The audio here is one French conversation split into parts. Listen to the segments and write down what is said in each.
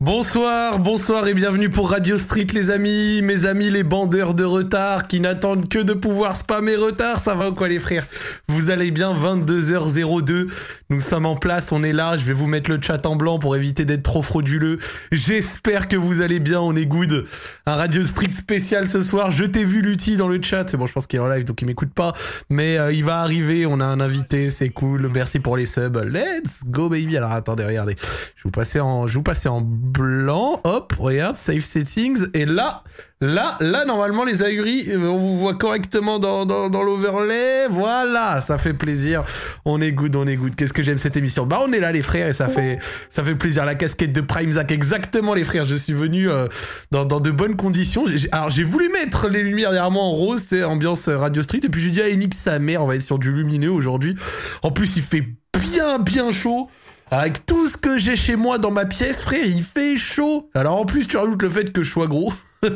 Bonsoir, bonsoir et bienvenue pour Radio Street les amis, mes amis les bandeurs de retard qui n'attendent que de pouvoir spammer retard, ça va ou quoi les frères? Vous allez bien 22h02, nous sommes en place, on est là, je vais vous mettre le chat en blanc pour éviter d'être trop frauduleux. J'espère que vous allez bien, on est good. Un Radio Street spécial ce soir, je t'ai vu Lutti dans le chat, c'est bon je pense qu'il est en live donc il m'écoute pas, mais euh, il va arriver, on a un invité, c'est cool, merci pour les subs, let's go baby. Alors attendez, regardez, je vous passer en, je vous passer en blanc, hop, regarde, save settings, et là, là, là, normalement, les ahuris, euh, on vous voit correctement dans, l'overlay, voilà, ça fait plaisir, on est good, on est good, qu'est-ce que j'aime cette émission? Bah, on est là, les frères, et ça fait, ça fait plaisir, la casquette de Prime Zack, exactement, les frères, je suis venu euh, dans, dans de bonnes conditions, alors j'ai voulu mettre les lumières derrière moi en rose, c'est ambiance euh, Radio Street, et puis j'ai dit à Enix, sa mère, on va être sur du lumineux aujourd'hui, en plus, il fait bien, bien chaud, avec tout ce que j'ai chez moi dans ma pièce, frère, il fait chaud. Alors en plus, tu rajoutes le fait que je sois gros.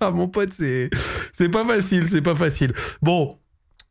ah mon pote, c'est c'est pas facile, c'est pas facile. Bon.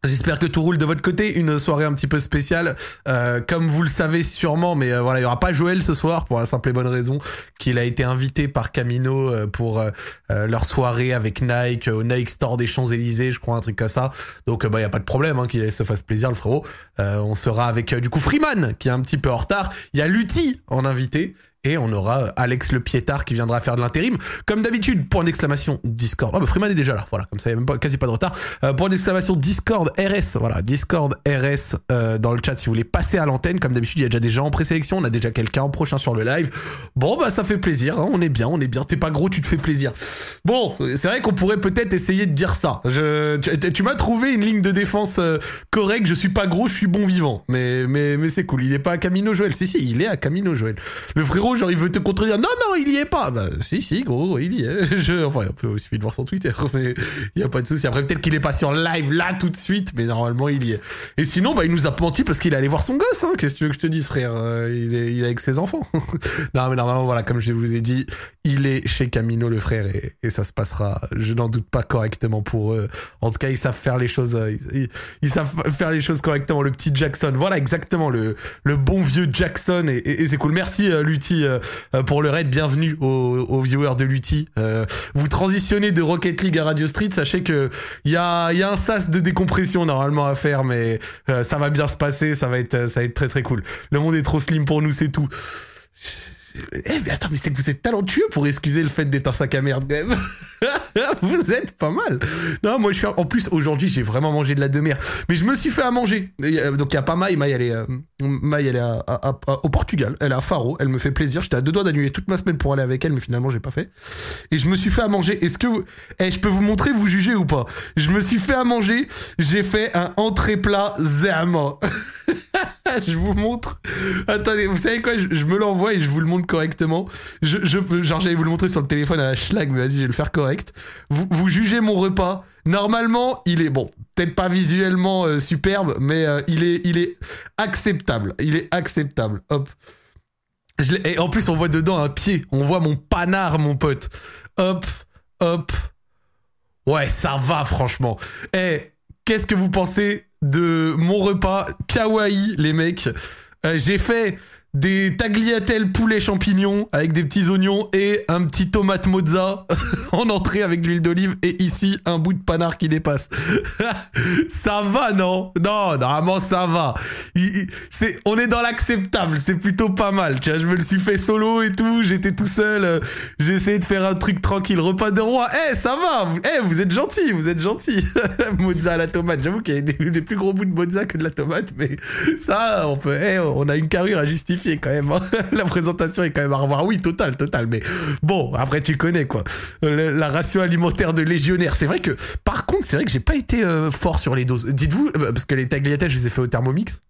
J'espère que tout roule de votre côté. Une soirée un petit peu spéciale, Euh, comme vous le savez sûrement, mais euh, voilà, il y aura pas Joël ce soir pour la simple et bonne raison qu'il a été invité par Camino euh, pour leur soirée avec Nike au Nike Store des Champs Élysées, je crois un truc comme ça. Donc bah y a pas de problème, hein, qu'il se fasse plaisir le frérot. On sera avec du coup Freeman qui est un petit peu en retard. Il y a Lutti en invité. Et on aura euh, Alex le piétard qui viendra faire de l'intérim. Comme d'habitude, point d'exclamation Discord. Oh, bah Freeman est déjà là. Voilà, comme ça, il n'y a même pas, quasi pas de retard. Euh, point d'exclamation Discord RS. Voilà, Discord RS euh, dans le chat si vous voulez passer à l'antenne. Comme d'habitude, il y a déjà des gens en présélection. On a déjà quelqu'un en prochain sur le live. Bon, bah ça fait plaisir. hein. On est bien, on est bien. T'es pas gros, tu te fais plaisir. Bon, c'est vrai qu'on pourrait peut-être essayer de dire ça. Tu, tu m'as trouvé une ligne de défense correcte. Je suis pas gros, je suis bon vivant. Mais, mais, mais c'est cool. Il est pas à Camino Joël. Si, si, il est à Camino Joël. Le frérot, genre, il veut te contredire. Non, non, il y est pas. Bah, si, si, gros, il y est. Je, enfin, un peu, il suffit de voir son Twitter. Mais il y a pas de souci. Après, peut-être qu'il est pas sur live là tout de suite. Mais normalement, il y est. Et sinon, bah, il nous a menti parce qu'il est allé voir son gosse. Hein. Qu'est-ce que tu veux que je te dise, frère? Euh, il, est, il est avec ses enfants. non, mais normalement, voilà, comme je vous ai dit, il est chez Camino, le frère. Et, ça se passera, je n'en doute pas, correctement pour eux. En tout cas, ils savent faire les choses. euh, Ils, savent faire les choses correctement. Le petit Jackson. Voilà, exactement. Le, le bon vieux Jackson. Et, et- et c'est cool. Merci, euh, Lutti, euh, euh, pour le raid. Bienvenue aux, aux viewers de Lutti. Euh, vous transitionnez de Rocket League à Radio Street. Sachez que il y a, y a un sas de décompression normalement à faire, mais ça va bien se passer. Ça va être, ça va être très très cool. Le monde est trop slim pour nous, c'est tout. Eh mais attends, mais c'est que vous êtes talentueux pour excuser le fait d'être un sac à merde quand même. vous êtes pas mal. Non, moi je suis en plus aujourd'hui j'ai vraiment mangé de la demeure, mais je me suis fait à manger. Euh, donc il y a pas Maï, Maï elle est, euh, Maï, elle est au Portugal, elle est à Faro, elle me fait plaisir. J'étais à deux doigts d'annuler toute ma semaine pour aller avec elle, mais finalement j'ai pas fait. Et je me suis fait à manger. Est-ce que vous... Eh, je peux vous montrer, vous jugez ou pas? Je me suis fait à manger. J'ai fait un entrée plat zama. je vous montre. Attendez, vous savez quoi? Je me l'envoie et je vous le montre correctement. Je, je, genre, j'allais vous le montrer sur le téléphone à la schlag, mais vas-y, je vais le faire correct. Vous, vous jugez mon repas. Normalement, il est bon, peut-être pas visuellement euh, superbe, mais euh, il est, il est acceptable. Il est acceptable. Hop. Et en plus, on voit dedans un pied. On voit mon panard, mon pote. Hop, hop. Ouais, ça va, franchement. Eh, qu'est-ce que vous pensez de mon repas kawaii, les mecs Euh, J'ai fait des tagliatelles poulet champignons avec des petits oignons et un petit tomate mozza en entrée avec de l'huile d'olive et ici un bout de panard qui dépasse. ça va non? Non, normalement ça va. C'est, on est dans l'acceptable, c'est plutôt pas mal. Je me le suis fait solo et tout, j'étais tout seul, euh, j'ai essayé de faire un truc tranquille, repas de roi. Eh, ça va Eh, vous êtes gentil, vous êtes gentil. mozza à la tomate, j'avoue qu'il y a des, des plus gros bouts de mozza que de la tomate, mais ça, on peut, eh, on a une carrure à justifier hein. la présentation est quand même à revoir. Oui, total, total, mais bon, après tu connais quoi. La ration alimentaire de légionnaire. C'est vrai que, par contre, c'est vrai que j'ai pas été euh, fort sur les doses. Dites-vous, euh, parce que les tagliatelles, je les ai fait au Thermomix.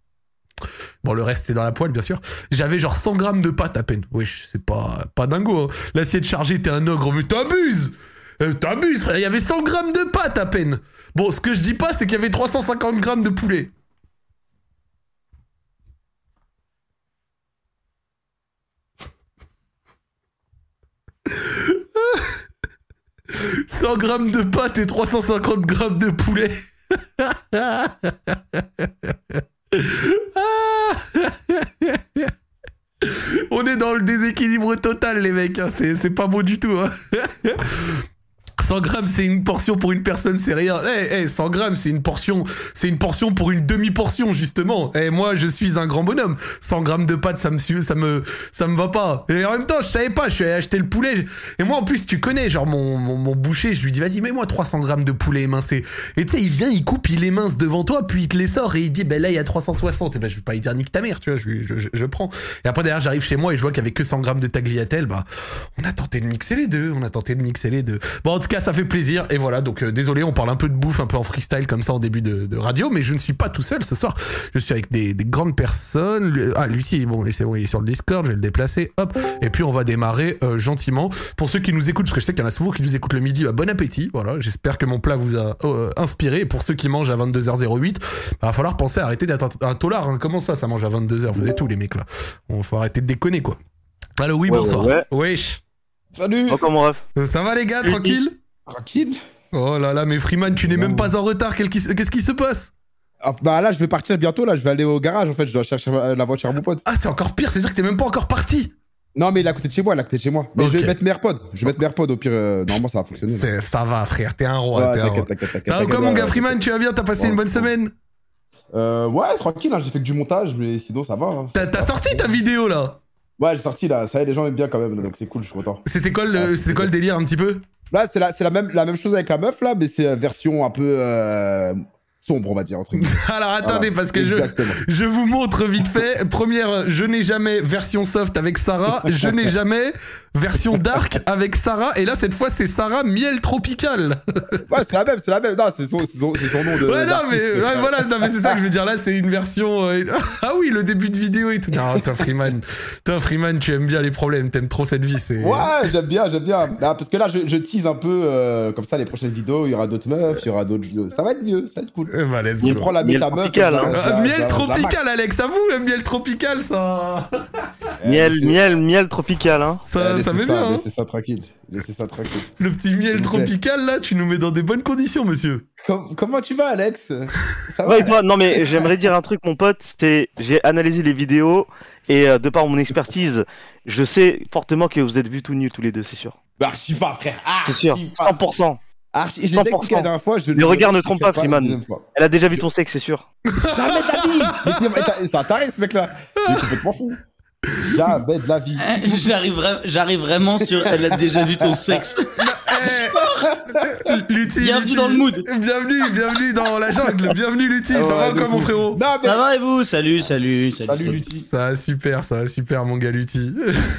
Bon, le reste est dans la poêle, bien sûr. J'avais genre 100 grammes de pâte à peine. Oui, c'est pas, pas dingo. Hein. L'assiette chargée, t'es un ogre, mais t'abuses Euh, T'abuses, frère. Il y avait 100 grammes de pâte à peine. Bon, ce que je dis pas, c'est qu'il y avait 350 grammes de poulet. « 100 grammes de pâte et 350 grammes de poulet. On est dans le déséquilibre total, les mecs. hein. C'est pas beau du tout. hein. 100 grammes, c'est une portion pour une personne, c'est rien. Eh, eh, 100 grammes, c'est une portion, c'est une portion pour une demi-portion, justement. Et moi, je suis un grand bonhomme. 100 grammes de pâtes, ça me, ça me, ça me va pas. Et en même temps, je savais pas, je suis allé acheter le poulet. Et moi, en plus, tu connais, genre, mon, mon, mon boucher, je lui dis, vas-y, mets-moi 300 grammes de poulet émincé. Et tu sais, il vient, il coupe, il émince devant toi, puis il te les sort et il dit, ben là, il y a 360. Et ben, je vais pas lui dire, nique ta mère, tu vois, je, je, je, prends. Et après, derrière, j'arrive chez moi et je vois avait que 100 grammes de tagliatelle. Bah, on a tenté de mixer les deux, on a tenté de mixer les deux. Bon, cas, ça fait plaisir. Et voilà, donc euh, désolé, on parle un peu de bouffe, un peu en freestyle comme ça en début de, de radio, mais je ne suis pas tout seul ce soir. Je suis avec des, des grandes personnes. Ah, Lucie, bon, c'est bon, il est sur le Discord, je vais le déplacer. Hop. Et puis on va démarrer euh, gentiment. Pour ceux qui nous écoutent, parce que je sais qu'il y en a souvent qui nous écoutent le midi, bah, bon appétit. Voilà, j'espère que mon plat vous a euh, inspiré. Et pour ceux qui mangent à 22h08, bah, va falloir penser à arrêter d'être un, un tolard. hein. Comment ça, ça mange à 22h Vous êtes tous les mecs là? On faut arrêter de déconner quoi. Allô, oui, Ouais, bonsoir. ouais, Wesh. Salut Encore mon ref. Ça va les gars, tranquille Tranquille Oh là là, mais Freeman, tu n'es même pas en retard. Qu'est-ce qui se passe Ah, Bah là, je vais partir bientôt, là, je vais aller au garage, en fait, je dois chercher la voiture à mon pote. Ah, c'est encore pire, c'est-à-dire que t'es même pas encore parti. Non, mais il est à côté de chez moi, il est à côté de chez moi. Mais je vais mettre mes AirPods, je vais mettre mes AirPods, au pire, euh, normalement, ça va fonctionner. Ça va, frère, t'es un roi. Ouais. Ça va quoi, mon gars Freeman? Tu vas bien? T'as passé Ouais, une bonne semaine? Euh, ouais, tranquille, hein, j'ai fait que du montage, mais sinon, ça va. hein. T'as sorti ta vidéo là? Ouais, j'ai sorti, là, ça y est, les gens aiment bien quand même, donc c'est cool, je suis content. C'était quoi, le, Ah, c'était quoi le délire un petit peu? Là, c'est la, c'est la, même, la même chose avec la meuf, là, mais c'est euh, version un peu euh, sombre, on va dire, entre guillemets. Alors attendez, Voilà, parce que je, je vous montre vite fait. Première, je n'ai jamais version soft avec Sarah. Je n'ai jamais version dark avec Sarah. Et là, cette fois, c'est Sarah miel tropical. Ouais, c'est la même, c'est la même. Non, c'est son, c'est son, son nom de. Ouais, non, mais, c'est ouais, ça. voilà, non, mais c'est ça que je veux dire. Là, c'est une version. euh, Ah oui, le début de vidéo et tout. Non, toi, Freeman, toi, Freeman, tu aimes bien les problèmes. T'aimes trop cette vie. C'est. Ouais, j'aime bien, j'aime bien. Ah, parce que là, je, je tease un peu euh, comme ça les prochaines vidéos. Il y aura d'autres meufs, il y aura d'autres. Ça va être mieux, ça va être cool. Eh ben, let's Je go. prends la Miel méta meuf. tropical, hein. la- Euh, la- miel la tropical, Alex, à vous, miel tropical, ça. Miel, miel, miel tropical, hein. Ça, ça bien, hein. Laissez ça tranquille. Laissez ça tranquille. Le petit miel tropical, là, tu nous mets dans des bonnes conditions, monsieur. Com- comment tu vas, Alex? Ça va Ouais, et toi, non mais j'aimerais dire un truc, mon pote, c'était, j'ai analysé les vidéos et euh, de par mon expertise, je sais fortement que vous êtes vus tout nus tous les deux, c'est sûr. Bah, archi pas, frère. C'est sûr, Archi pas. 100%. Archi. J'ai déjà expliqué la 100%. dernière fois. Je Les regards ne trompent pas, Freeman. Elle a déjà vu ton sexe, c'est sûr. Jamais la vie c'est- C'est un taré, ce mec-là. Il est complètement fou. Jamais de la vie. J'arrive vra- j'arrive vraiment sur. Elle a déjà vu ton sexe. Eh, Lutti, Bienvenue Lutti. dans le mood. Bienvenue, bienvenue dans la jungle. Bienvenue, Lutti. Ah ça va quoi, mon frérot Non, mais. Ça va et vous? Salut, salut, salut. Salut, Lutti. Ça va super, ça va super, mon gars Lutti.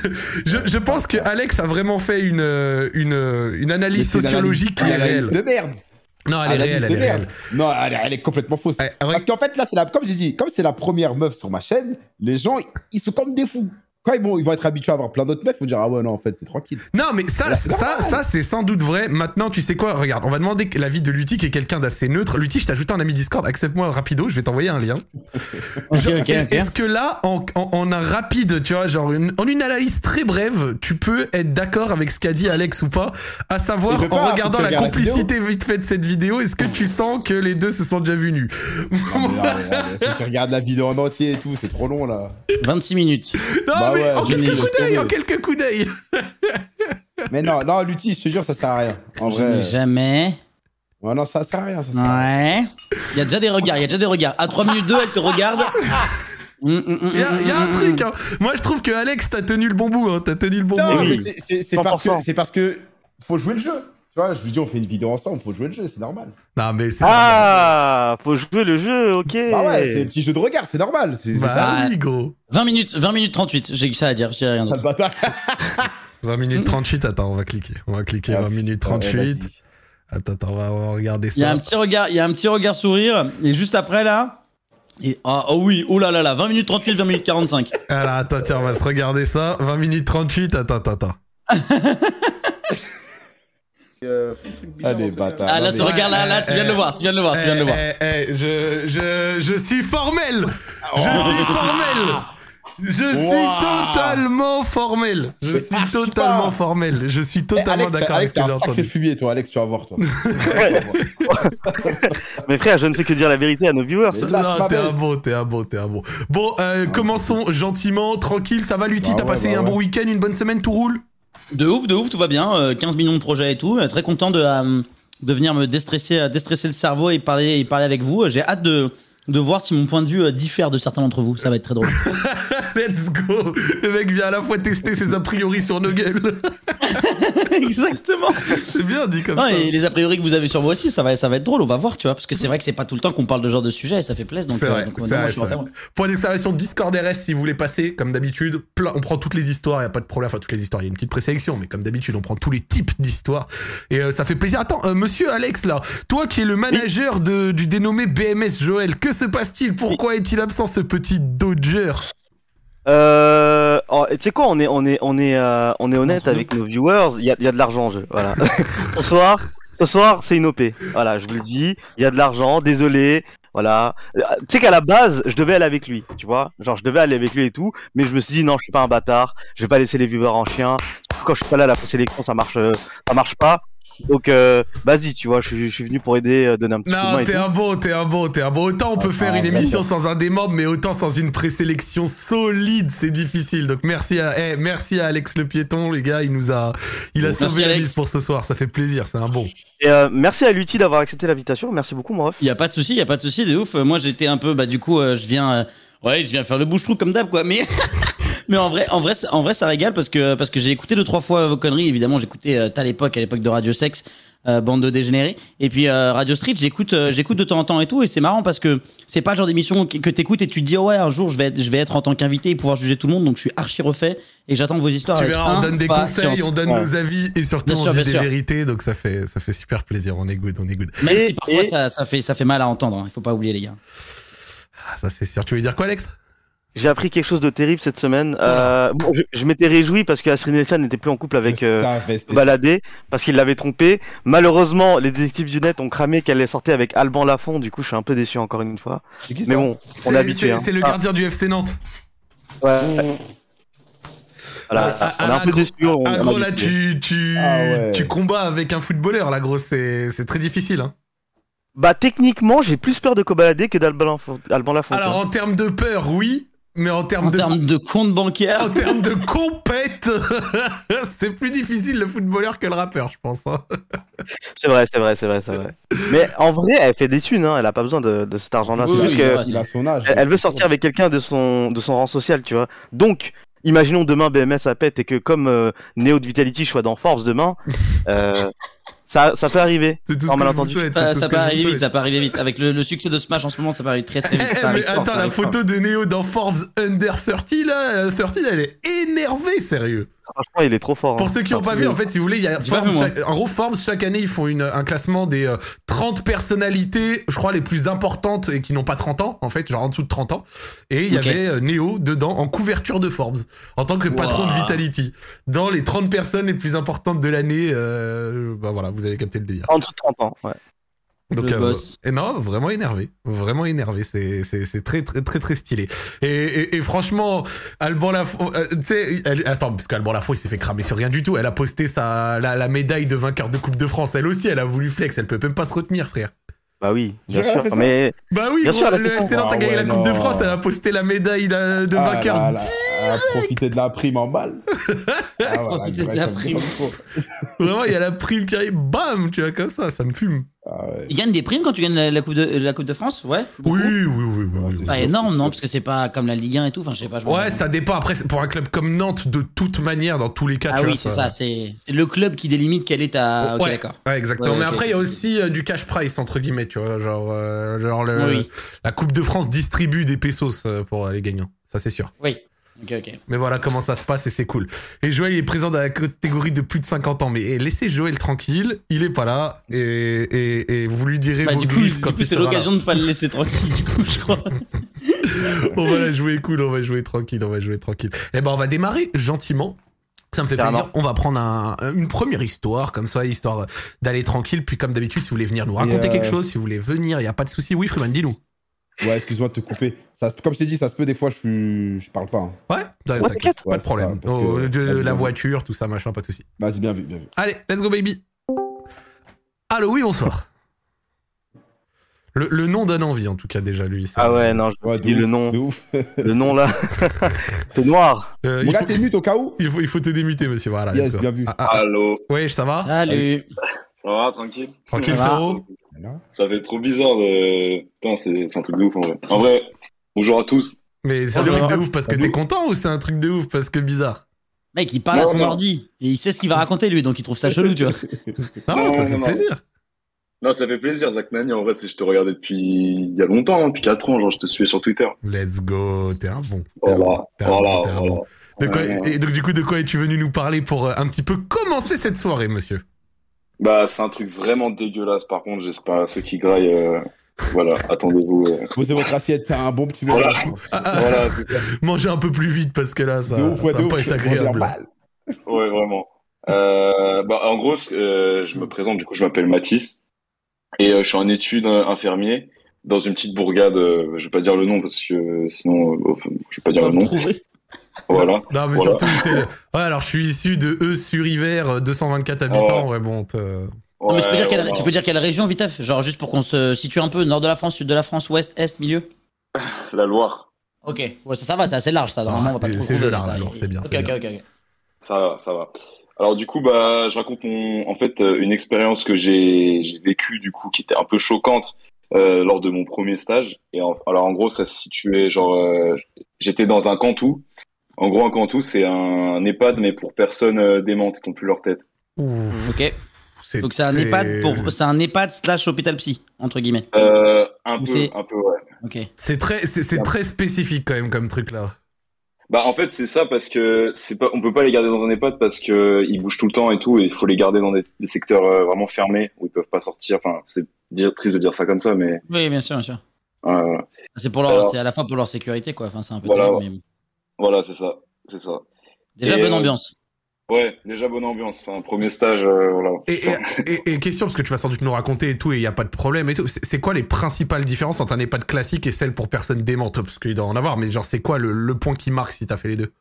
je, je pense que Alex a vraiment fait une, euh, une, euh, une analyse sociologique qui est réelle. De merde. Non, elle est réelle, elle est réelle. Non, elle, est- elle est complètement fausse. Eh, Parce qu'en fait, là, c'est la, comme j'ai dit, comme c'est la première meuf sur ma chaîne, les gens, ils sont comme des fous. Quand ils vont, ils vont être habitués à avoir plein d'autres meufs, ils vont dire, ah ouais, non, en fait, c'est tranquille. Non, mais ça, Là, ça, ça, c'est sans doute vrai. Maintenant, tu sais quoi? Regarde, on va demander l'avis de Lutti, qui est quelqu'un d'assez neutre. Lutti, je t'ai ajouté un ami Discord. Accepte-moi rapido, je vais t'envoyer un lien. Ok, Genre, ok, ok. Est-ce que là, en, en, en un rapide, tu vois, genre une- en une analyse très brève, tu peux être d'accord avec ce qu'a dit Alex ou pas? À savoir, en pas, regardant la complicité vite fait de cette vidéo, est-ce que tu sens que les deux se sont déjà vus nus? Non, mais là, là, que tu regardes la vidéo en entier et tout, c'est trop long, là. 26 minutes. Non, Bah mais ouais, en quelques coups d'œil, en quelques coups d'œil. Mais non, non, Lutti, je te jure, ça sert à rien. En Je n'ai vrai. jamais. Ouais, non, ça sert à rien, ça sert à rien. Ouais. Il y a déjà des regards, il y a déjà des regards. À 3 minutes 2, elle te regarde. Hum, hum, hum, Il y, a- y a un truc, hein. Moi, je trouve que Alex, t'as tenu le bon bout, hein. T'as tenu le bon Non, bout. mais c'est- parce que, 100%. c'est parce que faut jouer le jeu. Tu vois, je lui dis, on fait une vidéo ensemble, faut jouer le jeu, c'est normal. Non, mais c'est. Ah, faut jouer le jeu, ok. Bah ouais, c'est un petit jeu de regard, c'est normal. C'est c'est ça. Bah oui, gros. 20 minutes, 20 minutes 38, j'ai que ça à dire, je dirais rien Ah, d'autre. le bâtard. 20 minutes 38, attends, on va cliquer. On va cliquer 20 minutes Ouais, 38. vas-y. Attends, attends, on va, on va regarder Il y a ça. un petit regard, il y a un petit regard sourire, et juste après là. Et, ah oh oui, oh là là là, 20 minutes 38, 20 minutes 45. Alors, attends, tiens, on va se regarder ça. 20 minutes 38, attends, attends, attends. Allez, bâtard. Ah là, ce regard là, là, tu viens de le voir, tu viens de le voir, tu viens de le voir. Eh, eh, eh, je, je, je suis formel Je suis formel Je suis totalement formel. Je Mais suis totalement pas. formel. Je suis totalement d'accord avec ce que j'ai entendu. fumier, toi, Alex, tu vas voir, toi. Mais frère, je ne fais que dire la vérité à nos viewers. T'es un bon, t'es un bon, t'es un bon. Bon, euh, commençons gentiment, tranquille. Ça va, Lutti Bah T'as ouais, passé bah un bon week-end, une bonne semaine, tout roule? De ouf, de ouf, tout va bien. euh, 15 millions de projets et tout. euh, Très content de, euh, de venir me déstresser, euh, déstresser le cerveau et parler, et parler avec vous. J'ai hâte de, de voir si mon point de vue euh, diffère de certains d'entre vous. Ça va être très drôle. Let's go Le mec vient à la fois tester ses a priori sur nos gueules. Exactement. C'est bien dit comme Non, ça. et les a priori que vous avez sur moi aussi, ça va, ça va être drôle. On va voir, tu vois. Parce que c'est vrai que c'est pas tout le temps qu'on parle de ce genre de sujet et ça fait plaisir. Donc, euh, vrai, donc, vrai, je. Point d'exclamation Discord RS si vous voulez passer, comme d'habitude. On prend toutes les histoires, il a pas de problème. Enfin, toutes les histoires, il y a une petite présélection, mais comme d'habitude, on prend tous les types d'histoires. Et euh, ça fait plaisir. Attends, euh, monsieur Alex, là, toi qui es le manager de, du dénommé BMS Joël, que se passe-t-il Pourquoi est-il absent ce petit Dodger Euh, oh, tu sais quoi, on est, on est, on est, euh, on est honnête avec nos viewers. Il y a, y a de l'argent en jeu. Voilà. ce soir, ce soir, c'est une OP. Voilà, je vous le dis. Il y a de l'argent. Désolé. Voilà. Euh, Tu sais qu'à la base, je devais aller avec lui. Tu vois, genre je devais aller avec lui et tout. Mais je me suis dit non, je suis pas un bâtard. Je vais pas laisser les viewers en chien. Quand je suis pas là, la présélection, ça marche, euh, ça marche pas. Donc, euh, vas-y, tu vois, je, suis- je suis venu pour aider, euh, donner un petit coup de main Non, et t'es un bon, t'es un bon, t'es un bon. Autant on peut Ah, faire une émission sans un des membres, mais autant sans une présélection solide, c'est difficile. Donc merci à, eh, merci à Alex le piéton, les gars, il nous a, il a Merci, sauvé la mise pour ce soir. Ça fait plaisir, c'est un bon. Et euh, merci à Lutti d'avoir accepté l'invitation. Merci beaucoup, mon ref. Il y a pas de souci, il y a pas de souci, de ouf. Moi, j'étais un peu, bah, du coup, euh, je viens, euh, ouais, je viens faire le bouche-trou comme d'hab, quoi. Mais, mais en vrai, en vrai, ça- en vrai, ça régale parce que, parce que j'ai écouté deux, trois fois vos conneries. Évidemment, j'écoutais euh, à l'époque, à l'époque de Radio Sex, euh, bande de dégénérés. Et puis, euh, Radio Street, j'écoute, euh, j'écoute de temps en temps et tout. Et c'est marrant parce que c'est pas le genre d'émission que, que t'écoutes et tu te dis, oh ouais, un jour, je vais être, je vais être en tant qu'invité et pouvoir juger tout le monde. Donc, je suis archi refait et j'attends vos histoires. Tu verras, on donne des conseils, on donne Ouais. nos avis et surtout Bien on sûr, dit des sûr. vérités, donc ça fait, ça fait super plaisir. On est good, on est good. Même Et- si parfois et- ça, ça fait, ça fait mal à entendre. hein. Il faut pas oublier, les gars. Ah, ça c'est sûr. Tu veux dire quoi, Alex? J'ai appris quelque chose de terrible cette semaine. Euh, bon, je, je m'étais réjoui parce que Astrid Nelson n'était plus en couple avec euh, Baladé parce qu'il l'avait trompé. Malheureusement, les détectives du net ont cramé qu'elle est sortie avec Alban Lafont. Du coup, je suis un peu déçu encore une fois. Mais bon, on est habitué. C'est hein. c'est le Ah, gardien du FC Nantes. ouais. Voilà, Ah, on est un ah, peu déçu. on- Ah on gros là habitué. tu tu Ah ouais. tu combats avec un footballeur là gros c'est très difficile hein. Bah techniquement, j'ai plus peur de Kobalade que d'Alban Lafont. Alors en termes de peur oui mais en termes En de termes de compte bancaire. en termes de compète c'est plus difficile le footballeur que le rappeur je pense hein. C'est vrai, c'est vrai, c'est vrai, c'est vrai. Mais en vrai, elle fait des thunes. Hein. Elle a pas besoin de, de cet argent-là. Oui, c'est oui, que vrai. Il a son âge. Elle, elle veut sortir avec quelqu'un de son, de son rang social, tu vois. Donc, imaginons demain BMS à pète et que comme euh, Neo de Vitality soit dans Forbes demain, euh, ça, ça peut arriver. c'est tout ce que je vous malentendu. souhaite Ça, ça peut arriver vite, ça peut arriver vite. Avec le, le succès de Smash en ce moment, ça peut arriver très très vite. Ça mais fort, attends la photo de Neo dans Forbes Under 30 là euh, 30 elle est énervée sérieux Franchement, il est trop fort. hein. Pour ceux qui n'ont pas vu, en fait, si vous voulez, il y a Forbes, chaque- en gros, Forbes, chaque année, ils font une, un classement des euh, 30 personnalités, je crois, les plus importantes et qui n'ont pas 30 ans, en fait, genre en dessous de 30 ans. Et il y avait euh, Neo dedans, en couverture de Forbes, en tant que patron de. Vitality. Dans les 30 personnes les plus importantes de l'année, euh, bah voilà, vous avez capté le délire. En dessous de 30 ans, ouais. Donc, Le euh, boss. et non, vraiment énervé, vraiment énervé. C'est c'est c'est très très très très stylé. Et et, et franchement, Alban Lafont, euh, tu sais, elle- attends, parce qu'Alban Lafont il s'est fait cramer sur rien du tout. Elle a posté sa la, la médaille de vainqueur de Coupe de France. Elle aussi, elle a voulu flex. Elle peut même pas se retenir, frère. Bah oui, bien sûr. Mais Bah oui, Bien gros, sûr, elle a le Nantes a Ah gagné la ouais, Coupe de. France. Elle a posté la médaille de, de Ah, vainqueur. là, là, A profité de la prime en balle. Ah, voilà, Profiter de la prime. Vraiment, il y a la prime qui arrive, bam, tu vois comme ça, ça me fume. Ah ouais. Il gagne des primes quand tu gagnes la, la coupe, de, la coupe de France Ouais Oui, oui, oui, oui. oui, oui. Pas énorme, non Parce que c'est pas comme la Ligue 1 et tout. Enfin, je sais pas. je Ouais, ça dépend. Après, c'est pour un club comme Nantes, de toute manière, dans tous les cas, Ah tu oui, c'est ça. C'est c'est le club qui délimite quelle est ta. Ouais. d'accord. Ouais, exactement. Ouais, mais après, il y a aussi euh, du cash price, entre guillemets, tu vois. Genre, euh, genre le, Oui. la Coupe de France distribue des pesos euh, pour les gagnants. Ça, c'est sûr. Oui. Ok, ok. Mais voilà comment ça se passe et c'est cool. Et Joël, il est présent dans la catégorie de plus de 50 ans. Mais eh, laissez Joël tranquille. Il est pas là. Et, et, et vous lui direz Bah, vos du coup, du quand coup c'est l'occasion de pas le laisser tranquille, du coup, je crois. On va la jouer cool. On va jouer tranquille. On va jouer tranquille. Et ben, on va démarrer gentiment. Ça me fait Carrément. plaisir. On va prendre un- une première histoire, comme ça, histoire d'aller tranquille. Puis, comme d'habitude, si vous voulez venir nous raconter euh, quelque chose, si vous voulez venir, il y a pas de souci. Oui, Freeman, dis-nous. Ouais, excuse-moi de te couper. Ça, comme je t'ai dit, ça se peut des fois, je, parle pas. hein. Ouais, t'inquiète, t'inquiète. pas Ouais, de problème. ça, parce Oh, que- de- la voiture, tout ça, machin, pas de souci. Vas-y, bien vu, bien vu. Allez, let's go baby. Allô, oui, bonsoir. Le, le nom donne envie, en tout cas, déjà, lui. ça- Ah ouais, non, je Ouais, dis le ouf, nom. de ouf. Le nom là. c'est noir. Euh, Mon gars, t'es mute au cas où il, faut, il faut te démuter, monsieur. Voilà, let's go. bien vu. Ah, ah, ah. Allô, Ouais, ça va? Salut. ça va, tranquille Tranquille, Ça va frérot? Voilà. Ça fait trop bizarre de. Putain, c'est c'est un truc de ouf en vrai. En vrai, bonjour à tous. Mais c'est un truc de ouf parce que t'es content ou c'est un truc de ouf parce que bizarre? Mec, il parle à son non. ordi. Et il sait ce qu'il va raconter, lui, donc il trouve ça chelou, tu vois. Non, Non, ça non, fait non. plaisir. Non, ça fait plaisir, Zach Nani. En vrai, c'est- je te regardais depuis il y a longtemps, hein, depuis 4 ans. Genre, je te suivais sur Twitter. Let's go, t'es un bon. T'es un Voilà, voilà. De quoi- et donc du coup, de quoi es-tu venu nous parler pour euh, un petit peu commencer cette soirée, monsieur? Bah, c'est un truc vraiment dégueulasse. Par contre, j'espère ceux qui graillent. euh, Voilà, attendez-vous. euh. Posez votre assiette, c'est un bon petit Voilà. Ah, ah, Voilà. Mangez un peu plus vite parce que là, ça De ouf, ouais, va de ouf. pas être agréable. Ouais, vraiment. Euh, bah, en gros, euh, je me présente, du coup, je m'appelle Mathis et euh, je suis en études infirmier dans une petite bourgade. euh, je vais pas dire le nom parce que sinon, euh, enfin, je vais pas dire le nom. trouver. Voilà. Non, mais Voilà. surtout. Ouais, alors je suis issu de E sur Hiver, euh, 224 habitants. Ouais, bon. te- Non, mais tu peux, dire quelle, tu peux dire quelle région, Vitef Genre, juste pour qu'on se situe un peu, nord de la France, sud de la France, ouest, est, milieu? La Loire. Ok, ouais, ça, ça va, c'est assez large, ça. Normalement, Ah, on va pas c'est- trop c'est bien, Ok, ok. Ça va, ça va. Alors du coup, bah, je raconte mon, en fait, euh, une expérience que j'ai, j'ai vécue du coup, qui était un peu choquante euh, lors de mon premier stage. Et en- alors en gros, ça se situait genre, euh, j'étais dans un cantou. En gros, un cantou, c'est un EHPAD mais pour personnes euh, démentes qui n'ont plus leur tête. Ouh, Ok. c'est- Donc c'est un EHPAD pour, c'est un EHPAD slash hôpital psy, entre guillemets. Euh, un Ou peu, c'est- un peu, ouais. Ok. C'est très, c'est c'est très spécifique quand même comme truc là. Bah en fait c'est ça parce que c'est pas on peut pas les garder dans un EHPAD parce que ils bougent tout le temps et tout et il faut les garder dans des, des secteurs euh, vraiment fermés où ils peuvent pas sortir enfin c'est dire triste de dire ça comme ça mais Oui, bien sûr, bien sûr. euh. C'est pour leur, Alors- c'est à la fois pour leur sécurité, quoi. Enfin, c'est un peu Voilà. terrible, mais. Voilà c'est ça c'est ça Déjà, Et, bonne euh, ambiance. ouais déjà bonne ambiance enfin premier stage euh, voilà Et, C'est pas- et, et- et question, parce que tu vas sans doute nous raconter et tout, et il n'y a pas de problème et tout. C'est c'est quoi les principales différences entre un EHPAD classique et celle pour personnes démentes Parce qu'il doit en avoir, mais genre, c'est quoi le, le point qui marque si t'as fait les deux?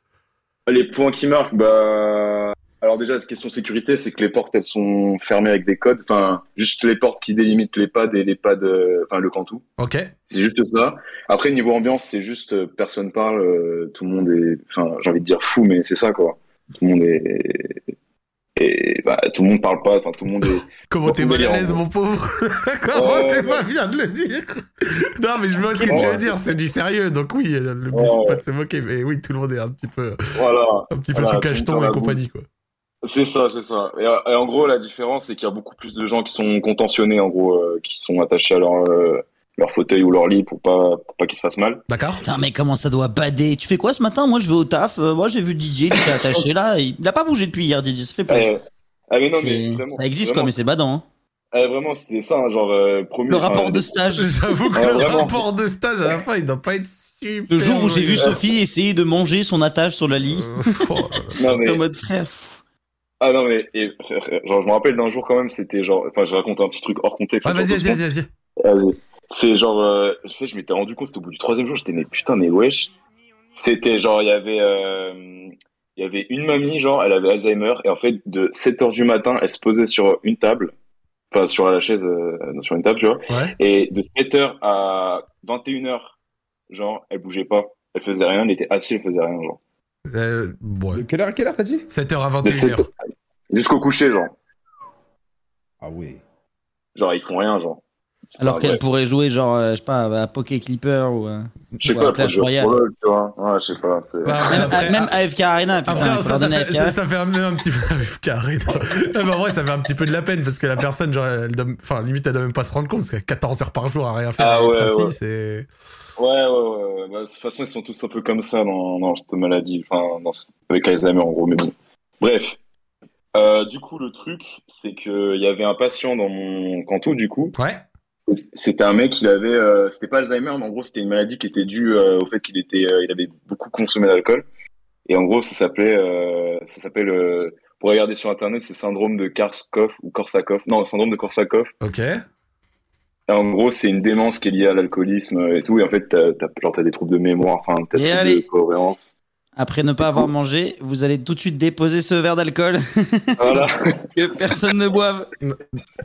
Les points qui marquent bah alors déjà question sécurité c'est que les portes elles sont fermées avec des codes enfin juste les portes qui délimitent l'EHPAD et l'EHPAD euh, enfin le cantou Ok. C'est juste ça. Après, niveau ambiance, c'est juste euh, personne parle, euh, tout le monde est, enfin, j'ai envie de dire fou, mais c'est ça quoi. Tout le monde est, et bah, tout le monde parle pas, enfin, tout le monde est. Comment t'es mal à l'aise, mon pauvre Comment Ouais, t'es pas bien de le dire Non, mais je vois ce que Ouais, tu veux ouais. dire, c'est du sérieux. Donc oui, le but, c'est pas ouais. de se moquer, mais oui, tout le monde est un petit peu, Voilà. un petit peu Voilà, sous cacheton et la compagnie, quoi. C'est ça, c'est ça. Et, et en gros, la différence, c'est qu'il y a beaucoup plus de gens qui sont contentionnés, en gros, euh, qui sont attachés à leur, euh, leur fauteuil ou leur lit pour pas, pour pas qu'ils se fassent mal. D'accord Putain, mais comment ça doit bader? Tu fais quoi ce matin? Moi, je vais au taf. euh, moi, j'ai vu DJ, il s'est attaché là. Il il a pas bougé depuis hier, DJ. Ça fait plaisir. Euh, ah, mais non, mais vraiment. ça existe, quoi, mais c'est badant. Hein. euh, vraiment, c'était ça, hein, genre, euh, premier. Le rapport de stage. J'avoue que le vraiment. rapport de stage à la fin, il doit pas être super. Le jour où j'ai vu. Sophie essayer de manger son attache sur le lit. Euh, oh, Non, mais. En mode frère. Ah non mais et, genre je me rappelle d'un jour quand même c'était genre enfin je raconte un petit truc hors contexte. Ouais, vas-y, vas-y, vas-y. C'est genre euh, je fais je m'étais rendu compte c'était au bout du troisième jour j'étais mais putain mais wesh c'était genre il y avait euh, il y avait une mamie genre elle avait Alzheimer et en fait de 7 heures du matin elle se posait sur une table enfin sur la chaise euh, sur une table tu vois Ouais. et de 7 heures à 21 heures genre elle bougeait pas elle faisait rien elle était assise elle faisait rien genre Euh, ouais. De quelle heure à quelle heure t'as dit? 7h à de 7 21h. jusqu'au coucher genre Ah oui. genre ils font rien genre Alors qu'elle pourrait jouer, genre, euh, je sais pas, à Poké Clipper ou. euh, Je sais ou pas, à Clash je Royale. tu vois. Ouais, je sais pas. c'est- Bah, Même, après- même AFK Arena, putain, Après, ça, fait, AFK. ça, ça fait un, un petit peu. Non. Non, mais en vrai, ça fait un petit peu de la peine parce que la personne, genre, elle doit- enfin, limite, elle doit même pas se rendre compte parce qu'à 14 heures par jour à rien faire, Ah ouais, ouais. c'est. Ouais, ouais, ouais. Bah, de toute façon, ils sont tous un peu comme ça dans, dans cette maladie. Enfin, dans, avec Alzheimer, en gros, mais bon. Bref. Euh, du coup, le truc, c'est qu'il y avait un patient dans mon canton, du coup. Ouais. C'était un mec, il avait. euh, c'était pas Alzheimer, mais en gros, c'était une maladie qui était due euh, au fait qu'il était, euh, il avait beaucoup consommé d'alcool. Et en gros, ça s'appelait. ça s'appelle. pour regarder sur internet, c'est syndrome de Korsakoff ou Korsakoff. Non, syndrome de Korsakoff. Ok. En gros, c'est une démence qui est liée à l'alcoolisme et tout. Et en fait, t'as, t'as, genre, t'as des troubles de mémoire, enfin, t'as des troubles de cohérence. Après ne pas avoir mangé, vous allez tout de suite déposer ce verre d'alcool Voilà. que personne ne boive.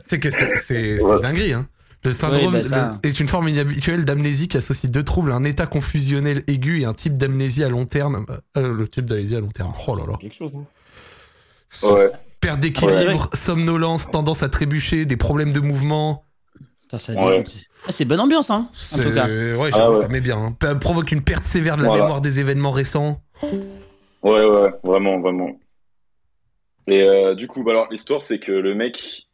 C'est que c'est c'est- c'est Ouais. dinguerie, hein. Le syndrome bah ça. le- est une forme inhabituelle d'amnésie qui associe deux troubles, un état confusionnel aigu et un type d'amnésie à long terme. Euh, le type d'amnésie à long terme. Oh là là. Quelque chose. hein. Ouais. Perte Ouais. d'équilibre, somnolence, tendance à trébucher, des problèmes de mouvement. Ça Ouais. Ah, c'est bonne ambiance, hein, en C'est- tout cas. Ouais, Ah ouais. ça met bien. hein. Provoque une perte sévère de la Voilà. mémoire des événements récents. Ouais, ouais, vraiment, vraiment. Et euh, du coup, bah alors, l'histoire, c'est que le mec.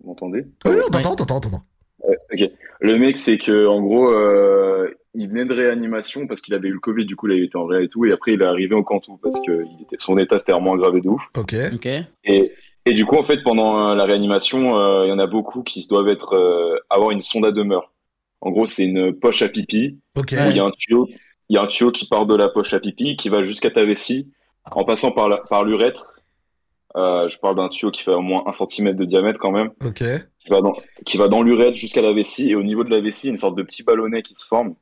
Vous m'entendez? Oui, on t'entend, on t'entend, on t'entend. Ouais, ok. Le mec, c'est que en gros, euh, il venait de réanimation parce qu'il avait eu le Covid, du coup, il était en réa et tout, et après, il est arrivé au Cantou parce que il était, son état s'était vraiment aggravé de ouf. Ok. Ok. Et, et du coup, en fait, pendant euh, la réanimation, euh, il y en a beaucoup qui doivent être euh, avoir une sonde à demeure. En gros, c'est une poche à pipi Ok. où il y a un tuyau, il y a un tuyau qui part de la poche à pipi qui va jusqu'à ta vessie en passant par la, par l'urètre. Euh, je parle d'un tuyau qui fait au moins un centimètre de diamètre quand même, Ok. qui va dans, qui va dans l'urètre jusqu'à la vessie et au niveau de la vessie, une sorte de petit ballonnet qui se forme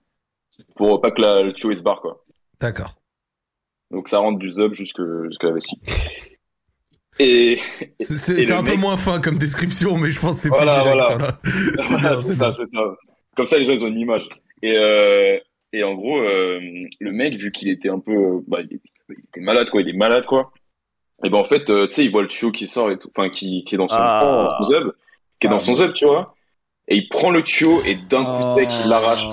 pour pas que la- le tuyau il se barre quoi. D'accord. Donc ça rentre du zub jusque jusqu'à la vessie. Et C'est- C'est et c'est un peu mec- moins fin comme description, mais je pense que c'est Voilà, plus direct. voilà. voilà. C'est Voilà, ça, ça. Comme ça, les gens, ils ont une image. Et, euh, et en gros, euh, le mec, vu qu'il était un peu, euh, bah, il, était malade, quoi. Il est malade, quoi. Et ben, en fait, euh, tu sais, il voit le tuyau qui sort et tout, enfin, qui, qui est dans son, Ah. dans son zeb, qui est dans Ah, son bon. zeb, tu vois. Et il prend le tuyau et d'un coup sec, il l'arrache.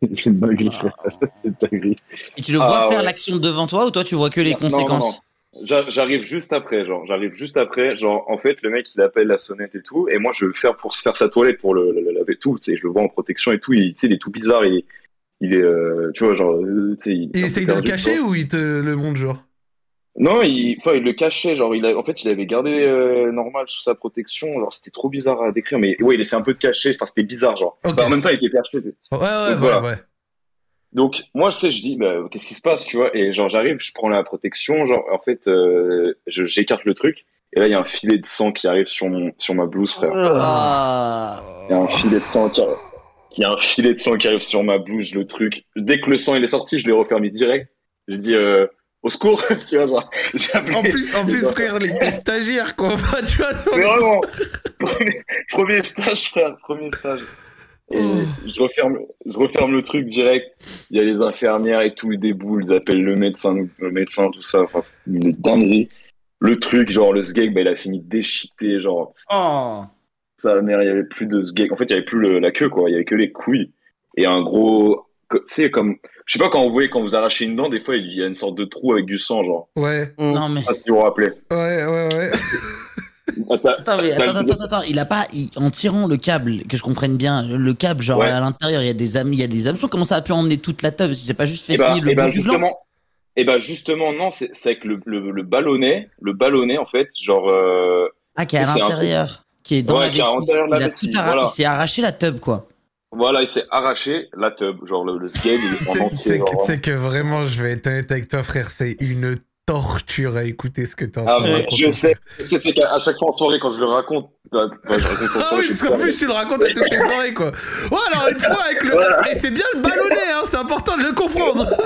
C'est une dinguerie, frère. C'est une dinguerie. Et tu le vois Ah, faire ouais. l'action devant toi ou toi tu vois que les Non, conséquences non. J'a- J'arrive juste après, genre, j'arrive juste après, genre, en fait, le mec, il appelle la sonnette et tout, et moi, je veux faire pour se faire sa toilette, pour le, le- le laver tout, tu sais, je le vois en protection et tout, il, tu sais, il est tout bizarre, il est, il est, euh, tu vois, genre, euh, tu sais, il, Il essaye de le cacher ou il te le montre genre? Non, il, enfin, il le cachait, genre, il a, en fait, il avait gardé euh, normal sous sa protection, genre, c'était trop bizarre à décrire, mais ouais, il essaie un peu de cacher, enfin, c'était bizarre, genre. Enfin, en même temps, il était perché. Ouais, ouais, ouais, voilà. ouais. Donc moi je sais, je dis bah, qu'est-ce qui se passe, tu vois Et genre j'arrive, je prends la protection, genre en fait euh, je j'écarte le truc et là il y a un filet de sang qui arrive sur mon sur ma blouse, frère. Ah. Il y a un filet de sang qui arrive. Il y a un filet de sang qui arrive sur ma blouse, le truc. Dès que le sang il est sorti, je l'ai refermé direct. J'ai dit euh, au secours, tu vois genre. j'ai appelé- En plus, en plus, frère, les t'es stagiaire, quoi. Enfin, tu vois, Mais vraiment, premier, premier stage, frère, premier stage. Et Oh. je referme, je referme le truc direct. Il y a les infirmières et tout, ils déboulent, ils appellent le médecin, le médecin, tout ça. Enfin, c'est une dinguerie. Le truc, genre, le sgeg, bah, il a fini déchiqueté, genre, Oh. sa mère, il y avait plus de sgeg. En fait, il y avait plus le- la queue, quoi. Il y avait que les couilles. Et un gros, sais, comme, je sais pas, quand vous voyez, quand vous arrachez une dent, des fois, il y a une sorte de trou avec du sang, genre. Ouais, Non mais. Je sais pas si vous vous rappelez. ouais, ouais, ouais. Attends, mais attends, attends, attends, il a pas, il- en tirant le câble, que je comprenne bien, le câble, genre Ouais. à l'intérieur, il y a des amis, il y a des hameçons, comment ça a pu emmener toute la tube si c'est pas juste fait Et bah, signer le eh ben, bout blanc? justement, et ben justement, non, c'est avec le, le, le ballonnet, le ballonnet, en fait, genre, euh, Ah, qui est à l'intérieur, qui est dans Ouais, la vessie, il a tout arra- voilà. il s'est arraché la tub, quoi. Voilà, il s'est arraché la tub, genre le, le il en C'est- que, vraiment, je vais être honnête avec toi, frère, c'est une torture à écouter ce que t'es en Ah, raconter. je sais, c'est qu'à chaque fois en soirée, quand je le raconte, bah, bah, je raconte en Ah soirée, oui, parce qu'en plus, tu le racontes à toutes tes soirées, quoi. Ouais, alors une fois avec le. Et c'est bien le ballonnet, hein, c'est important de le comprendre.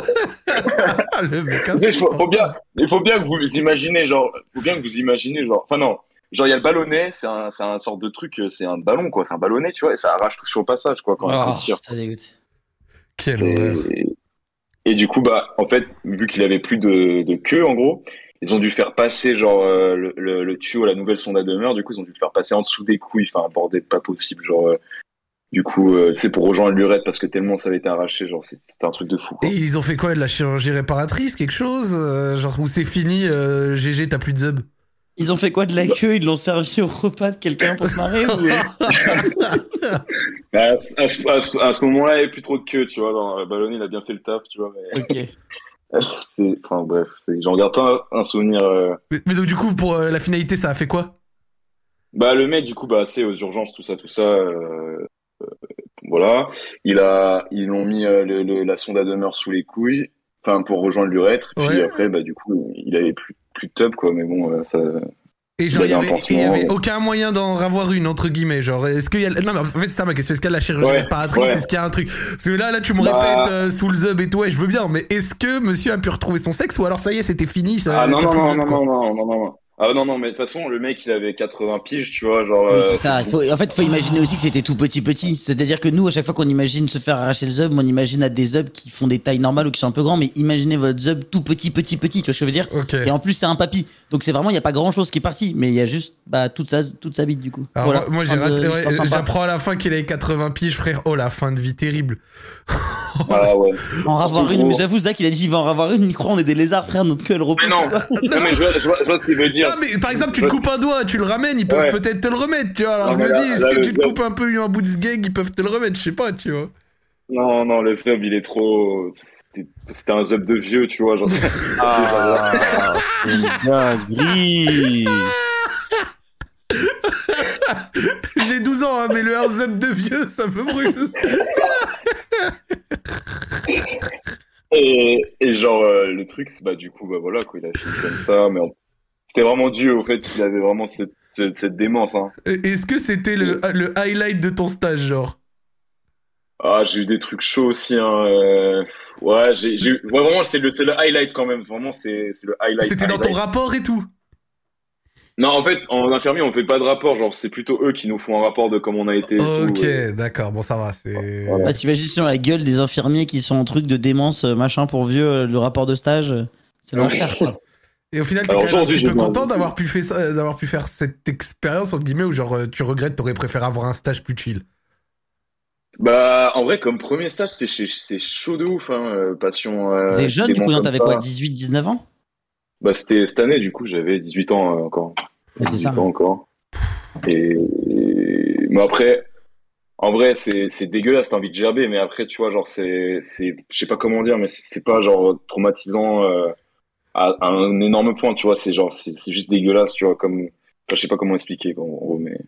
Ah, le mec, Tu sais, faut, faut bien, il faut bien que vous imaginez, genre, faut bien que vous imaginez, genre, enfin non, genre il y a le ballonnet, c'est un, c'est un sorte de truc, euh, c'est un ballon quoi, c'est un ballonnet, tu vois, et ça arrache tout sur le passage quoi quand Oh, on tire. ça dégoûte. Quelle Et, horreur. et du coup, bah, en fait, vu qu'il avait plus de, de queue, en gros, ils ont dû faire passer, genre, euh, le, le, le tuyau à la nouvelle sonde à demeure. Du coup, ils ont dû le faire passer en dessous des couilles. Enfin, un bordel pas possible. Genre, euh, du coup, euh, c'est pour rejoindre l'urètre parce que tellement ça avait été arraché. Genre, c'était un truc de fou. Et Quoi. ils ont fait quoi? De la chirurgie réparatrice Quelque chose euh, Genre où c'est fini, euh, GG, t'as plus de zub? Ils ont fait quoi de la queue? Ils l'ont servi au repas de quelqu'un pour se marrer ou... À, ce- à ce, à ce- à ce moment-là, il n'y avait plus trop de queue, tu vois. Le ballonnet, il a bien fait le taf, tu vois. Mais Ok. c'est, enfin, bref, j'en garde pas un, souvenir. euh, mais, mais donc, du coup, pour euh, la finalité, ça a fait quoi? Bah le mec du coup bah c'est aux urgences tout ça tout ça euh, euh, voilà il a ils l'ont mis euh, le- le- la sonde à demeure sous les couilles enfin pour rejoindre l'urètre puis Ouais. après bah du coup il avait plus plus tub quoi mais bon euh, ça Et genre, il y Bah, avait, pansement. aucun moyen d'en avoir une, entre guillemets. Genre, est-ce qu'il y a. Non, mais en fait, c'est ça ma question. Est-ce qu'il y a la chirurgie Ouais, réparatrice ouais. Est-ce qu'il y a un truc? Parce que là, là, tu me Bah. répètes euh, sous le zub et tout, ouais, je veux bien. Mais est-ce que monsieur a pu retrouver son sexe ou alors ça y est, c'était fini ça, Ah non, non, non, zub, non, non, non, non, non, non. Ah non, non, mais de toute façon, le mec, il avait 80 piges, tu vois, genre... Oui, euh, c'est ça. Il faut, en fait, faut imaginer aussi que c'était tout petit petit. C'est-à-dire que nous, à chaque fois qu'on imagine se faire arracher le zub, on imagine à des zubs qui font des tailles normales ou qui sont un peu grands, mais imaginez votre zub tout petit, petit, petit. Tu vois ce que je veux dire? Et en plus, c'est un papy. Donc c'est vraiment, il y a pas grand-chose qui est parti, mais il y a juste bah, toute sa toute sa bite du coup. Alors, Voilà. moi, j'ai raté. ouais. J'apprends à la fin qu'il avait 80 piges, frère. Oh, la fin de vie terrible. Ah ouais. En ravoir une, mais j'avoue, Zach, il a dit, il va en ravoir une. Il croit, on est des lézards, frère. Notre queue, elle repousse. Mais non, non, mais vois, je vois ce qu'il veut dire. Non, mais par exemple, tu te coupes un doigt, tu le ramènes, ils peuvent Ouais. peut-être te le remettre, tu vois. Alors Non, je me là- dis, est-ce que tu te coupes un peu un bout de sgeg, ils peuvent te le remettre, je sais pas, tu vois. Non, non, le sub, il est trop... C'était un sub de vieux, tu vois, genre... Ah, gris. J'ai 12 ans, hein, mais le zub de vieux, ça me brûle. Et, et genre, euh, le truc, c'est bah, du coup, bah voilà, quoi, il a fini comme ça, mais on- c'était vraiment dû au fait qu'il avait vraiment cette, cette, cette démence, hein. Est-ce que c'était le, le highlight de ton stage, genre? Ah, j'ai eu des trucs chauds aussi, hein. euh, Ouais, j'ai j'ai eu... ouais, vraiment, c'est le, c'est le highlight quand même, vraiment, c'est c'est le highlight. C'était dans ton rapport et tout? Non, en fait, en infirmier, on fait pas de rapport, genre, c'est plutôt eux qui nous font un rapport de comment on a été. Ok, euh. d'accord, bon, ça va, c'est. Voilà. Bah, t'imagines sur la gueule des infirmiers qui sont en truc de démence, euh, machin, pour vieux, euh, le rapport de stage. C'est l'enfer, quoi. Et au final, t'es quand même un petit peu content d'avoir pu, fait ça- d'avoir pu faire cette expérience, entre guillemets, où genre euh, tu regrettes, t'aurais préféré avoir un stage plus chill. Bah, en vrai, comme premier stage, c'est c'est chaud de ouf, hein, euh, passion. euh, T'es jeune, du coup, non, t'avais quoi, 18, 19 ans? Bah, c'était cette année, du coup, j'avais 18 ans euh, encore. Ouais, c'est 18 ça. ans encore. Et... et- Mais après, en vrai, c'est c'est dégueulasse, t'as envie de gerber, mais après, tu vois, genre, c'est, c'est, je sais pas comment dire, mais c'est c'est pas genre traumatisant euh, à, un énorme point, tu vois, c'est genre, c'est juste dégueulasse, tu vois, comme, enfin, je sais pas comment expliquer, en gros, mais.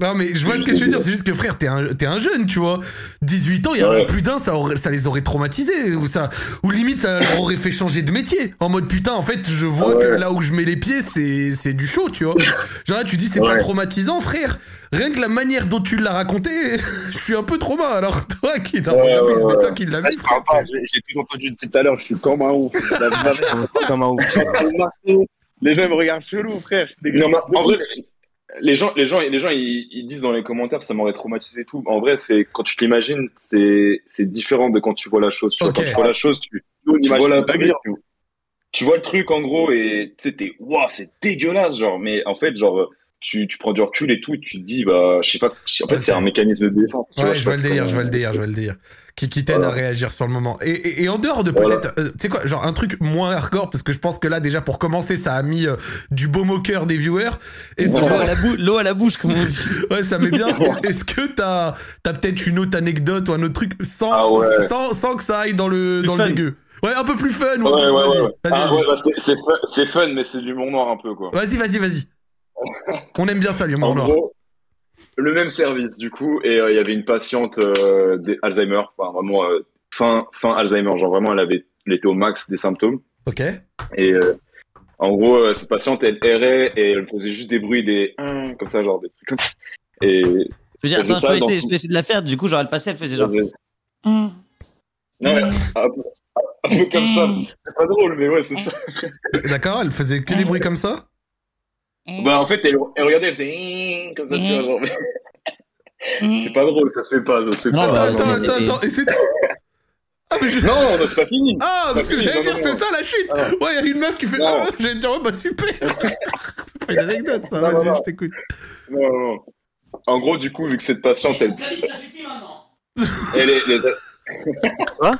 Non, mais je vois ce que je veux dire, c'est juste que frère, t'es un, t'es un jeune, tu vois. 18 ans, il y en a Ouais. plus d'un, ça, aurait- ça les aurait traumatisés, ou ça, ou limite, ça leur aurait fait changer de métier. En mode putain, en fait, je vois Ah ouais. que là où je mets les pieds, c'est, c'est du chaud, tu vois. Genre là, tu dis, c'est pas traumatisant, frère. Rien que la manière dont tu l'as raconté, je suis un peu trauma. Alors toi qui l'as Ouais, jamais, ouais, mais ouais. toi qui l'as vu, frère, c'est- J'ai tout entendu depuis tout à l'heure, je suis comme un ouf. Comme un ouf. Les gens me regardent chelou, frère. je suis Non, mais en vrai, les gens, les gens, les gens, ils, ils disent dans les commentaires, ça m'aurait traumatisé et tout. En vrai, c'est quand tu te l'imagines, c'est, c'est différent de quand tu vois la chose. Tu vois, quand tu vois la chose, tu, tu vois la truc, tu, tu vois le truc en gros et tu sais, t'es, waouh, c'est dégueulasse, genre. Mais en fait, genre, tu, tu prends du recul et tout, et tu te dis, bah, je sais pas. En fait, c'est un mécanisme de défense. tu Ouais, vois, je sais vois le délire, comment- je vois le délire, je vois le délire. Qui, qui t'aide Voilà. à réagir sur le moment. Et, et, et en dehors de Voilà. peut-être, euh, tu sais quoi, genre un truc moins hardcore, parce que je pense que là, déjà, pour commencer, ça a mis euh, du baume au cœur des viewers. Et L'eau à, la bou- l'eau à la bouche, comme on dit. Ouais, ça met bien. Est-ce que t'as as, peut-être une autre anecdote ou un autre truc sans, Ah ouais. sans, sans que ça aille dans le, Plus dans le fun. dégueu? Ouais, un peu plus fun. Ouais, ouais, ouais. Ah, ouais, bah, c'est- c'est fun, mais c'est de l'humour noir un peu, quoi. Vas-y, vas-y, vas-y. On aime bien ça, l'humour En gros, le même service, du coup, et euh, il y avait une patiente euh, des Alzheimer, enfin, vraiment euh, fin, fin Alzheimer, genre vraiment, elle avait, elle était au max des symptômes. Ok. Et euh, en gros, euh, cette patiente, elle errait et elle faisait juste des bruits, des Hum comme ça, genre des trucs comme ça. Et Je veux dire, attends, je peux, essayer, tout. je peux essayer de la faire. Du coup, genre, elle passait, elle faisait genre. non, mais, un, peu, un peu comme ça. C'est pas drôle, mais ouais, c'est ça. D'accord, elle faisait que des bruits comme ça? Bah, en fait, elle, elle regardait, elle faisait Hum comme ça, tu vois, genre. C'est pas drôle, ça se fait pas, ça se fait Non, pas. Attends, attends, attends. Et c'est tout Ah, mais je- Non, non, c'est pas fini. Ah, parce que j'allais dire, c'est ça la chute Ah. Ouais, il y a une meuf qui fait Non. ça J'allais dire, ouais, bah super C'est pas une anecdote, ça, vas-y, je t'écoute. Non, non, non. En gros, du coup, vu que cette patiente, elle, Ça suffit maintenant. elle est, elle est- Ah,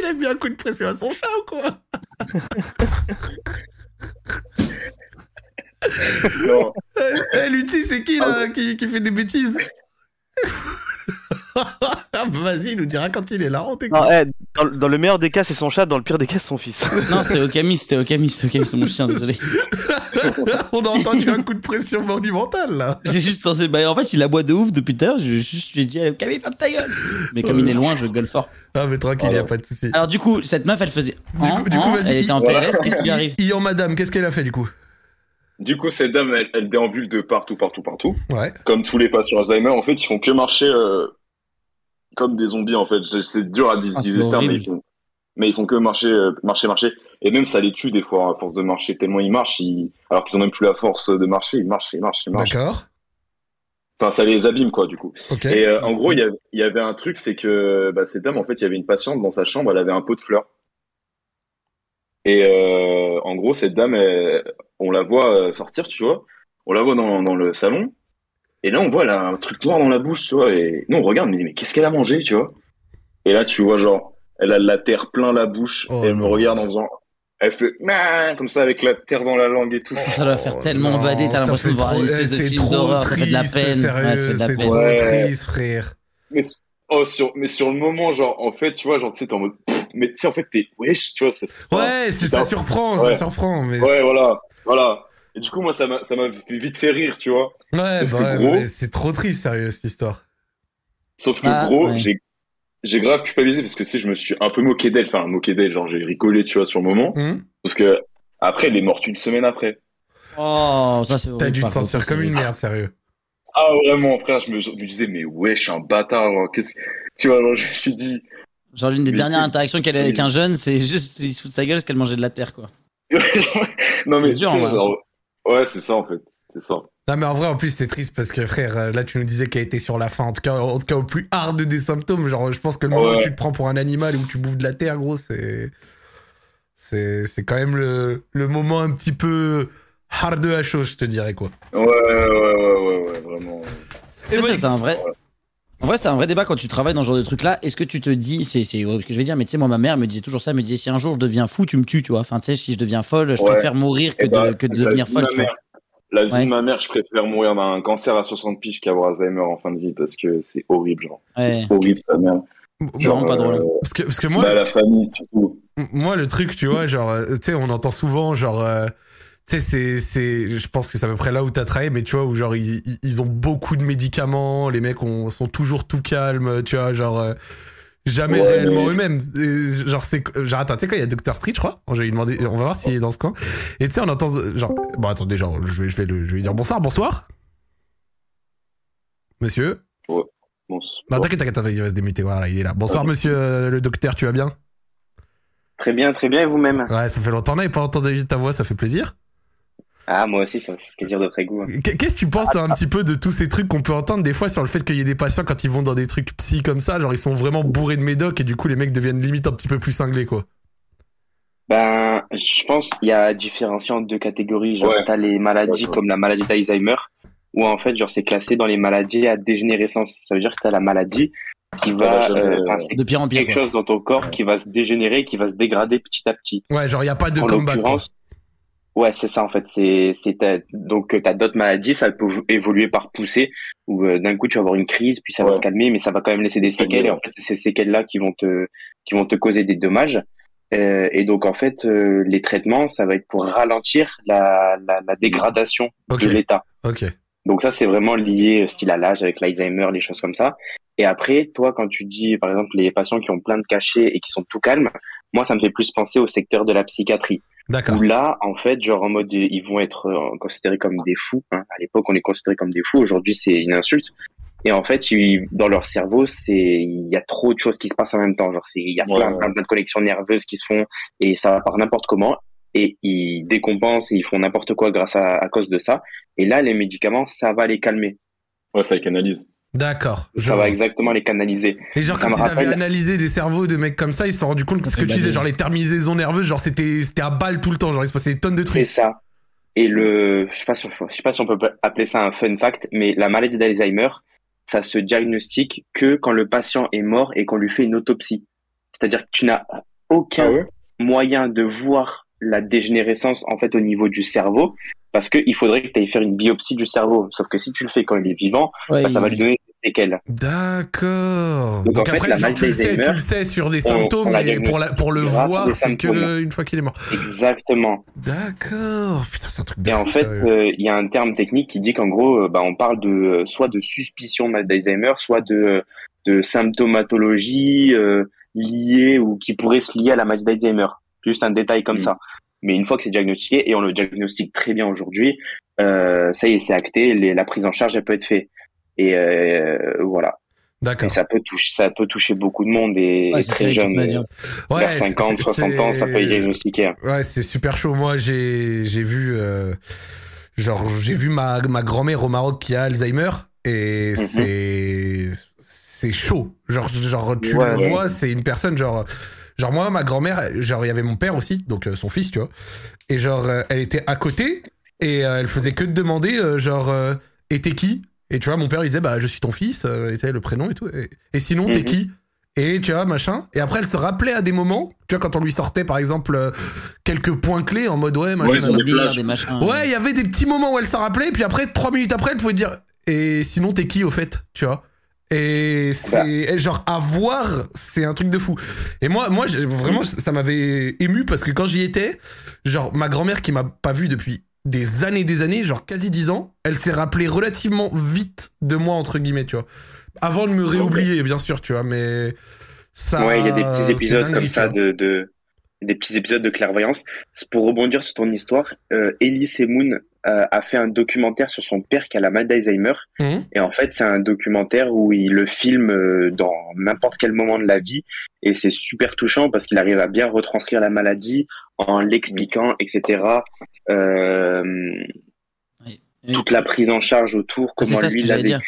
il a mis un coup de pression à son chat ou quoi? Non, Eh, Lutti, c'est qui, là, qui, qui fait des bêtises Ah, bah, vas-y, il nous dira quand il est là, on. Non, eh, dans, dans le meilleur des cas, c'est son chat, dans le pire des cas, c'est son fils. Non, c'est Okami, c'était Okami, c'était Okami, c'est mon chien, désolé. on a entendu un coup de pression monumental, là J'ai juste. Bah, en fait, il aboie de ouf depuis tout à l'heure. Je juste lui ai dit, Okami, ferme ta gueule. Mais comme il est loin, je gueule fort. Ah, mais tranquille, y a Voilà. pas de souci. Alors, du coup, cette meuf, elle faisait. Du coup- du coup, vas-y, elle était en il- PLS, qu'est-ce qui arrive? Ian Madame, qu'est-ce qu'elle a fait, du coup? Du coup, cette dame, elle, elle déambule de partout, partout, partout. Ouais. Comme tous les patients Alzheimer, en fait, ils font que marcher euh, comme des zombies, en fait. C'est- dur à Ah, utiliser ce terme, mais ils, font, mais ils font que marcher, euh, marcher, marcher. Et même, ça les tue des fois, hein, à force de marcher. Tellement ils marchent, ils- alors qu'ils ont même plus la force de marcher, ils marchent, ils marchent, ils marchent. D'accord. Enfin, ça les abîme, quoi, du coup. Ok. Et euh, en gros, il y, avait, il y avait un truc, c'est que bah, cette dame, en fait, il y avait une patiente dans sa chambre, elle avait un pot de fleurs. Et euh, en gros, cette dame, elle- on la voit euh, sortir, tu vois. On la voit dans, dans le salon. Et là, on voit, elle a un truc noir dans la bouche, tu vois. Et nous, on regarde, on me dit, mais qu'est-ce qu'elle a mangé, tu vois Et là, tu vois, genre, elle a de la terre plein la bouche. Oh et elle me regarde en faisant. Elle fait comme ça avec la terre dans la langue et tout. Ça doit faire tellement Oh, Non, bader, t'as ça l'impression de voir espèce eh, de c'est film trop d'horreur, ça fait de la peine. De c'est trop Ouais. triste, frère. Mais, oh, sur, mais sur le moment, genre, en fait, tu vois, genre, tu sais, t'es en mode. pff, Mais tu sais, en fait, t'es. Wesh, tu vois, ça. Ouais, ça surprend, Ouais. ça surprend, mais Ouais, voilà, voilà. Et du coup, moi, ça m'a, ça m'a fait vite fait rire, tu vois. ouais, Sauf bah ouais, c'est trop triste, sérieux cette histoire. Sauf que Ah, gros, ouais. j'ai, j'ai grave culpabilisé parce que si je me suis un peu moqué d'elle, enfin, moqué d'elle, genre, j'ai rigolé, tu vois, sur le moment. Hum Parce que, après, elle est morte une semaine après. Oh, ça c'est T'as dû te contre, sentir comme une merde, sérieux. Ah, vraiment, frère, je me, je me disais, mais ouais, je suis un bâtard, genre, qu'est-ce que- tu vois, genre, je me suis dit, Genre l'une des Mais dernières interactions qu'elle a avec un jeune, c'est juste il se fout de sa gueule parce qu'elle mangeait de la terre quoi. Non, mais, C'est dur, genre, ouais, c'est ça, en fait. C'est ça. Non, mais en vrai, en plus, c'est triste parce que, frère, euh, là, tu nous disais qu'elle était sur la fin. En tout cas, en tout cas, au plus hard des symptômes. Genre, je pense que le moment Ouais. où tu te prends pour un animal et où tu bouffes de la terre, gros, c'est. C'est c'est quand même le, le moment un petit peu hard à chaud, je te dirais, quoi. Ouais, ouais, ouais, ouais, ouais, vraiment. Et Ça, ouais, c'est un vrai. En vrai, c'est un vrai débat quand tu travailles dans ce genre de truc-là. Est-ce que tu te dis, c'est ce que je vais dire, mais tu sais, moi, ma mère me disait toujours ça, elle me disait, si un jour je deviens fou, tu me tues, tu vois. Enfin, tu sais, si je deviens folle, je Ouais. préfère mourir que Eh ben, de, que de la devenir vie de folle, ma tu vois. La vie Ouais. de ma mère, je préfère mourir d'un cancer à 60 piges qu'avoir Alzheimer en fin de vie parce que c'est horrible, genre. Ouais. C'est horrible, sa mère. C'est vraiment pas drôle. Parce que, parce que moi, Bah, la famille, surtout. Moi, le truc, tu vois, genre, euh, tu sais, on entend souvent, genre, euh, tu sais, c'est, c'est, je pense que c'est à peu près là où t'as travaillé, mais tu vois, où genre, ils, ils- ont beaucoup de médicaments, les mecs ont, sont toujours tout calmes, tu vois, genre, euh, jamais Ouais, réellement mais- eux-mêmes. Et Genre, c'est, genre, attends, tu sais quoi, il y a Dr. Street, je crois. Je vais lui demander, on va voir s'il est dans ce coin. Et tu sais, on entend, genre, bon, attendez, genre, je vais, je vais, le- je vais lui dire bonsoir, bonsoir. Monsieur. Bon, c'est- Non, t'inquiète, t'inquiète, t'inquiète, il va se démuter, voilà, il est là. Bonsoir, monsieur euh, le docteur, tu vas bien? Très bien, très bien, et vous-même? Ouais, ça fait longtemps, on n'avait pas entendu ta voix, ça fait plaisir. Ah, moi aussi, ça me fait plaisir de très goût. hein. Qu- Qu'est-ce que tu penses toi, un petit peu de tous ces trucs qu'on peut entendre des fois sur le fait qu'il y ait des patients quand ils vont dans des trucs psy comme ça, genre ils sont vraiment bourrés de médoc et du coup les mecs deviennent limite un petit peu plus cinglés quoi? Ben, je pense qu'il y a différencié en deux catégories. Genre, Ouais. t'as les maladies comme la maladie d'Alzheimer, où en fait, genre, c'est classé dans les maladies à dégénérescence. Ça veut dire que t'as la maladie qui va, euh, euh, De pire en pire. quelque quoi. chose dans ton corps qui va se dégénérer, qui va se dégrader petit à petit. Ouais, genre il y a pas de en comeback. Ouais, c'est ça en fait. C'est, donc euh, t'as d'autres maladies, ça peut évoluer par poussée, où euh, d'un coup tu vas avoir une crise, puis ça va se calmer, mais ça va quand même laisser des séquelles. Et en fait, c'est ces séquelles-là qui vont te, qui vont te causer des dommages. Euh, et donc en fait, euh, les traitements, ça va être pour ralentir la, la, la dégradation de l'état. ok. Donc ça, c'est vraiment lié euh, style à l'âge avec l'Alzheimer, les choses comme ça. Et après, toi, quand tu dis, par exemple, les patients qui ont plein de cachets et qui sont tout calmes, moi, ça me fait plus penser au secteur de la psychiatrie. D'accord. Où là, en fait, genre en mode, ils vont être euh, considérés comme des fous. hein. À l'époque, on est considérés comme des fous. Aujourd'hui, c'est une insulte. Et en fait, ils- dans leur cerveau, c'est il y a trop de choses qui se passent en même temps. Genre, c'est il y a Ouais, plein, ouais. plein, plein de connexions nerveuses qui se font et ça va par n'importe comment. Et ils décompensent et ils font n'importe quoi grâce à, à cause de ça. Et là, les médicaments, ça va les calmer. Ouais, ça canalise. D'accord. Ça va exactement les canaliser. Et genre ça quand ils avaient analysé des cerveaux de mecs comme ça, ils se sont rendus compte que ce que fait tu disais, genre les terminaisons nerveuses, genre c'était c'était à balle tout le temps, genre il se passait des tonnes de C'est trucs. ça. Et le, je sais pas si, on- je sais pas si on peut appeler ça un fun fact, mais la maladie d'Alzheimer, ça se diagnostique que quand le patient est mort et qu'on lui fait une autopsie. C'est-à-dire que tu n'as aucun Ah ouais? moyen de voir la dégénérescence en fait au niveau du cerveau parce qu'il faudrait que tu ailles faire une biopsie du cerveau. Sauf que si tu le fais quand il est vivant, Ouais, bah, ça va lui donner des séquelles. D'accord. Donc, Donc, en fait, après, la genre tu le maladie sais, tu le sais sur des on- symptômes, mais pour, la, pour le voir, c'est que symptômes. une fois qu'il est mort. Exactement. D'accord. Putain, c'est un truc de Et en fait, euh, il y a un terme technique qui dit qu'en gros, euh, bah, on parle de euh, soit de suspicion d'Alzheimer, soit de, de symptomatologie euh, liée ou qui pourrait se lier à la maladie d'Alzheimer. Juste un détail comme Mm. ça. Mais une fois que c'est diagnostiqué, et on le diagnostique très bien aujourd'hui, euh, ça y est, c'est acté, les- la prise en charge, elle peut être faite. Et euh, voilà. D'accord. ça peut toucher, ça peut toucher beaucoup de monde et, Ouais, très jeune. euh, vers 50, c'est- 60 ans, ça peut être diagnostiqué. hein. Ouais, c'est super chaud. Moi, j'ai j'ai vu euh, genre j'ai vu ma ma grand-mère au Maroc qui a Alzheimer et Mhm. c'est c'est chaud. Genre genre tu Ouais, le ouais. vois, c'est une personne genre genre moi ma grand-mère genre il y avait mon père aussi donc euh, son fils, tu vois. Et genre euh, elle était à côté et euh, elle faisait que de demander euh, genre euh, et t'es qui? Et tu vois mon père il disait bah je suis ton fils, euh, et tu sais, le prénom et tout. Et, et sinon t'es Mhm. qui? Et tu vois, machin. Et après, elle se rappelait à des moments, tu vois, quand on lui sortait, par exemple, euh, quelques points clés en mode ouais, machin. Ouais, il y avait des petits moments où elle s'en rappelait, puis après, trois minutes après, elle pouvait dire Et sinon, t'es qui au fait? Tu vois? Et c'est genre à voir, c'est un truc de fou. Et moi, moi, vraiment, ça m'avait ému parce que quand j'y étais, genre ma grand-mère qui m'a pas vu depuis des années, des années, genre quasi dix ans, elle s'est rappelée relativement vite de moi entre guillemets, tu vois. Avant de me réoublier, bien sûr, tu vois, mais ça. ouais, il y a des petits épisodes comme ça de, de des petits épisodes de clairvoyance. Pour rebondir sur ton histoire, euh, Elise Moon euh, a fait un documentaire sur son père qui a la maladie d'Alzheimer. Mhm. Et en fait, c'est un documentaire où il le filme euh, dans n'importe quel moment de la vie. Et c'est super touchant parce qu'il arrive à bien retranscrire la maladie en l'expliquant, etc. Euh, toute la prise en charge autour, comment lui l'a j'allais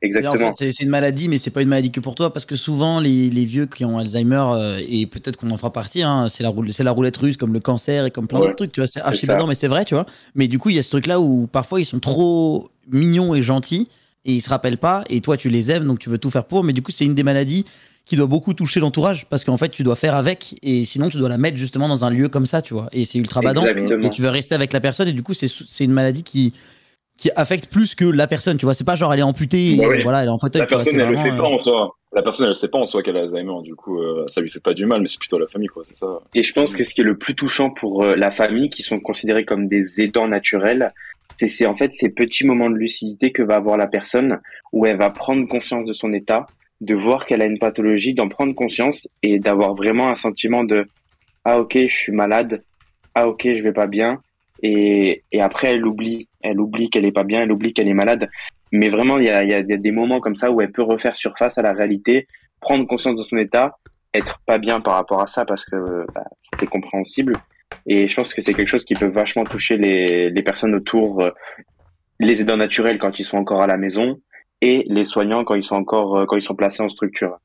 Et en Exactement. fait, c'est- une maladie, mais c'est pas une maladie que pour toi, parce que souvent, les, les vieux qui ont Alzheimer, euh, et peut-être qu'on en fera partie, hein, c'est la, roule- c'est la roulette russe, comme le cancer et comme plein Ouais. d'autres trucs, tu vois, c'est archi badant, mais c'est vrai, tu vois. Mais du coup, il y a ce truc-là où parfois ils sont trop mignons et gentils, et ils se rappellent pas, et toi, tu les aimes, donc tu veux tout faire pour, mais du coup, c'est une des maladies qui doit beaucoup toucher l'entourage, parce qu'en fait, tu dois faire avec, et sinon, tu dois la mettre justement dans un lieu comme ça, tu vois. Et c'est ultra badant, Exactement. et tu veux rester avec la personne, et du coup, c'est une maladie qui qui affecte plus que la personne, tu vois. C'est pas genre elle est amputée, et Bah oui. voilà, elle est en fauteuil. La vois, personne, elle le sait vraiment, pas euh, en soi. La personne, elle sait pas en soi qu'elle a Alzheimer. Du coup, euh, ça lui fait pas du mal, mais c'est plutôt la famille, quoi. C'est ça. Et je pense que ce qui est le plus touchant pour euh, la famille, qui sont considérés comme des aidants naturels, c'est c'est en fait ces petits moments de lucidité que va avoir la personne, où elle va prendre conscience de son état, de voir qu'elle a une pathologie, d'en prendre conscience et d'avoir vraiment un sentiment de ah ok je suis malade, ah ok je vais pas bien, et, et après elle oublie, elle oublie qu'elle est pas bien, elle oublie qu'elle est malade. Mais vraiment il y a, il y a des moments comme ça où elle peut refaire surface à la réalité, prendre conscience de son état, être pas bien par rapport à ça parce que bah, c'est compréhensible. Et je pense que c'est quelque chose qui peut vachement toucher les, les personnes autour, euh, les aidants naturels quand ils sont encore à la maison et les soignants quand ils sont encore euh, quand ils sont placés en structure.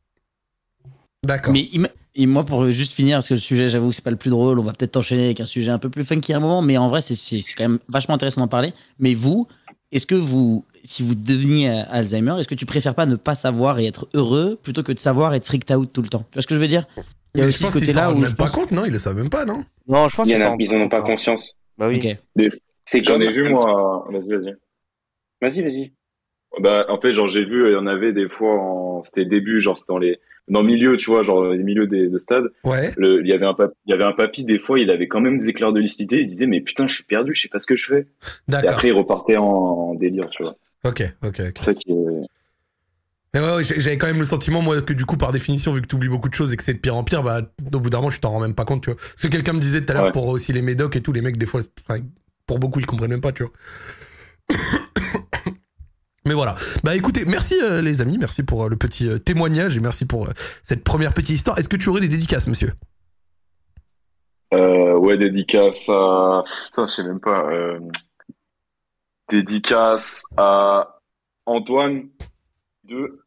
D'accord. Mais im- et moi, pour juste finir, parce que le sujet, j'avoue que c'est pas le plus drôle, on va peut-être enchaîner avec un sujet un peu plus funky à un moment, mais en vrai, c'est- quand même vachement intéressant d'en parler. Mais vous, est-ce que vous, si vous deveniez Alzheimer, est-ce que tu préfères pas ne pas savoir et être heureux plutôt que de savoir et être freaked out tout le temps? Tu vois ce que je veux dire? Il y a aussi ce côté-là rendent où même je pas pense- compte, non? Ils le savent même pas, non? Non, je pense en qu'ils ils en ont pas conscience. Bah oui. J'en ai vu, moi. Vas-y, vas-y. Vas-y, vas-y. Bah, en fait, genre, j'ai vu, il y en avait des fois, en... c'était début, genre, c'était dans les, dans le milieu, tu vois, genre, les milieux des, de stade. Ouais. Le, il y avait un papy, il y avait un papy, des fois, il avait quand même des éclairs de lucidité. Il disait, mais putain, je suis perdu, je sais pas ce que je fais. Et après, il repartait en, en délire, tu vois. Ok, ok, ok. C'est ça qui est. Mais ouais, j'avais quand même le sentiment, moi, que du coup, par définition, vu que tu oublies beaucoup de choses et que c'est de pire en pire, bah, au bout d'un moment, tu t'en rends même pas compte, tu vois. Parce que quelqu'un me disait tout à l'heure Ouais. pour aussi les médocs et tout, les mecs, des fois, pour beaucoup, ils comprennent même pas, tu vois. Mais voilà. Bah écoutez, merci euh, les amis, merci pour euh, le petit euh, témoignage et merci pour euh, cette première petite histoire. Est-ce que tu aurais des dédicaces, monsieur? Euh, ouais, dédicace à. Putain, je sais même pas. Euh... Dédicace à Antoine 2.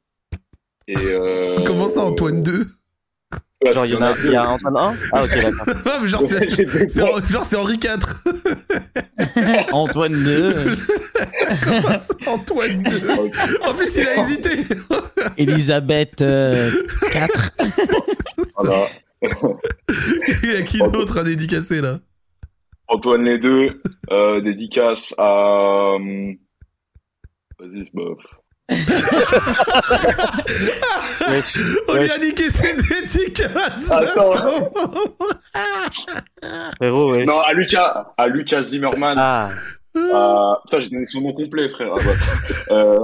Et euh... Comment ça, Antoine 2 Genre, il y en a, il y a Antoine 1 Ah, ok, d'accord. Genre, c'est Henri IV. Antoine 2, Comment ça, Antoine 2 En plus, il a hésité. Elisabeth euh, 4. Voilà. Il y a qui d'autre à dédicacer, là? Antoine les deux. Euh, dédicace à. hum, Vas-y, c'est On lui a niqué ses dédicaces Attends. Frérot, ouais. Non, à Lucas, à Lucas Zimmerman. Ah, à- Ça, j'ai donné son nom complet, frère. Ah, ouais. euh...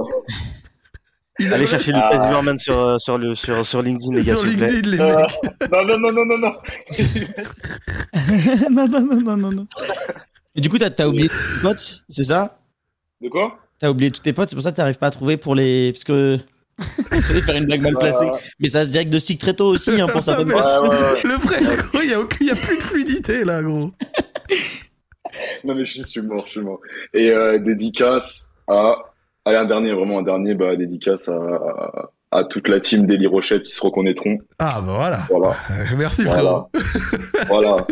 Allez chercher Ah. Lucas Zimmerman sur, euh, sur, le, sur, sur LinkedIn, les gars, sur. LinkedIn, les Euh, mecs. non, non, non, non, non, non. non, non, non, non, non, non. Et du coup, t'as as oublié tes potes, c'est ça? De quoi? T'as oublié tous tes potes, c'est pour ça que t'arrives pas à trouver pour les. Parce que. J'allais faire une blague mal placée. Mais ça se diagnostique très tôt aussi hein, pour certaines mais- ouais, personnes. ouais, ouais. Le frère, gros, il y a, a plus de fluidité là, gros. Non, mais je, suis- je suis mort, je suis mort. Et euh, dédicace à. Allez, un dernier, vraiment un dernier, bah, dédicace à, à, à toute la team d'Eli Rochette, ils se reconnaîtront. Ah bah voilà. Voilà. Merci Voilà. frérot. voilà.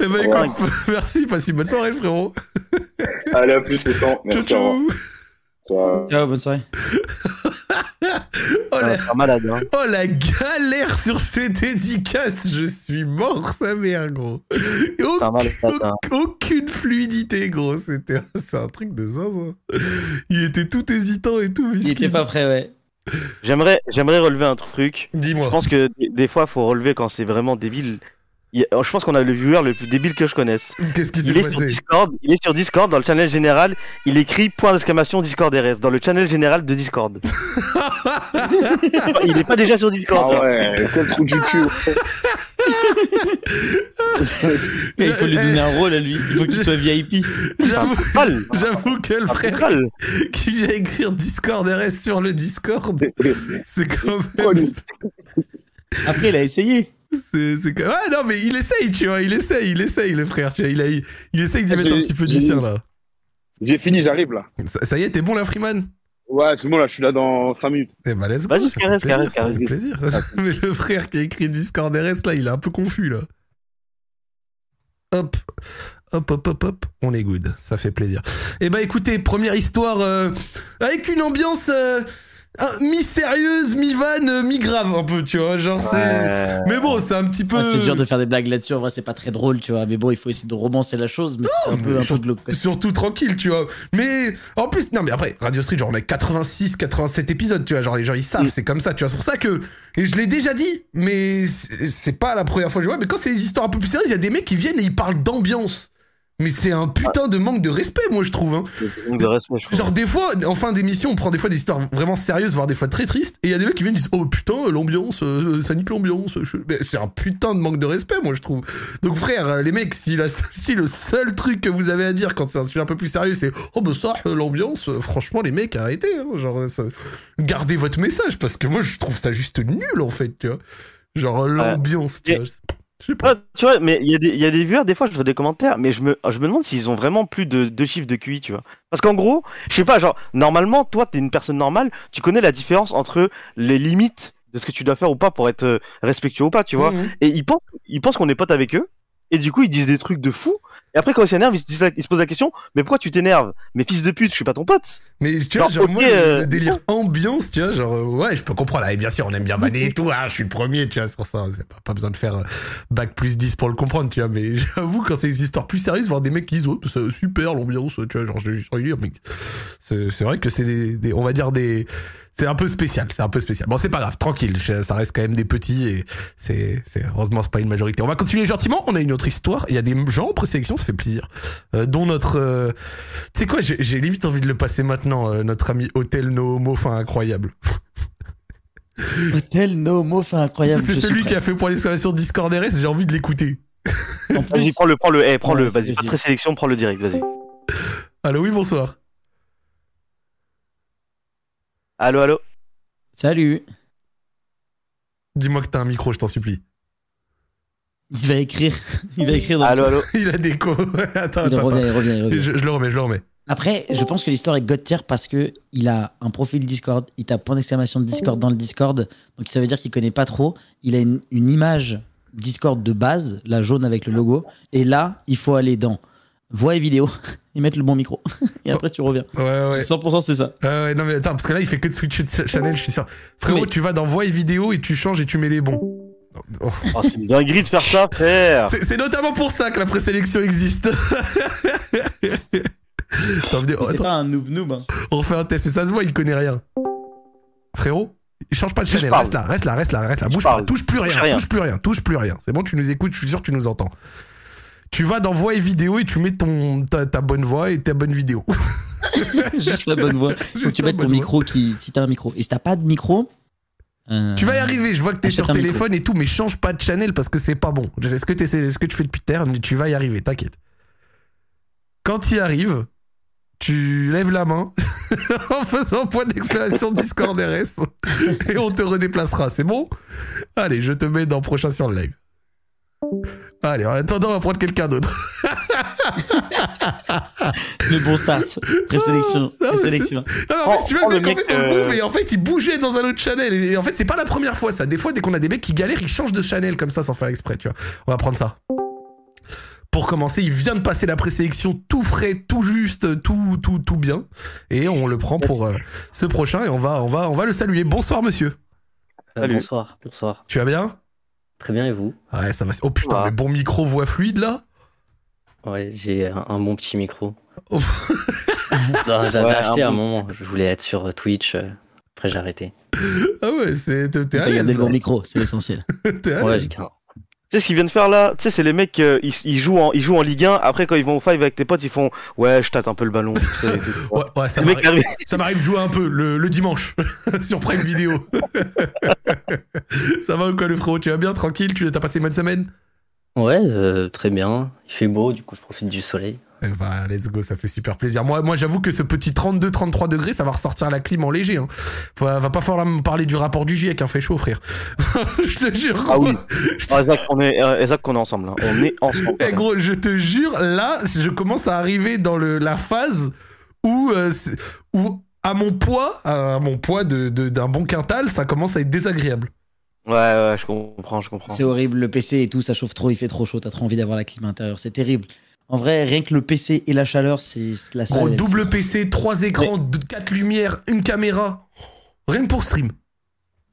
Eh ben Ouais. écoute, merci, passe une bonne soirée frérot. Allez, à plus, les 100. Ciao Merci, ciao. Ciao. Ciao, bonne soirée. Oh la, Ah, c'est malade, hein. oh la galère sur ces dédicaces, je suis mort sa mère gros. Malade, hein. Auc- Aucune fluidité, gros. C'était, c'est un truc de zinzin. Il était tout hésitant et tout. Il était pas prêt, ouais. J'aimerais, j'aimerais relever un truc. Je Dis-moi. pense que des- des fois, faut relever quand c'est vraiment débile. Il Je pense qu'on a le viewer le plus débile que je connaisse. Qu'est-ce qui s'est Il est sur passé Discord, il est sur Discord dans le channel général, il écrit point d'exclamation Discord RS dans le channel général de Discord. il est pas déjà sur Discord. Ah genre. ouais, quel trou du cul. Il faut lui donner un rôle à lui. Il faut qu'il soit VIP. J'avoue, Mal. j'avoue que le frère Mal. qui vient écrire Discord RS sur le Discord, c'est quand même. Après, il a essayé. C'est, Ouais, non, mais il essaye, tu vois. Il essaye, il essaye, le frère. Tu vois, il, a, il essaye d'y Ah, mettre un petit peu du sien, là. J'ai fini, j'arrive là. Ça, ça y est, t'es bon, là, Freeman? Ouais, c'est bon là, je suis là dans 5 minutes. Eh ben, let's go. Vas-y, carré, carré, carré. fait plaisir. Mais le frère qui a écrit Discord RS, là, il est un peu confus, là. Hop, hop, hop, hop, hop, on est good, ça fait plaisir. Eh ben écoutez, première histoire euh, avec une ambiance euh, ah, mi-sérieuse, mi-vanne, euh, mi-grave un peu, tu vois, genre c'est... Ouais. Mais bon, c'est un petit peu... Ah, c'est dur de faire des blagues là-dessus. En vrai, c'est pas très drôle, tu vois. Mais bon, il faut essayer de romancer la chose. Mais c'est un peu, un peu glauque. Surtout tranquille, tu vois. Mais en plus, non, mais après, Radio Street, genre, on a 86, 87 épisodes, tu vois. Genre, les gens, ils savent, Mm. c'est comme ça, tu vois. C'est pour ça que, et je l'ai déjà dit, mais c'est c'est pas la première fois que je vois. Mais quand c'est des histoires un peu plus sérieuses, il y a des mecs qui viennent et ils parlent d'ambiance. Mais c'est un putain de manque de respect, moi, je trouve. Hein. Donc, de respect, je crois. Genre, des fois, en fin d'émission, on prend des fois des histoires vraiment sérieuses, voire des fois très tristes. Et il y a des mecs qui viennent et disent Oh putain, l'ambiance, euh, ça nique l'ambiance. Je- c'est un putain de manque de respect, moi, je trouve. Donc, frère, euh, les mecs, si, la- si le seul truc que vous avez à dire quand c'est un sujet un peu plus sérieux, c'est Oh bah ça, euh, l'ambiance, franchement, les mecs, arrêtez. Hein, genre, ça- gardez votre message, parce que moi, je trouve ça juste nul, en fait, tu vois. Genre, l'ambiance, tu Et- vois. Pas. Ouais, tu vois, mais il y, a des- il y a des viewers, des fois, je vois des commentaires, mais je me, je me demande s'ils ont vraiment plus de deux chiffres de QI, tu vois. Parce qu'en gros, je sais pas, genre, normalement, toi, t'es une personne normale, tu connais la différence entre les limites de ce que tu dois faire ou pas pour être euh, respectueux ou pas, tu vois. Mhm. Et ils pensent, ils pensent qu'on est potes avec eux, et du coup, ils disent des trucs de fou. Et après, quand ils s'énervent, ils, se disent la- ils se posent la question, mais pourquoi tu t'énerves? Mais fils de pute, je suis pas ton pote. Mais tu vois, Genre, genre, ok, moi, le- euh, délire ambiance, tu vois, genre, euh, ouais, je peux comprendre. Et bien sûr, on aime bien vanner et tout, hein, je suis le premier, tu vois, sur ça. C'est pas, pas besoin de faire euh, bac plus 10 pour le comprendre, tu vois. Mais j'avoue, quand c'est des histoires plus sérieuses, voir des mecs qui disent, oh, c'est super l'ambiance, tu vois, genre, je suis mais c'est c'est vrai que c'est des, des- on va dire des, c'est un peu spécial, c'est un peu spécial. Bon, c'est pas grave, tranquille, je- ça reste quand même des petits et c'est, c'est, heureusement, c'est pas une majorité. On va continuer gentiment, on a une autre histoire. Il y a des gens en présélection, ça fait plaisir. Euh, dont notre, euh, tu sais quoi, j'ai j'ai limite envie de le passer maintenant, euh, notre ami Hôtel No Homo, enfin incroyable. Hôtel No Homo, enfin incroyable. C'est celui qui a fait pour l'exclamation Discord RS, j'ai envie de l'écouter. En plus, Vas-y, prends-le, prends-le, eh, prends-le, Ouais, c'est vas-y, pas de possible. présélection, prends le direct, vas-y. Allô, oui, bonsoir. Allô, allô Salut. Dis-moi que t'as un micro, je t'en supplie. Il va écrire. Il va écrire dans Allô, allô Il a des co. attends, Il attends, revient, attends. il revient, il revient. Je, je le remets, je le remets. Après, je pense que l'histoire est god tier parce que il a un profil Discord, il tape point d'exclamation de Discord dans le Discord, donc ça veut dire qu'il connaît pas trop. Il a une, une image Discord de base, la jaune avec le logo, et là, il faut aller dans voix et vidéo et mettre le bon micro. et après, tu reviens. Ouais, ouais. 100% c'est ça. Ouais, ouais, non, mais attends, parce que là, il fait que de switcher de channel, je suis sûr. Frérot, Mais- tu vas dans voix et vidéo et tu changes et tu mets les bons. Oh. Oh, c'est une dinguerie de faire ça, frère C'est notamment pour ça que la présélection existe. oh, C'est pas un noob noob. hein. on refait un test, mais ça se voit, il connaît rien. Frérot, il change pas de channel, reste là, reste là, reste là, reste là. Bouge pas, touche plus rien, Touche rien. touche plus rien, touche plus rien. C'est bon, tu nous écoutes, je suis sûr que tu nous entends. Tu vas dans voix et vidéo et tu mets ton, ta, ta bonne voix et ta bonne vidéo. Juste la bonne voix. Faut que tu mettes ton voix. micro qui. Si t'as un micro. Et si t'as pas de micro. euh, Tu vas y arriver, je vois que t'es sur un micro. téléphone et tout, mais change pas de channel parce que c'est pas bon. Je sais ce que, t'essaies- ce que tu fais depuis l'heure, mais tu vas y arriver, t'inquiète. Quand tu y arrives, tu lèves la main en faisant point d'exclamation Discord RS et on te redéplacera, c'est bon? Allez, je te mets dans prochain sur le live. Allez, en attendant, on va prendre quelqu'un d'autre. Le bon start. Présélection. Ah, mais Présélection. Non, non, en fait, si tu veux, Oh, le mec, en fait, on le bouffe et en fait, il bougeait dans un autre channel. Et en fait, c'est pas la première fois, ça. Des fois, dès qu'on a des mecs qui galèrent, ils changent de channel comme ça sans faire exprès, tu vois. On va prendre ça. Pour commencer, il vient de passer la présélection tout frais, tout juste, tout, tout, tout bien. Et on le prend pour euh, ce prochain et on va, on, va, on va le saluer. Bonsoir, monsieur. Euh, Salut. bonsoir, bonsoir. Tu vas bien? Très bien et vous? Ouais, ça va. Oh putain, va. mais bon micro, voix fluide là? Ouais, j'ai un, un bon petit micro. Oh. J'avais Ouais, acheté un à un moment, je voulais être sur euh, Twitch, euh, après j'ai arrêté. Ah ouais, c'est. T'es à T'as gardé l'aise. le bon micro, c'est l'essentiel. T'es à Ouais, l'aise. j'ai sais ce qu'ils viennent de faire là? Tu sais, c'est les mecs, euh, ils, ils jouent en, ils jouent en Ligue 1. Après, quand ils vont au five avec tes potes, ils font Ouais, je tâte un peu le ballon. Ouais, ouais, ça m'arrive- arrive. Ça m'arrive de jouer un peu le, le dimanche sur Prime Video. ça va ou quoi le frérot? Tu vas bien, tranquille? Tu as passé une bonne semaine? Ouais, euh, très bien. Il fait beau, du coup je profite du soleil. Eh bah, let's go, ça fait super plaisir. Moi, moi j'avoue que ce petit 32-33 degrés, ça va ressortir la clim en léger. Hein. Faut- va pas falloir me parler du rapport du GIEC, hein, fait chaud, frère. je te jure. Ah oui. Te- Ah, Zach, on est, euh, Zach, on est ensemble. hein. On est ensemble. Eh, gros, je te jure, là, je commence à arriver dans le, la phase où, euh, où à mon poids, à mon poids de, de- d'un bon quintal, ça commence à être désagréable. Ouais, ouais, je comprends, je comprends. C'est horrible, le PC et tout, ça chauffe trop, il fait trop chaud, t'as trop envie d'avoir la clim intérieure, c'est terrible. En vrai, rien que le PC et la chaleur, c'est la Gros, salle. double PC, trois écrans, quatre lumières, une caméra. Rien que pour stream.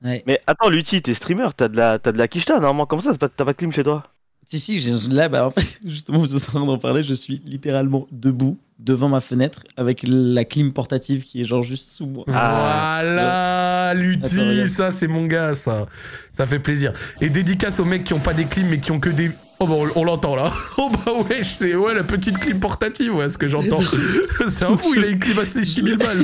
Ouais. Mais attends, Lutti, t'es streamer, t'as de la, t'as de la quicheta, normalement. Comment ça, t'as pas, de clim chez toi? Si, si, j'ai- là, bah, en fait, justement, vous êtes en train d'en parler, je suis littéralement debout devant ma fenêtre avec la clim portative qui est genre juste sous moi. Ah. voilà, Attends, Lutti, ça c'est mon gars, ça. Ça fait plaisir. Et dédicace aux mecs qui ont pas des clims mais qui ont que des. Oh bah on, on l'entend là. Oh bah ouais, c'est ouais la petite clim portative, ouais, ce que j'entends. c'est un fou, il a une clim à 6000 balles.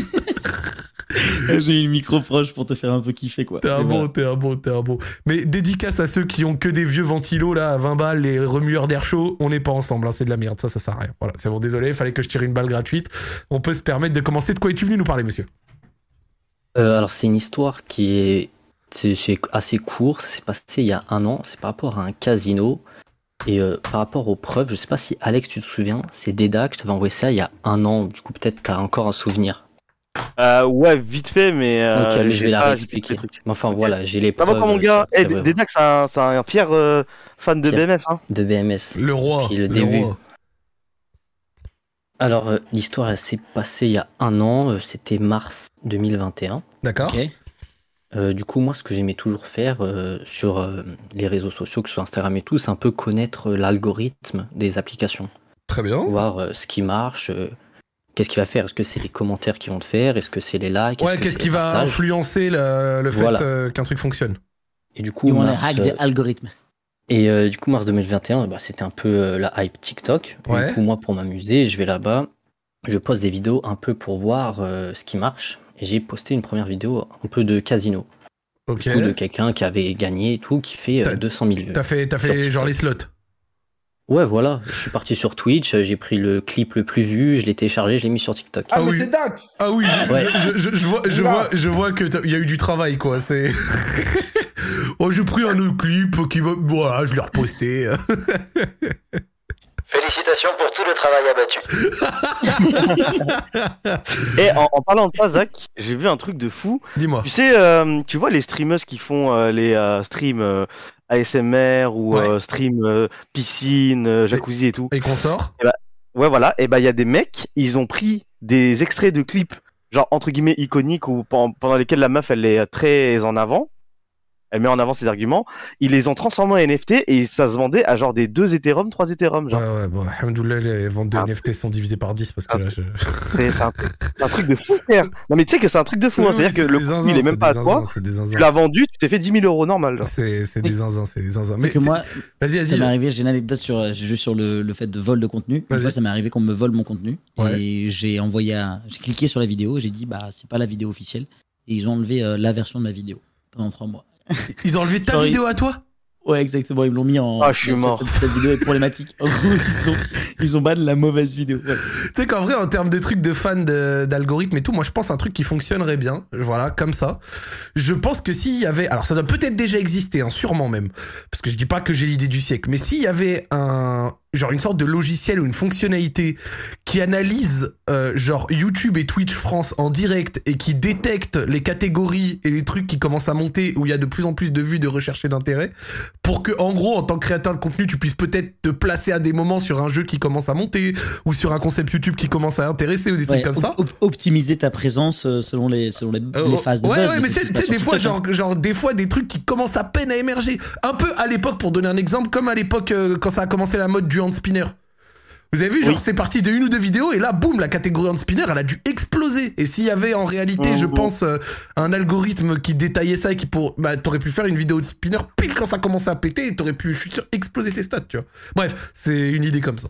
J'ai eu le micro proche pour te faire un peu kiffer, quoi. T'es un bon, voilà. t'es un bon, t'es un bon. Mais dédicace à ceux qui ont que des vieux ventilos là à 20 balles, les remueurs d'air chaud, on n'est pas ensemble, hein, c'est de la merde, ça, ça sert à rien. Voilà, c'est bon, désolé, fallait que je tire une balle gratuite. On peut se permettre de commencer. De quoi es-tu venu nous parler, monsieur? Euh, alors c'est une histoire qui est, c'est assez court, ça s'est passé il y a un an, c'est par rapport à un casino. Et euh, par rapport aux preuves, je sais pas si Alex tu te souviens, c'est Deda que je t'avais envoyé ça il y a un an, du coup peut-être t'as encore un souvenir. euh, Ouais, vite fait, mais. Euh, ok, mais je vais la réexpliquer. Mais enfin voilà, j'ai les Ça preuves. va mon euh, gars Eh, Dedax, c'est un, c'est un fier euh, fan de. BMS, hein de BMS. Le roi. Le le début. roi. Alors euh, l'histoire elle s'est passée il y a un an, euh, c'était mars 2021. D'accord. Ok. Euh, du coup, moi, ce que j'aimais toujours faire euh, sur euh, les réseaux sociaux, que ce soit Instagram et tout, c'est un peu connaître l'algorithme des applications. Très bien. Voir euh, ce qui marche, euh, qu'est-ce qu'il va faire? Est-ce que c'est les commentaires qui vont te faire? Est-ce que c'est les likes? Ouais, Est-ce que qu'est-ce qui va partages? influencer le, le fait Voilà. euh, qu'un truc fonctionne Et du coup, mars, hacks euh, des algorithmes. et euh, du coup, mars 2021, bah, c'était un peu euh, la hype TikTok. Et Ouais. Du coup, moi, pour m'amuser, je vais là-bas, je poste des vidéos un peu pour voir euh, ce qui marche. J'ai posté une première vidéo un peu de casino. Ok. Coup, de quelqu'un qui avait gagné et tout, qui fait T'as- euh, 200 000 vues. T'as fait, t'as fait TikTok. genre les slots. Ouais, voilà. Je suis parti sur Twitch, euh, j'ai pris le clip le plus vu, je l'ai téléchargé, je l'ai mis sur TikTok. Ah, Ah mais oui. c'est Dak Ah oui, je, Ouais. je, je, je vois, je Oula. vois, je vois que t'as- il y a eu du travail quoi. C'est. oh, j'ai pris un autre clip qui va, voilà, je l'ai reposté. Félicitations pour tout le travail abattu. Et en, en parlant de ça, Zach, j'ai vu un truc de fou. Dis-moi. Tu sais, euh, tu vois les streamers qui font euh, les euh, streams euh, ASMR ou Ouais. euh, stream euh, piscine, euh, jacuzzi et tout. Et qu'on sort? Ouais, voilà. Et ben il y a des mecs, ils ont pris des extraits de clips, genre entre guillemets iconiques ou pen- pendant lesquels la meuf elle est très en avant. Elle met en avant ses arguments. Ils les ont transformés en NFT et ça se vendait à genre des 2 Ethereum, 3 Ethereum. Genre. Ouais, ouais, bon, alhamdoulilah, les ventes de Ah. NFT sont divisées par 10 parce que Ah. là, je... C'est un, truc de fou, frère. Non, mais tu sais que c'est un truc de fou. hein. Oui, C'est-à-dire que le zinzins, il est c'est même pas à toi. zinzins, C'est des Tu l'as vendu, tu t'es fait 10 000 euros normal. C'est c'est des zinzins, c'est des zinzins. Mais que moi, vas-y, ça vas-y. m'est arrivé, j'ai une anecdote sur, euh, juste sur le, le fait de vol de contenu. Une fois, ça m'est arrivé qu'on me vole mon contenu. Ouais. Et j'ai envoyé un- j'ai cliqué sur la vidéo, j'ai dit, bah, c'est pas la vidéo officielle. Et ils ont enlevé euh, la version de ma vidéo pendant trois mois. Ils ont enlevé ta vidéo à toi Ouais, exactement, ils me l'ont mis en. Ah, je suis cette- mort. Cette, cette vidéo est problématique. En gros, ils ont, ils ont ban la mauvaise vidéo. Ouais. Tu sais qu'en vrai, en termes de trucs de fans d'algorithmes et tout, moi je pense un truc qui fonctionnerait bien, voilà, comme ça. Je pense que s'il y avait, alors ça doit peut-être déjà exister, hein, sûrement même, parce que je dis pas que j'ai l'idée du siècle, mais s'il y avait un, genre une sorte de logiciel ou une fonctionnalité qui analyse euh, genre YouTube et Twitch France en direct et qui détecte les catégories et les trucs qui commencent à monter où il y a de plus en plus de vues de recherche et d'intérêt pour que en gros en tant que créateur de contenu tu puisses peut-être te placer à des moments sur un jeu qui commence à monter ou sur un concept YouTube qui commence à intéresser ou des trucs Ouais, comme ça. op- op- optimiser ta présence euh, selon les, selon les, Euh, les phases de ouais, buzz, ouais, mais tu c'est des fois, TikTok, genre, genre, des fois, des trucs qui commencent à peine à émerger. Un peu à l'époque, pour donner un exemple, comme à l'époque, euh, quand ça a commencé la mode du hand spinner. Vous avez vu, genre, Oui. c'est parti de une ou deux vidéos, et là, boum, la catégorie hand spinner, elle a dû exploser. Et s'il y avait en réalité, je Mhm. pense, euh, un algorithme qui détaillait ça et qui pour, bah, t'aurais pu faire une vidéo de spinner pile quand ça commençait à péter, et t'aurais pu, je suis sûr, exploser tes stats, tu vois. Bref, c'est une idée comme ça.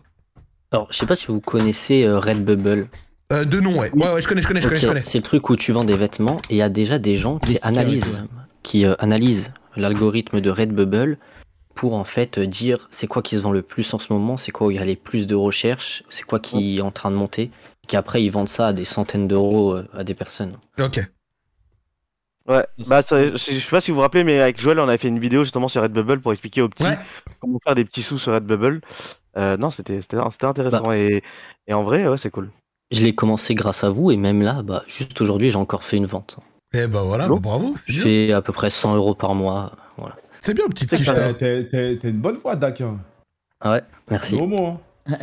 Alors, je sais pas si vous connaissez euh, Redbubble. Euh, de nom, ouais. Ouais, ouais, je connais, je connais, je connais, je. C'est le truc où tu vends des vêtements et il y a déjà des gens qui analysent, qui euh, analysent l'algorithme de Redbubble pour en fait dire c'est quoi qui se vend le plus en ce moment, c'est quoi où il y a les plus de recherches, c'est quoi qui est en train de monter, et qu'après ils vendent ça à des centaines d'euros euh, à des personnes. Ok. Ouais, bah ça- je je sais pas si vous vous rappelez, mais avec Joël, on avait fait une vidéo justement sur Redbubble pour expliquer aux petits Ouais. comment faire des petits sous sur Redbubble. Euh, non, c'était c'était c'était intéressant Bah. et, et en vrai, ouais, c'est cool. Je l'ai commencé grâce à vous et même là, bah, juste aujourd'hui j'ai encore fait une vente. Eh bah voilà, Bon. bah, bravo, c'est Je fais à peu près 100 euros par mois. Voilà. C'est bien, petite quiche. T'as une bonne voix, Dak. hein. Ah ouais, merci. Au moins.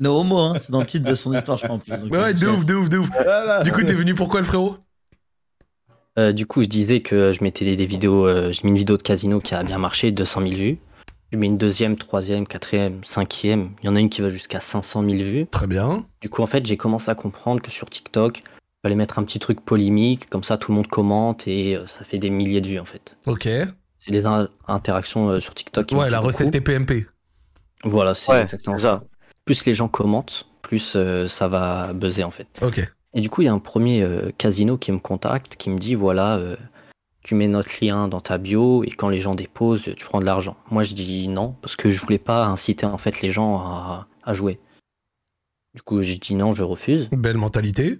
No homo, hein, c'est dans le titre de son histoire, je crois, en plus. Donc, Ouais, de ouf, de ouf, de ouf. Voilà. Du coup, t'es venu pourquoi, le frérot? Euh, du coup, je disais que je mettais des, des vidéos, euh, j'ai mis une vidéo de casino qui a bien marché, 200 000 vues. Je mets une deuxième, troisième, quatrième, cinquième. Il y en a une qui va jusqu'à 500 000 vues. Très bien. Du coup, en fait, j'ai commencé à comprendre que sur TikTok, fallait mettre un petit truc polémique, comme ça tout le monde commente et euh, ça fait des milliers de vues en fait. Ok. C'est les in- interactions euh, sur TikTok. qui Ouais, la recette beaucoup. TPMP. Voilà, c'est Ouais, exactement ça. ça. Plus les gens commentent, plus euh, ça va buzzer en fait. Ok. Et du coup, il y a un premier euh, casino qui me contacte, qui me dit voilà, euh, tu mets notre lien dans ta bio et quand les gens déposent, tu prends de l'argent. Moi, je dis non parce que je voulais pas inciter en fait les gens à, à jouer. Du coup, j'ai dit non, je refuse. Belle mentalité.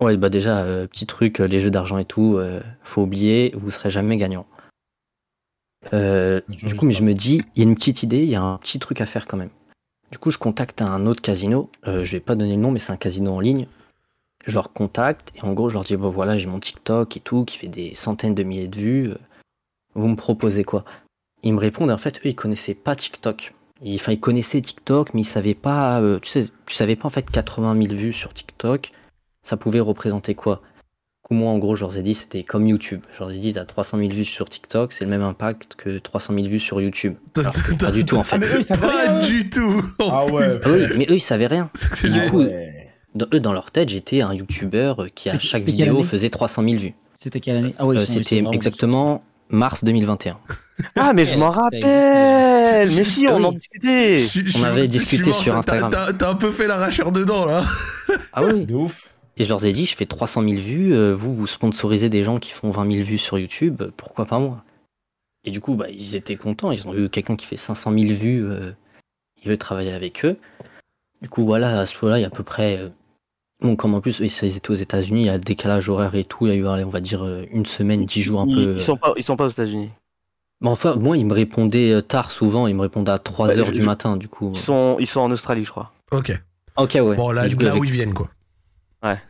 Ouais, bah déjà, euh, petit truc, euh, les jeux d'argent et tout, euh, faut oublier, vous serez jamais gagnant. Euh, du coup, mais je me dis, il y a une petite idée, il y a un petit truc à faire quand même. Du coup, je contacte un autre casino, je vais pas donner le nom, mais c'est un casino en ligne. Je leur contacte et en gros, je leur dis, bon voilà, j'ai mon TikTok et tout, qui fait des centaines de milliers de vues. Vous me proposez quoi? Ils me répondent, en fait, eux, ils connaissaient pas TikTok. Enfin, ils connaissaient TikTok, mais ils savaient pas, tu sais, tu savais pas en fait 80 000 vues sur TikTok ça pouvait représenter quoi? Moi, en gros, je leur ai dit, c'était comme YouTube. Je leur ai dit, t'as 300 000 vues sur TikTok, c'est le même impact que 300 000 vues sur YouTube. Alors pas du tout, en Ah, fait. mais eux, ils savaient Pas rien. du tout. en Ah ouais. Ah oui, mais eux, ils savaient rien. C'est Du coup, Ouais. Dans, eux, dans leur tête, j'étais un YouTuber qui, à chaque vidéo, faisait 300 000 vues. C'était quelle année? Ah ouais, Euh, C'était vraiment- exactement mars 2021. Ah, mais je m'en rappelle Mais si, Ah on oui. en discutait Je- je- On avait discuté sur Instagram. T'as t'as un peu fait l'arracheur dedans, là. Ah oui De ouf. Et je leur ai dit, je fais 300 000 vues, euh, vous, vous sponsorisez des gens qui font 20 000 vues sur YouTube, pourquoi pas moi? Et du coup, bah, ils étaient contents, ils ont eu quelqu'un qui fait 500 000 vues, euh, il veut travailler avec eux. Du coup, voilà, à ce moment-là, il y a à peu près... euh, Bon, comme en plus, ils étaient aux États-Unis, il y a le décalage horaire et tout, il y a eu, allez, on va dire, euh, une semaine, dix jours un ils, peu... ils sont pas, ils sont pas aux États-Unis. Mais enfin, moi, ils me répondaient tard souvent, ils me répondaient à 3 Ouais, heures je- du matin, du coup. Ils sont, ils sont en Australie, je crois. Ok. Ok, ouais. Bon, là, Du coup, là avec- où ils viennent, quoi.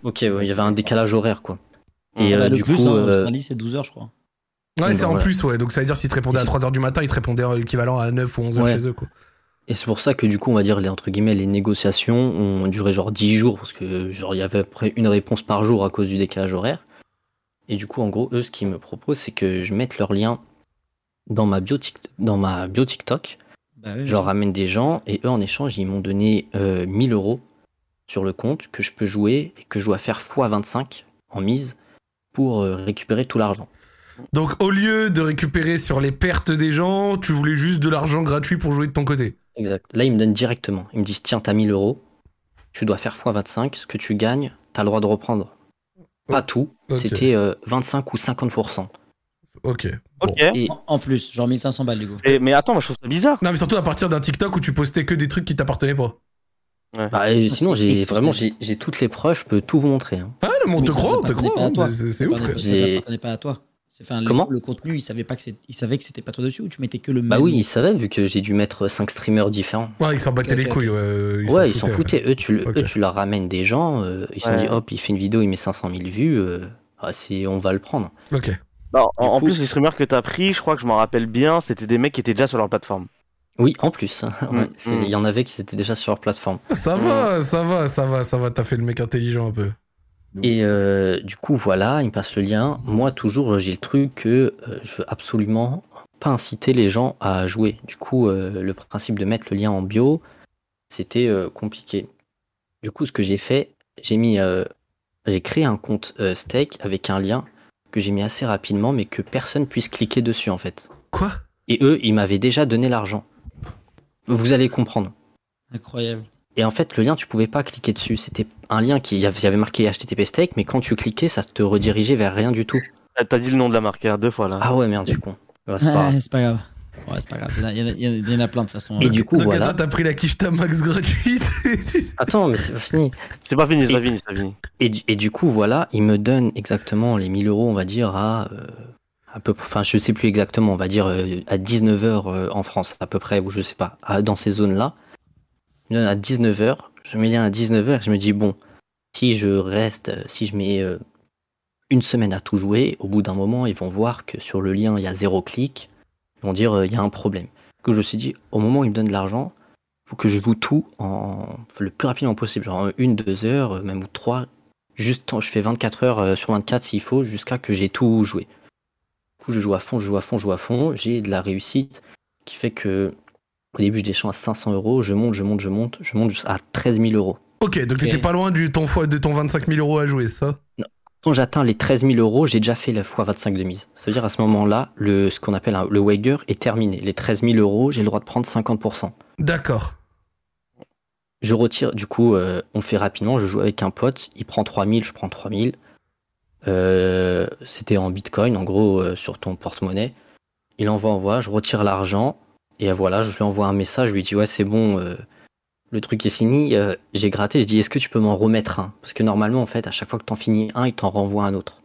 Ok, ouais, il y avait un décalage horaire, quoi. Et Ah bah, euh, le du plus, coup... en euh, Australie, c'est 12 heures, je crois. Ouais, c'est en voilà. plus, ouais. Donc ça veut dire s'ils te répondaient à Et 3h du matin, ils te répondaient à l'équivalent à 9 ou 11h Ouais. chez eux, quoi. Et c'est pour ça que du coup, on va dire les entre guillemets les négociations ont duré genre 10 jours parce que genre il y avait à peu près une réponse par jour à cause du décalage horaire. Et du coup, en gros, eux, ce qu'ils me proposent, c'est que je mette leur lien dans ma bio, Tik- dans ma bio TikTok. Bah ouais, Je leur ramène des gens et eux, en échange, ils m'ont donné euh, 1000 euros sur le compte que je peux jouer et que je dois faire x25 en mise pour euh, récupérer tout l'argent. Donc au lieu de récupérer sur les pertes des gens, tu voulais juste de l'argent gratuit pour jouer de ton côté. Exact. Là, ils me donnent directement. Ils me disent tiens, t'as 1000 euros, tu dois faire x25, ce que tu gagnes, t'as le droit de reprendre. Pas tout, c'était euh, 25 ou 50%. Ok. Bon. Et En, en plus, genre 1500 balles du coup. Et- mais attends, moi je trouve ça bizarre. Non mais surtout à partir d'un TikTok où tu postais que des trucs qui t'appartenaient pas. Bah, Ah, sinon, j'ai vraiment j'ai j'ai toutes les preuves, je peux tout vous montrer. hein. Ah non mais on te croit, on te croit. C'est ouf. Ça pas à toi. Enfin, Comment? le, contenu, il savait pas que c'est- il savait que c'était pas toi dessus ou tu mettais que le même. Bah oui, ils savaient vu que j'ai dû mettre 5 streamers différents. Ouais, ils s'en battaient Ok, les couilles. ok. Ouais, ouais, ils s'en foutaient. Eux tu, eux, tu leur ramènes des gens, euh, ils se sont Ouais. dit hop, il fait une vidéo, il met 500 000 vues, euh, ah, c'est- on va le prendre. Ok. Non, en, en plus, les streamers que t'as pris, je crois que je m'en rappelle bien, c'était des mecs qui étaient déjà sur leur plateforme. Oui, en plus. Ouais, Mm, mm. Il y en avait qui étaient déjà sur leur plateforme. Ça va, ça va, ça va, ça va. T'as fait le mec intelligent un peu. Et euh, du coup, voilà, il me passe le lien. Moi, toujours, j'ai le truc que euh, je veux absolument pas inciter les gens à jouer. Du coup, euh, le principe de mettre le lien en bio, c'était euh, compliqué. Du coup, ce que j'ai fait, j'ai mis, euh, j'ai créé un compte euh, Stake avec un lien que j'ai mis assez rapidement, mais que personne puisse cliquer dessus en fait. Quoi? Et eux, ils m'avaient déjà donné l'argent. Vous allez comprendre. Incroyable. Et en fait, le lien, tu pouvais pas cliquer dessus. C'était un lien qui y avait, il y avait marqué HTTP Stake, mais quand tu cliquais, ça te redirigeait vers rien du tout. T'as- T'as dit le nom de la marque hein, deux fois là. Ah ouais, merde, du coup. Ouais, c'est pas grave. Ouais, c'est pas grave. Ouais, c'est pas grave. Il y en a- il y en a- il y en a- il y en a plein de façon. Et du coup, Donc voilà. attends, t'as pris la quiche Max gratuite. Attends, mais c'est pas fini. C'est pas fini, c'est pas fini, c'est pas fini. Et, du- et du coup, voilà, il me donne exactement les 1000 euros, on va dire, à. euh, à peu, enfin, je sais plus exactement, on va dire euh, à 19h en France, à peu près, ou je sais pas, dans ces zones-là. À 19h, je mets lien à 19h, je me dis, bon, si je reste, euh, si je mets euh, une semaine à tout jouer, au bout d'un moment, ils vont voir que sur le lien, il y a zéro clic, ils vont dire, euh, il y a un problème. Que je me suis dit, au moment où ils me donnent de l'argent, faut que je joue tout en le plus rapidement possible, genre en une, deux heures, euh, même ou trois. Juste, je fais 24 heures euh, sur 24 s'il faut, jusqu'à que j'ai tout joué. Coup, je joue à fond, je joue à fond, je joue à fond. J'ai de la réussite qui fait que au début, je descends à 500 euros, je monte, je monte, je monte, je monte jusqu'à 13 000 euros. ok, donc t'étais Ok. pas loin du ton fois de ton 25 000 euros à jouer, ça? Quand j'atteins les 13 000 euros, j'ai déjà fait la fois 25 de mise. Ça veut dire à ce moment-là, le, ce qu'on appelle un- le wager est terminé. Les 13 000 euros, j'ai le droit de prendre 50%. D'accord. Je retire, du coup, euh, on fait rapidement. Je joue avec un pote, il prend 3000, je prends 3000. Euh, C'était en bitcoin, en gros, euh, sur ton porte-monnaie. Il envoie, envoie, je retire l'argent. Et euh, voilà, je lui envoie un message, je lui dis Ouais, c'est bon, euh, le truc est fini. J'ai gratté, je dis Est-ce que tu peux m'en remettre un? Parce que normalement, en fait, à chaque fois que t'en finis un, ils t'en renvoient un autre.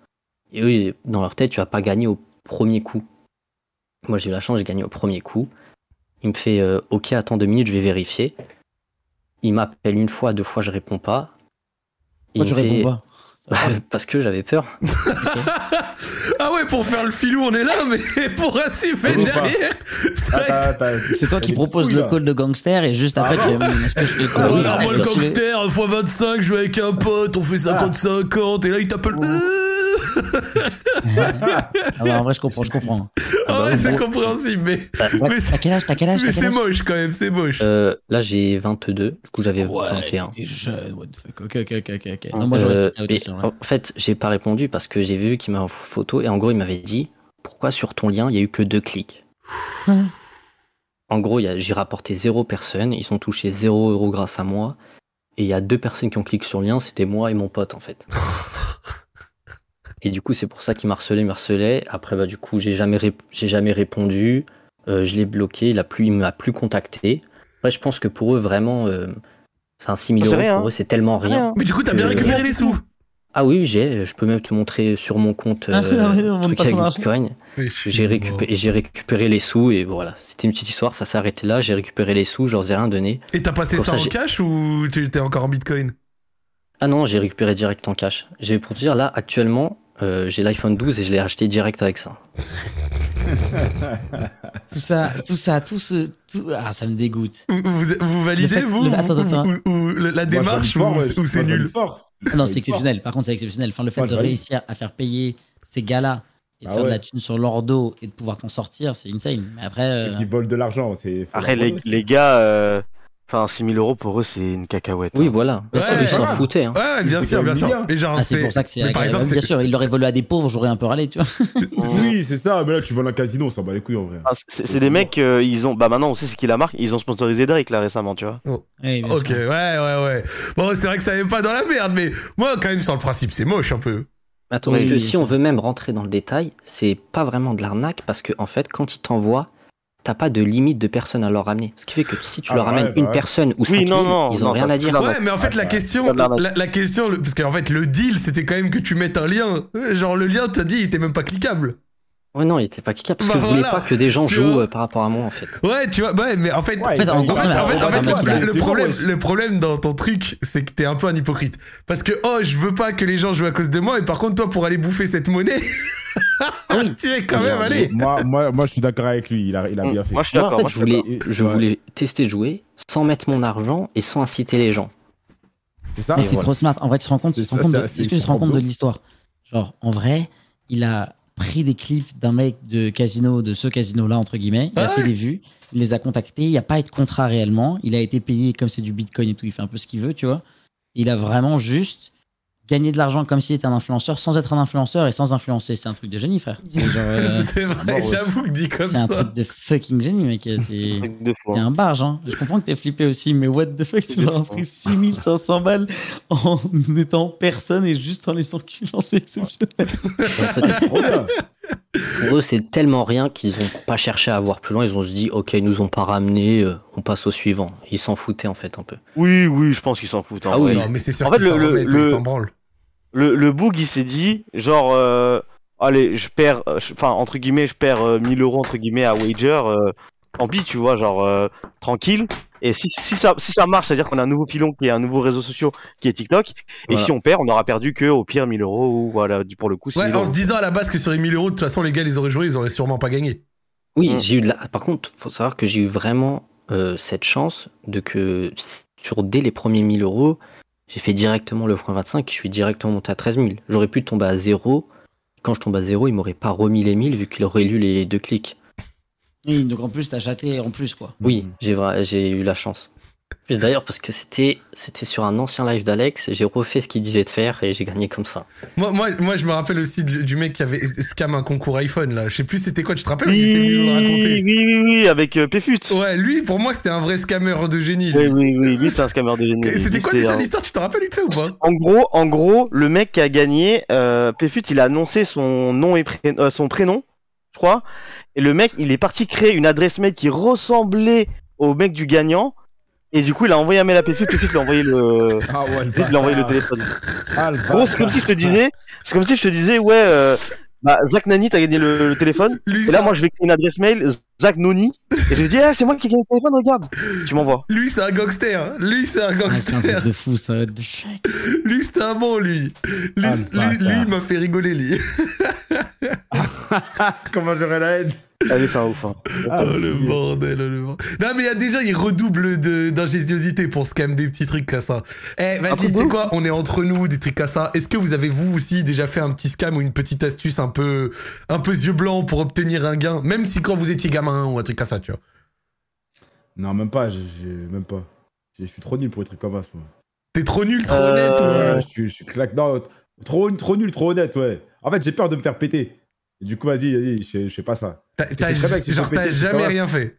Et eux, dans leur tête, tu vas pas gagner au premier coup. Moi, j'ai eu la chance, j'ai gagné au premier coup. Il me fait Ok, attends deux minutes, je vais vérifier. Il m'appelle une fois, deux fois, je réponds pas. Pourquoi tu réponds pas Bah, Parce que j'avais peur. ah ouais, pour faire le filou, on est là, mais pour assumer derrière, c'est vrai que- Attends, attends. C'est toi qui couilles, le call de gangster et juste après Ah tu non. fais, est-ce que je fais le call Ah de ouais, gangster moi le gangster, x25, je vais avec un pote, on fait 50-50, et là il t'appelle. Ah bah, en vrai, je comprends, je comprends. Ah ouais, c'est bon. compréhensible, mais, mais T'as quel âge T'as quel âge mais c'est moche quand même, c'est moche. Euh, là, j'ai 22. Du coup, j'avais Ouais, 21. t'es jeune, what the fuck. Ok, ok, ok, ok. Non, moi j'aurais Euh, fait en vrai. en fait, j'ai pas répondu parce que j'ai vu qu'il m'a photo et en gros, il m'avait dit pourquoi sur ton lien il y a eu que deux clics? en gros, j'ai rapporté zéro personne, ils ont touché zéro euro grâce à moi. Et il y a deux personnes qui ont cliqué sur le lien, c'était moi et mon pote en fait. et du coup, c'est pour ça qu'il m'a harcelé, il m'a harcelé. Après, bah, du coup, j'ai jamais, j'ai jamais répondu. Euh, je l'ai bloqué, il, a plus, il m'a plus contacté. Après, je pense que pour eux, vraiment, euh, enfin, 6 000 C'est euros rien, pour eux, c'est tellement rien. Rien. Mais du coup, t'as bien Euh, récupéré les sous. Ah oui, j'ai. Je peux même te montrer sur mon compte Ah, euh, truc avec. Bitcoin. J'ai récupéré, j'ai récupéré les sous et voilà. C'était une petite histoire, ça s'est arrêté là. J'ai récupéré les sous, je leur ai rien donné. Et t'as passé Comme ça ça, en j'ai- cash ou tu étais encore en bitcoin? Ah non, j'ai récupéré direct en cash. J'ai pour te dire là actuellement, euh, j'ai l'iPhone 12 et je l'ai acheté direct avec ça. Tout ça, tout ça, tout ce. Tout... Ah, ça me dégoûte. vous, vous, vous validez, fait- vous le- attends, attends. ou- ou la Moi, démarche fort, ou, Moi, c'est nul fort. Ah non, c'est exceptionnel. Par contre, c'est exceptionnel. Enfin, le fait Moi, de réussir à faire payer ces gars-là et de Ah faire de la thune sur leur dos et de pouvoir t'en sortir, c'est insane. Mais après, euh, qui volent de l'argent, Après, les, les gars, euh, enfin, 6000 euros pour eux, c'est une cacahuète. Oui, hein. voilà. Bien sûr, Ouais, ils s'en foutaient. Hein. Ouais, bien sûr, bien sûr. Et genre, ah, c'est pour ça que c'est mais par exemple, Bien sûr, il l'aurait volé à des pauvres, j'aurais un peu râlé, tu vois. Oui, c'est ça, mais là, tu voles un casino, on s'en bat les couilles en vrai. Ah, c'est des mecs, euh, ils ont, bah maintenant on sait ce qui la marque, ils ont sponsorisé Drake là récemment, tu vois. Bien Ok, sûr. ouais, ouais, ouais. Bon, c'est vrai que ça n'est pas dans la merde, mais moi, quand même, sur le principe, c'est moche un peu. Attends, Oui, parce que si ça- on veut même rentrer dans le détail, c'est pas vraiment de l'arnaque parce que en fait, quand ils t'envoient, t'as pas de limite de personnes à leur ramener. Ce qui fait que si tu Ah leur bah ramènes ouais, bah une ouais. personne ou Oui, 5000, non, non, ils ont non, rien à dire. Ouais, mais en fait, la question, la, la question, le- parce qu'en fait, le deal, c'était quand même que tu mettes un lien. Genre, le lien, t'as dit, il était même pas cliquable. Ouais, non, il était pas cliquable parce Bah que je voulais voilà. pas que des gens Tu jouent vois. euh, par rapport à moi en fait. Ouais, tu vois, ouais, mais en fait, Ouais, En en en le, problème, le dans ton truc, c'est que t'es un peu un hypocrite. Parce que, oh, je veux pas que les gens jouent à cause de moi, et par contre, toi, pour aller bouffer cette monnaie, tu es quand même allé. Moi, moi, moi, je suis d'accord avec lui, il a, il a bien fait. Moi je suis Moi, en d'accord. fait, je voulais, d'accord. je Ouais. voulais tester de jouer sans mettre mon argent et sans inciter les gens. C'est ça c'est trop smart. En vrai, tu te rends compte, tu te C'est rends ça, compte c'est- de- l'histoire? Genre, en vrai, il a pris des clips d'un mec de casino, de ce casino-là, entre guillemets. Il Ah a fait ouais des vues, il les a contactés. Il n'y a pas eu de contrat réellement. Il a été payé comme c'est du bitcoin et tout. Il fait un peu ce qu'il veut, tu vois. Il a vraiment juste gagné de l'argent comme s'il était un influenceur sans être un influenceur et sans influencer. C'est un truc de génie, frère. C'est genre, euh, c'est vrai, Bon, j'avoue que dit comme c'est un ça. truc de fucking génie, mec. C'est. un hein. un barge, hein. Je comprends que t'es flippé aussi, mais what the fuck, tu leur as pris 6500 balles en étant personne et juste en les enculant, c'est exceptionnel. Pour eux, c'est tellement rien qu'ils ont pas cherché à voir plus loin. Ils ont juste dit, ok, ils nous ont pas ramené, euh, on passe au suivant. Ils s'en foutaient en fait un peu. Oui, oui, je pense qu'ils s'en foutent. en Ah oui. Non, mais c'est sûr En fait, qu'ils s'en le- le-. Le, le boug il s'est dit, genre, euh, allez, je perds, euh, je- enfin, entre guillemets, je perds euh, 1000 euros, entre guillemets, à wager. euh, tant pis, tu vois, genre, euh, tranquille. Et si, si, ça, si ça marche, c'est-à-dire qu'on a un nouveau filon qui est un nouveau réseau social qui est TikTok. Et si on perd, on aura perdu que au pire 1000 euros ou voilà, pour le coup, 6 Ouais, 000 en se disant à la base que sur les 1000 euros, de toute façon, les gars, ils auraient joué, ils auraient sûrement pas gagné. Oui, Mm. j'ai eu de la... Par contre, faut savoir que j'ai eu vraiment euh, cette chance de que sur dès les premiers 1000 euros, j'ai fait directement le point 25 et je suis directement monté à 13 000. J'aurais pu tomber à zéro. Quand je tombe à zéro, il m'aurait pas remis les 1000 vu qu'il aurait lu les deux clics. Oui, donc en plus, t'as chaté en plus, quoi. Oui, j'ai eu la chance. D'ailleurs, parce que c'était c'était sur un ancien live d'Alex, j'ai refait ce qu'il disait de faire et j'ai gagné comme ça. Moi, moi, moi, je me rappelle aussi du, du mec qui avait scam un concours iPhone, là. Je sais plus c'était quoi, tu te rappelles Oui, oui, raconter. oui, oui, oui, avec euh, Péfut. Ouais, lui, pour moi, c'était un vrai scammer de génie. lui. Oui, oui, oui, lui, c'est un scammer de génie. C'était quoi déjà un- l'histoire? Tu te rappelles vite fait ou pas? En gros, en gros, le mec qui a gagné, euh, Péfut, il a annoncé son nom et pré- euh, son prénom, je crois. Et le mec, il est parti créer une adresse mail qui ressemblait au mec du gagnant. Et du coup, il a envoyé un mail à Péfut, Péfut lui a envoyé le, Ah ouais, le lui a envoyé le téléphone. Ah, le Gros, c'est comme si je te disais, c'est comme si je te disais, ouais, euh, bah, Zach Nani, t'as gagné le, le téléphone. lui, Et c'est là, moi, je vais créer une adresse mail, Zach Noni. Et je lui dis, ah, c'est moi qui ai gagné le téléphone, regarde. Tu m'envoies. lui, c'est un gangster. Lui, c'est un Ah, c'est gangster. de fou, ça. the fuck. lui, c'était un bon, lui. Lui, Ah, lui, lui, il m'a fait rigoler, lui. Comment j'aurais la haine Allez, c'est un ouf. Hein. Ah, oh, le putain. bordel, oh, le bordel. Non, mais il y a déjà, il redouble d'ingéniosité pour scam des petits trucs comme ça. Eh, vas-y, truc tu sais quoi On est entre nous, des trucs comme ça. Est-ce que vous avez, vous aussi, déjà fait un petit scam ou une petite astuce un peu, un peu yeux blancs pour obtenir un gain? Même si quand vous étiez gamin ou un truc comme ça, tu vois. Non, même pas, j'ai- même pas. Je suis trop nul pour être trucs comme ça, moi. T'es trop nul, trop Euh, honnête. Ouais, je suis, je suis claque. Non, trop, trop nul, trop honnête, ouais. En fait, j'ai peur de me faire péter. Et du coup, vas-y, vas-y, je, fais- je fais pas ça. T'as- t'as- genre, jamais rien fait.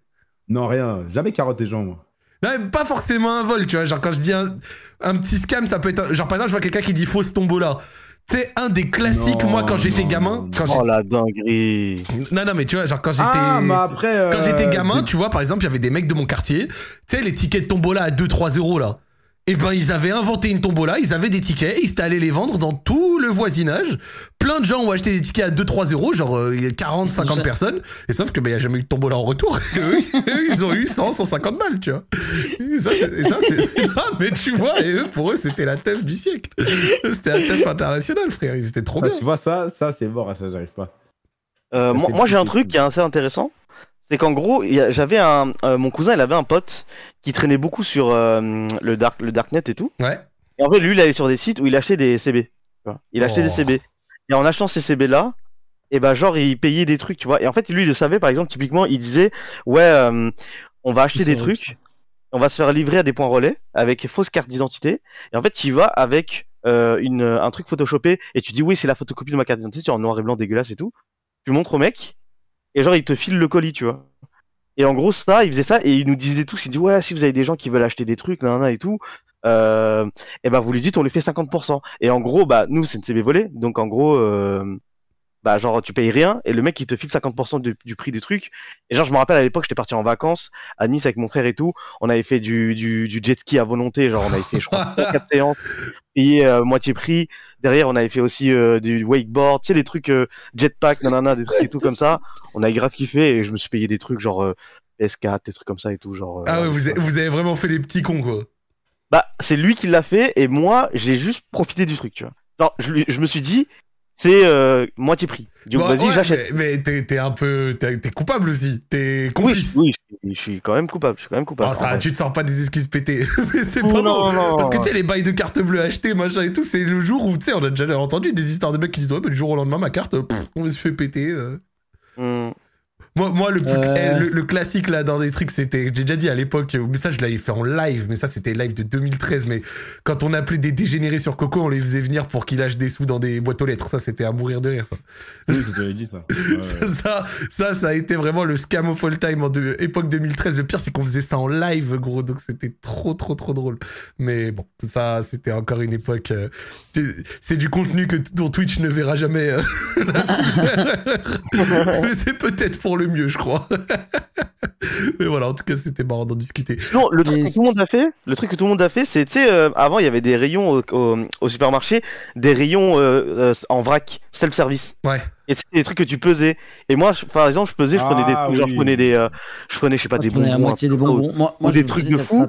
Non, rien. Jamais carotte des gens, moi. Non, mais pas forcément un vol, tu vois. Genre, quand je dis un, un petit scam, ça peut être. un- Genre, par exemple, je vois quelqu'un qui dit fausse tombola. Tu sais, un des classiques, Non, moi, quand j'étais non, gamin. Quand Oh j'ai- la dinguerie. non, non, mais tu vois, genre, quand j'étais. Ah, mais après. euh, Quand j'étais gamin, des- tu vois, par exemple, il y avait des mecs de mon quartier, tu sais, les tickets de tombola à 2-3 euros là. Et ben, ils avaient inventé une tombola, ils avaient des tickets, ils étaient allés les vendre dans tout le voisinage. Plein de gens ont acheté des tickets à 2-3 euros, genre euh, il y a 40, 50 Ja- personnes. Et sauf que ben, il n'y a jamais eu de tombola en retour. Et eux, ils ont eu 100, 150 balles, tu vois. Et ça, c'est. et ça, c'est- non, mais tu vois, et eux, pour eux, c'était la teuf du siècle. C'était la teuf internationale, frère. Ils étaient trop Ah, bien. tu vois, ça, ça c'est mort, ça, j'arrive pas. Euh, moi, moi, j'ai un truc qui est assez intéressant. C'est qu'en gros, il j'avais un, euh, mon cousin, il avait un pote qui traînait beaucoup sur euh, le dark, le darknet et tout. Ouais. Et en fait, lui, il allait sur des sites où il achetait des CB. Il achetait Oh. des CB. Et en achetant ces CB là, et ben genre il payait des trucs, tu vois. Et en fait, lui, il le savait. Par exemple, typiquement, il disait, ouais, euh, on va acheter des trucs, on va se faire livrer à des points relais avec fausse carte d'identité. Et en fait, tu y vas avec une, un truc photoshopé et tu dis oui, c'est la photocopie de ma carte d'identité, en noir et blanc dégueulasse et tout. Tu montres au mec et genre il te file le colis, tu vois. Et en gros, ça, il faisait ça et il nous disait tous, il dit ouais, si vous avez des gens qui veulent acheter des trucs, nanana et tout, euh, et ben vous lui dites on lui fait 50%. Et en gros, bah nous c'est une CB volée, donc en gros, euh, bah genre tu payes rien et le mec il te file 50% du, du prix du truc. Et genre je me rappelle à l'époque j'étais parti en vacances à Nice avec mon frère et tout, on avait fait du, du, du jet ski à volonté, genre on avait fait je crois 4 séances, payé euh, moitié prix. Derrière on avait fait aussi euh, du wakeboard, tu sais des trucs euh, jetpack, nanana, des trucs et tout comme ça. On avait grave kiffé et je me suis payé des trucs genre euh, PS4, des trucs comme ça et tout genre. Ah ouais, vous avez, vous avez vraiment fait les petits cons, quoi. bah, c'est lui qui l'a fait et moi, j'ai juste profité du truc, tu vois. Genre, je, je me suis dit, c'est euh, moitié prix. Donc, Bon, vas-y, ouais, j'achète. Mais, mais t'es t'es un peu. T'es coupable aussi. T'es complice. oui, je, suis- je suis quand même coupable. Je suis quand même coupable. Ah, ça, vrai. tu te sors pas des excuses pétées. mais c'est Oh, pas non, bon. non. Parce que tu sais, les bails de carte bleue achetées, machin et tout, c'est le jour où, tu sais, on a déjà entendu des histoires de mecs qui disent, ouais, bah, du jour au lendemain, ma carte, pff, on se fait péter. euh. Hmm. Moi, moi le, plus- Euh. le, le classique là dans les trucs, c'était, j'ai déjà dit à l'époque, mais ça je l'avais fait en live, mais ça c'était live de 2013. Mais quand on appelait des dégénérés sur Coco, on les faisait venir pour qu'ils lâchent des sous dans des boîtes aux lettres. Ça c'était à mourir de rire. Ça, Oui, j'avais dit ça. Ouais, ouais. ça, ça, ça a été vraiment le scam of all time en de- époque 2013. Le pire c'est qu'on faisait ça en live, gros, donc c'était trop, trop, trop drôle. Mais bon, ça c'était encore une époque. euh, c'est du contenu que dont Twitch ne verra jamais. euh, mais c'est peut-être pour le mieux, je crois. Mais voilà, en tout cas, c'était marrant d'en discuter. Sinon, le truc Mais que tout le monde a fait, le truc que tout le monde a fait, c'est, tu sais, euh, avant il y avait des rayons au, au, au supermarché, des rayons euh, euh, en vrac, self-service. Ouais. Et c'était des trucs que tu pesais. Et moi, je- par exemple, je pesais, je prenais des Ah, trucs, genre je prenais des, euh, je prenais, je sais pas, Moi, des je bonbons. la moitié des bonbons. Moi, moi ou des trucs de fou.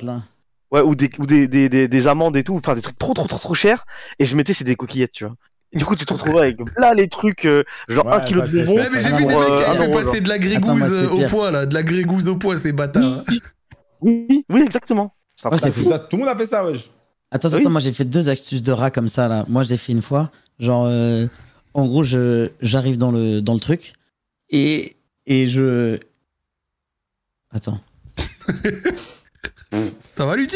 Ouais, ou des, ou des, des, des, des amandes et tout, enfin des trucs trop trop trop trop chers, et je mettais c'est des coquillettes, tu vois. Du coup, tu te retrouvais avec là les trucs, euh, genre Ouais, un kilo ça, de bonbons. Ouais, mais j'ai Ah, vu des mecs euh, qui avaient fait passer de la Attends, grégouze euh, au poids, là. De la grégouze au poids, ces bâtards. Oui, oui, exactement. C'est un Ouais, fou. Ça, Tout le monde a fait ça, wesh. Attends, Oui. attends, moi j'ai fait deux astuces de rat comme ça là. Moi j'ai fait une fois, genre euh, en gros je j'arrive dans le dans le truc et et je attends Ça va, Lutti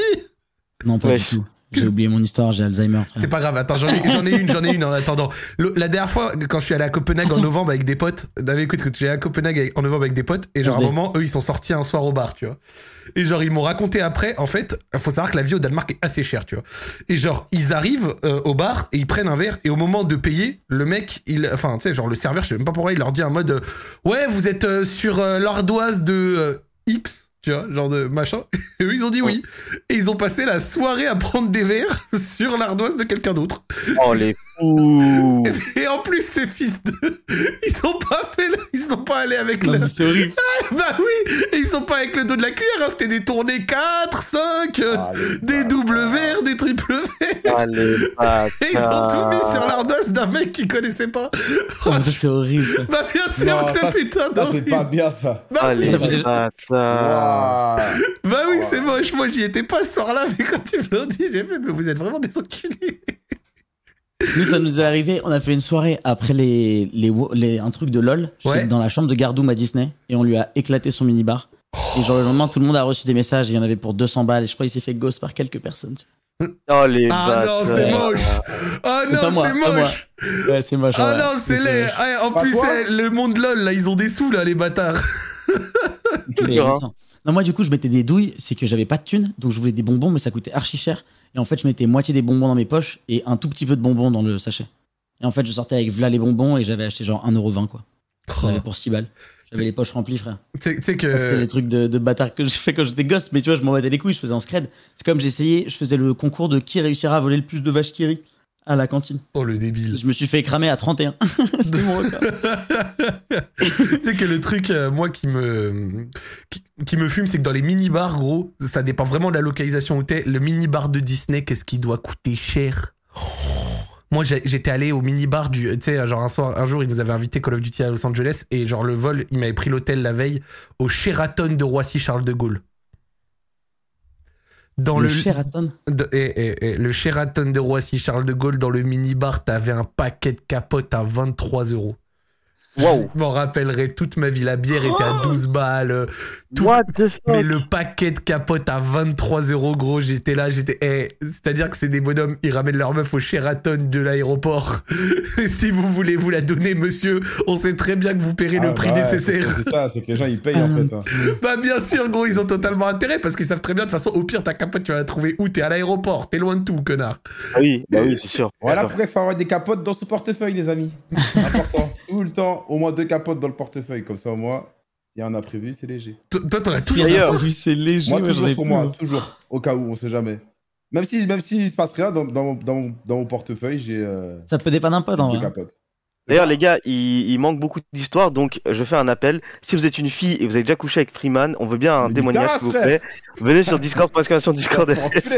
non pas Ouais. du tout. J'ai oublié mon histoire, j'ai Alzheimer. C'est pas grave, attends, j'en ai, une, j'en ai une en attendant. Le- la dernière fois, quand je suis allé à Copenhague en novembre avec des potes, David, écoute, que je suis allé à Copenhague avec- en novembre avec des potes, et genre à un moment, eux, ils sont sortis un soir au bar, tu vois. Et genre, ils m'ont raconté après, en fait, faut savoir que la vie au Danemark est assez chère, tu vois. Et genre, ils arrivent euh, au bar et ils prennent un verre, et au moment de payer, le mec, il, enfin, tu sais, genre, le serveur, je sais même pas pourquoi, il leur dit en mode, euh, ouais, vous êtes euh, sur l'ardoise de X. Tu vois, genre de machin. Et eux, ils ont dit oui. Et ils ont passé la soirée à prendre des verres sur l'ardoise de quelqu'un d'autre. Oh les fous. Et en plus, ces fils de. Ils sont pas fait. Ils sont pas allés avec le. mais c'est horrible. Bah oui Et ils sont pas avec le dos de la cuillère, hein. c'était des tournées 4, 5, euh, Ah, des doubles verres, des triples verres. Ah, les Et ils ont tout mis sur l'ardoise d'un mec qu'ils connaissaient pas. Oh, c'est horrible. Bah bien sûr Non, que c'est ça, putain Ça, c'est d'horrible. pas bien, ça. Bah, Ah, les Ça faisait- Waouh. bah oui, c'est moche. Moi, j'y étais pas ce soir-là, mais quand ils me l'ont dit, j'ai fait, mais vous êtes vraiment des enculés. Nous, ça nous est arrivé. On a fait une soirée après les, les, un truc de LOL Ouais. dans la chambre de Gardoum à Disney et on lui a éclaté son minibar. Et genre le lendemain, tout le monde a reçu des messages. et Il y en avait pour 200 balles. Et je crois qu'il s'est fait ghost par quelques personnes. Oh les Ah non, c'est moche. Ah pas non, c'est moche. Ouais, c'est moche. Ah ouais. non, c'est laid. Ah, en Pas plus, eh, le monde LOL, là, ils ont des sous, là, les bâtards. Non, moi, du coup, je mettais des douilles. C'est que j'avais pas de thunes. Donc, je voulais des bonbons, mais ça coûtait archi cher. Et en fait, je mettais moitié des bonbons dans mes poches et un tout petit peu de bonbons dans le sachet. Et en fait, je sortais avec v'là les bonbons et j'avais acheté genre 1,20€ quoi. Pour 6 balles. J'avais les poches remplies, frère. Tu sais- Ça, C'était les que. trucs de, de bâtard que j'ai fait quand j'étais gosse, mais tu vois, je m'en battais les couilles, je faisais en scred. C'est comme j'essayais, je faisais le concours de qui réussira à voler le plus de vaches qui rit à la cantine. Oh, le débile. Je me suis fait cramer à 31. C'était mon record. sais que le truc, euh, moi, qui me, qui, qui me fume, c'est que dans les mini-bars, gros, ça dépend vraiment de la localisation où t'es. Le mini-bar de Disney, qu'est-ce qui doit coûter cher? Oh. Moi, j'étais allé au mini-bar du. Tu sais, genre un soir, un jour, ils nous avaient invité Call of Duty à Los Angeles et genre le vol, il m'avait pris l'hôtel la veille au Sheraton de Roissy-Charles de Gaulle. Dans le, le, Sheraton. de- et, et- et le Sheraton de Roissy Charles de Gaulle, dans le minibar, t'avais un paquet de capotes à 23 euros. Waouh. Je m'en rappellerai toute ma vie. La bière était à 12 balles. euh, tout- What the fuck? Mais le paquet de capotes à 23 euros, gros, j'étais là, j'étais. eh, C'est-à-dire que c'est des bonhommes, ils ramènent leur meuf au Sheraton de l'aéroport. si vous voulez vous la donner, monsieur, on sait très bien que vous paierez le Ah, prix bah ouais, nécessaire. C'est ça, c'est que les gens ils payent en fait. hein. Bah bien sûr, gros, ils ont totalement intérêt parce qu'ils savent très bien, de toute façon, au pire, ta capote, tu vas la trouver où? T'es à l'aéroport, t'es loin de tout, connard. Ah oui, bah oui, c'est sûr. Voilà pourquoi il faut avoir des capotes dans son portefeuille, les amis. Important. Tout le temps, au moins deux capotes dans le portefeuille. Comme ça, au moins, il y en a prévu, c'est léger. Toi, t'en as toujours D'ailleurs, un, toi vu, c'est léger. Moi, toujours pour moi, moi. toujours. Au cas où, on sait jamais. Même si, même s'il se passe rien, dans, dans, mon- dans, mon, dans mon portefeuille, j'ai euh, Ça peut dépanner un peu, en deux capotes. D'ailleurs, les gars, il, il manque beaucoup d'histoires, donc je fais un appel. Si vous êtes une fille et vous avez déjà couché avec Freeman, on veut bien un Mais témoignage, s'il vous plaît. Venez sur Discord, sur Discord. Tu te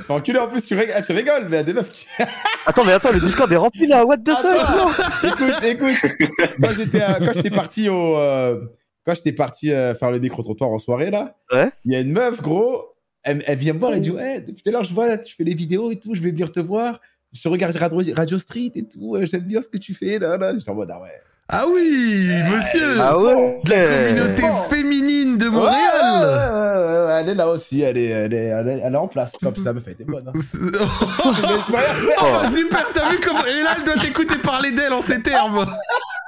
fais enculer, en plus, tu, ah, tu rigoles, mais il y a des meufs qui. Attends, mais attends, le Discord est rempli là, what the fuck? Écoute, écoute. Quand j'étais, euh, quand j'étais parti au. euh, quand j'étais parti euh, faire le micro-trottoir en soirée, là, Ouais. il y a une meuf, gros. Elle, elle vient me voir et dit Ouais, depuis tout à l'heure, je vois, tu fais les vidéos et tout, je vais venir te voir. Je regarde Radio, Radio Street et tout, euh, j'aime bien ce que tu fais. Là, là. J'étais en mode Ah ouais. Ah oui, monsieur Ah ouais De la communauté féminine de Montréal Ouais, ouais, ouais, ouais, elle est là aussi, elle est, elle est, elle est, elle est en place. Comme ça me fait des bonnes. hein. Oh, rien faire. super, t'as vu comment... Et là, elle doit t'écouter parler d'elle en ces termes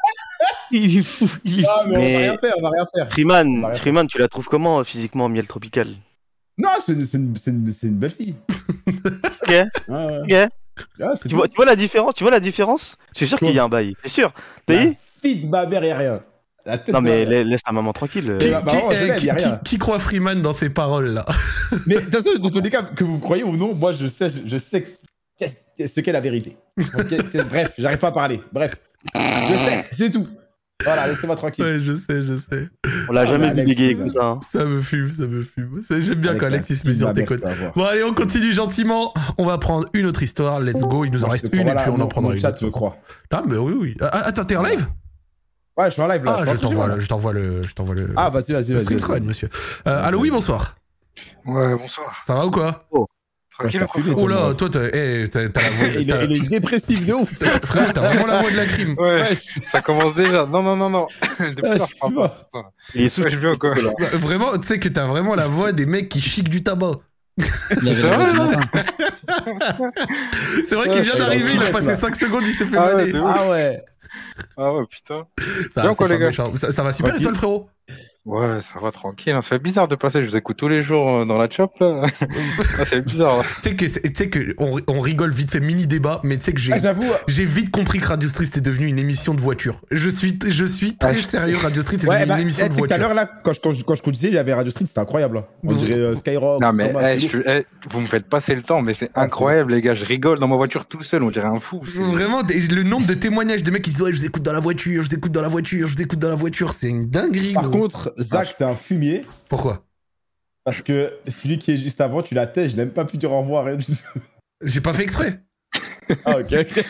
Il est fou. Il est fou. Ah, mais, on va rien faire, on va rien faire. Freeman, Bah, Freeman, tu la trouves comment euh, physiquement, miel tropical Non, c'est une, c'est une, c'est une, une belle fille. Ok, Ouais, ouais. ok. Ah, c'est Tu vois, tu vois la différence Tu vois la différence? Je suis sûr qu'il y a un bail, c'est sûr. T'as vu? de ma mère, a rien. La tête Non mais la- laisse ta maman tranquille. qui, croit Freeman dans ses paroles, là? Mais de toute façon, dans tous les cas, que vous croyez ou non, moi je sais, je sais qu'est-ce- ce qu'est la vérité. Bref, j'arrive pas à parler. Bref, je sais, c'est tout. Voilà, laissez-moi tranquille. Ouais, je sais, je sais. On l'a Ah, jamais mais vu bégayer comme ça. hein. Ça me fume, ça me fume. J'aime bien Avec quand Alexis ma tes côtes. Bon, allez, on continue gentiment. On va prendre une autre histoire. Let's go. Il nous en reste une et puis on en prendra une chat autre. me croit. Ah, mais oui, oui. Ah, attends, t'es en live? Ouais, je suis en live là. Ah, je t'envoie le, je t'envoie le, je t'envoie le. Ah, vas-y, vas-y, le vas-y. Stream monsieur. Euh, allô, oui, bonsoir. Ouais, bonsoir. Ça va ou quoi? Tranquille, fumé, Oh là, toi, t'as eh, t'as- la voix. Il est, il est dépressif de ouf. t'as- Frère, t'as vraiment la voix de la crime. Ouais, ça commence déjà. Non, non, non, non. Depuis Ah, je parle pas. ça. Il est sous. Ouais, viens quoi. Bah, Vraiment, tu sais que t'as vraiment la voix des mecs qui chiquent du tabac. Avait C'est vrai. C'est qu'il vient d'arriver, il a passé là. 5 secondes, il s'est fait Ah ouais. Ah ouais. Ah ouais, putain. Ça, Bien quoi, les gars ça, ça va super et toi, le frérot Ouais, ça va tranquille. hein. Ça fait bizarre de passer. Je vous écoute tous les jours euh, dans la chop là. Ah, c'est bizarre. Tu sais que, c'est- tu sais que on, on rigole vite fait mini débat, mais tu sais que j'ai Ah, J'avoue, j'ai vite compris que Radio Street c'est devenu une émission de voiture. Je suis je suis très Ah, je- sérieux. Radio Street c'est ouais, devenu bah, une émission eh, de que tout à voiture. l'heure, là, quand je, quand, je, quand je conduisais, il y avait Radio Street, c'était incroyable. hein. On dirait euh, Skyrock. Non mais Thomas, eh, je suis- eh, vous me faites passer le temps, mais c'est incroyable les gars. Je rigole dans ma voiture tout seul. On dirait un fou. C'est- Vraiment, des- le nombre de témoignages des mecs qui disent ouais je vous écoute dans la voiture, je vous écoute dans la voiture, je vous écoute dans la voiture, c'est une dinguerie. Par contre, Zach, t'es un fumier. Pourquoi? Parce que celui qui est juste avant, tu la tèches, je n'ai même pas pu dire au revoir. rien du tout. J'ai pas fait exprès. Ah, ok, ok.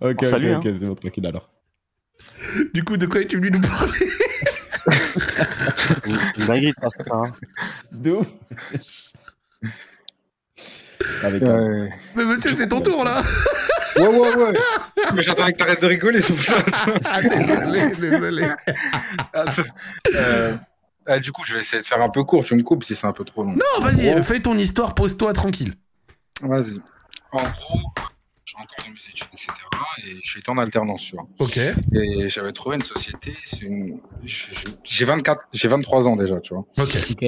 ok, ok, salue, ok, c'est bon, tranquille alors. Du coup, de quoi es-tu venu nous parler? Faire ça. hein. De ouf. Avec un- Ouais, Mais monsieur, c'est ton tour là. ouais, ouais. ouais. mais j'attendais que t'arrêtes de rigoler, c'est pour ça. Ah, désolé, désolé. Euh, euh, du coup, je vais essayer de faire un peu court. Tu me coupes si c'est un peu trop long. Non, vas-y, gros- fais ton histoire, pose-toi tranquille. Vas-y. En gros, suis encore dans mes études, etc. Et je suis en alternance, tu vois. Ok. Et j'avais trouvé une société. c'est Une... J'ai 24, j'ai 23 ans déjà, tu vois. Ok. Ok.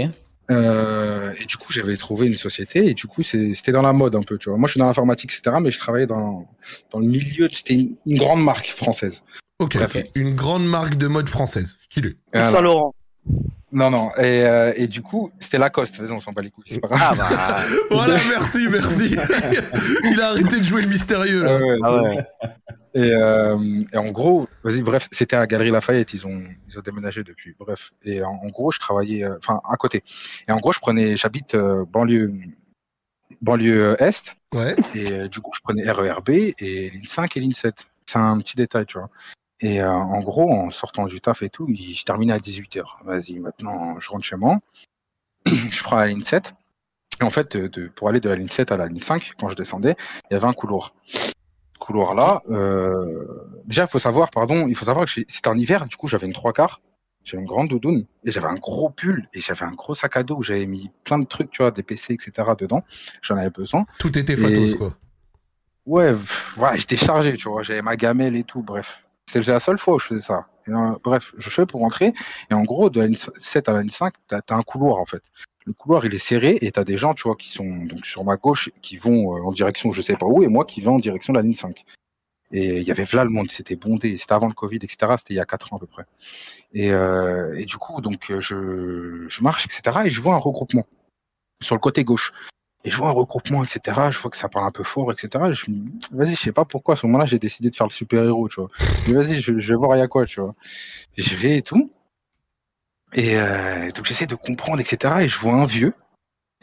Euh, et du coup, j'avais trouvé une société. Et du coup, c'était dans la mode un peu, tu vois. Moi, je suis dans l'informatique, etc. Mais je travaillais dans, dans le milieu. C'était une, une grande marque française. Ok. Bref. Une grande marque de mode française. Stylé. Saint-Laurent. Non, non. Et, euh, et du coup, c'était Lacoste. Vas-y, on s'en bat les couilles. C'est pas grave. Ah bah. Voilà, merci, merci. Il a arrêté de jouer le mystérieux là. Ah ouais. Ah ouais. Et, euh, et en gros, vas-y, bref, c'était à Galerie Lafayette, ils ont, ils ont déménagé depuis. Bref. Et en, en gros, je travaillais, euh, enfin, à côté. Et en gros, je prenais, j'habite euh, banlieue, banlieue Est, Ouais. et euh, du coup, je prenais RERB et ligne 5 et ligne 7. C'est un petit détail, tu vois. Et euh, en gros, en sortant du taf et tout, je terminais à 18h. Vas-y, maintenant, je rentre chez moi. je prends la ligne 7. Et en fait, de- de- pour aller de la ligne 7 à la ligne 5, quand je descendais, il y avait un couloir. Ce couloir-là, euh, déjà, il faut savoir, pardon, il faut savoir que c'était en hiver, du coup, j'avais une trois quarts, j'avais une grande doudoune, et j'avais un gros pull, et j'avais un gros sac à dos où j'avais mis plein de trucs, tu vois, des PC, etc. dedans. J'en avais besoin. Tout était fatos, Et- quoi. Ouais, pff, voilà, j'étais chargé, tu vois, j'avais ma gamelle et tout, bref. C'était la seule fois où je faisais ça. Euh, bref, je fais pour rentrer, et en gros, de la ligne 7 à la ligne 5, t'as as un couloir, en fait. Le couloir, il est serré, et t'as des gens, tu vois, qui sont donc sur ma gauche, qui vont euh, en direction je sais pas où, et moi qui vais en direction de la ligne 5. Et il y avait là le monde, c'était bondé, c'était avant le Covid, etc. C'était il y a 4 ans à peu près. Et, euh, du coup, donc, je marche, etc., et je vois un regroupement sur le côté gauche. Et je vois un regroupement, etc. Je vois que ça parle un peu fort, etc. Et je me dis, vas-y, je sais pas pourquoi, à ce moment-là, j'ai décidé de faire le super-héros, tu vois. Mais vas-y, je, je vais voir, il y a quoi, tu vois. Je vais et tout. Et euh, donc, j'essaie de comprendre, etc. Et je vois un vieux,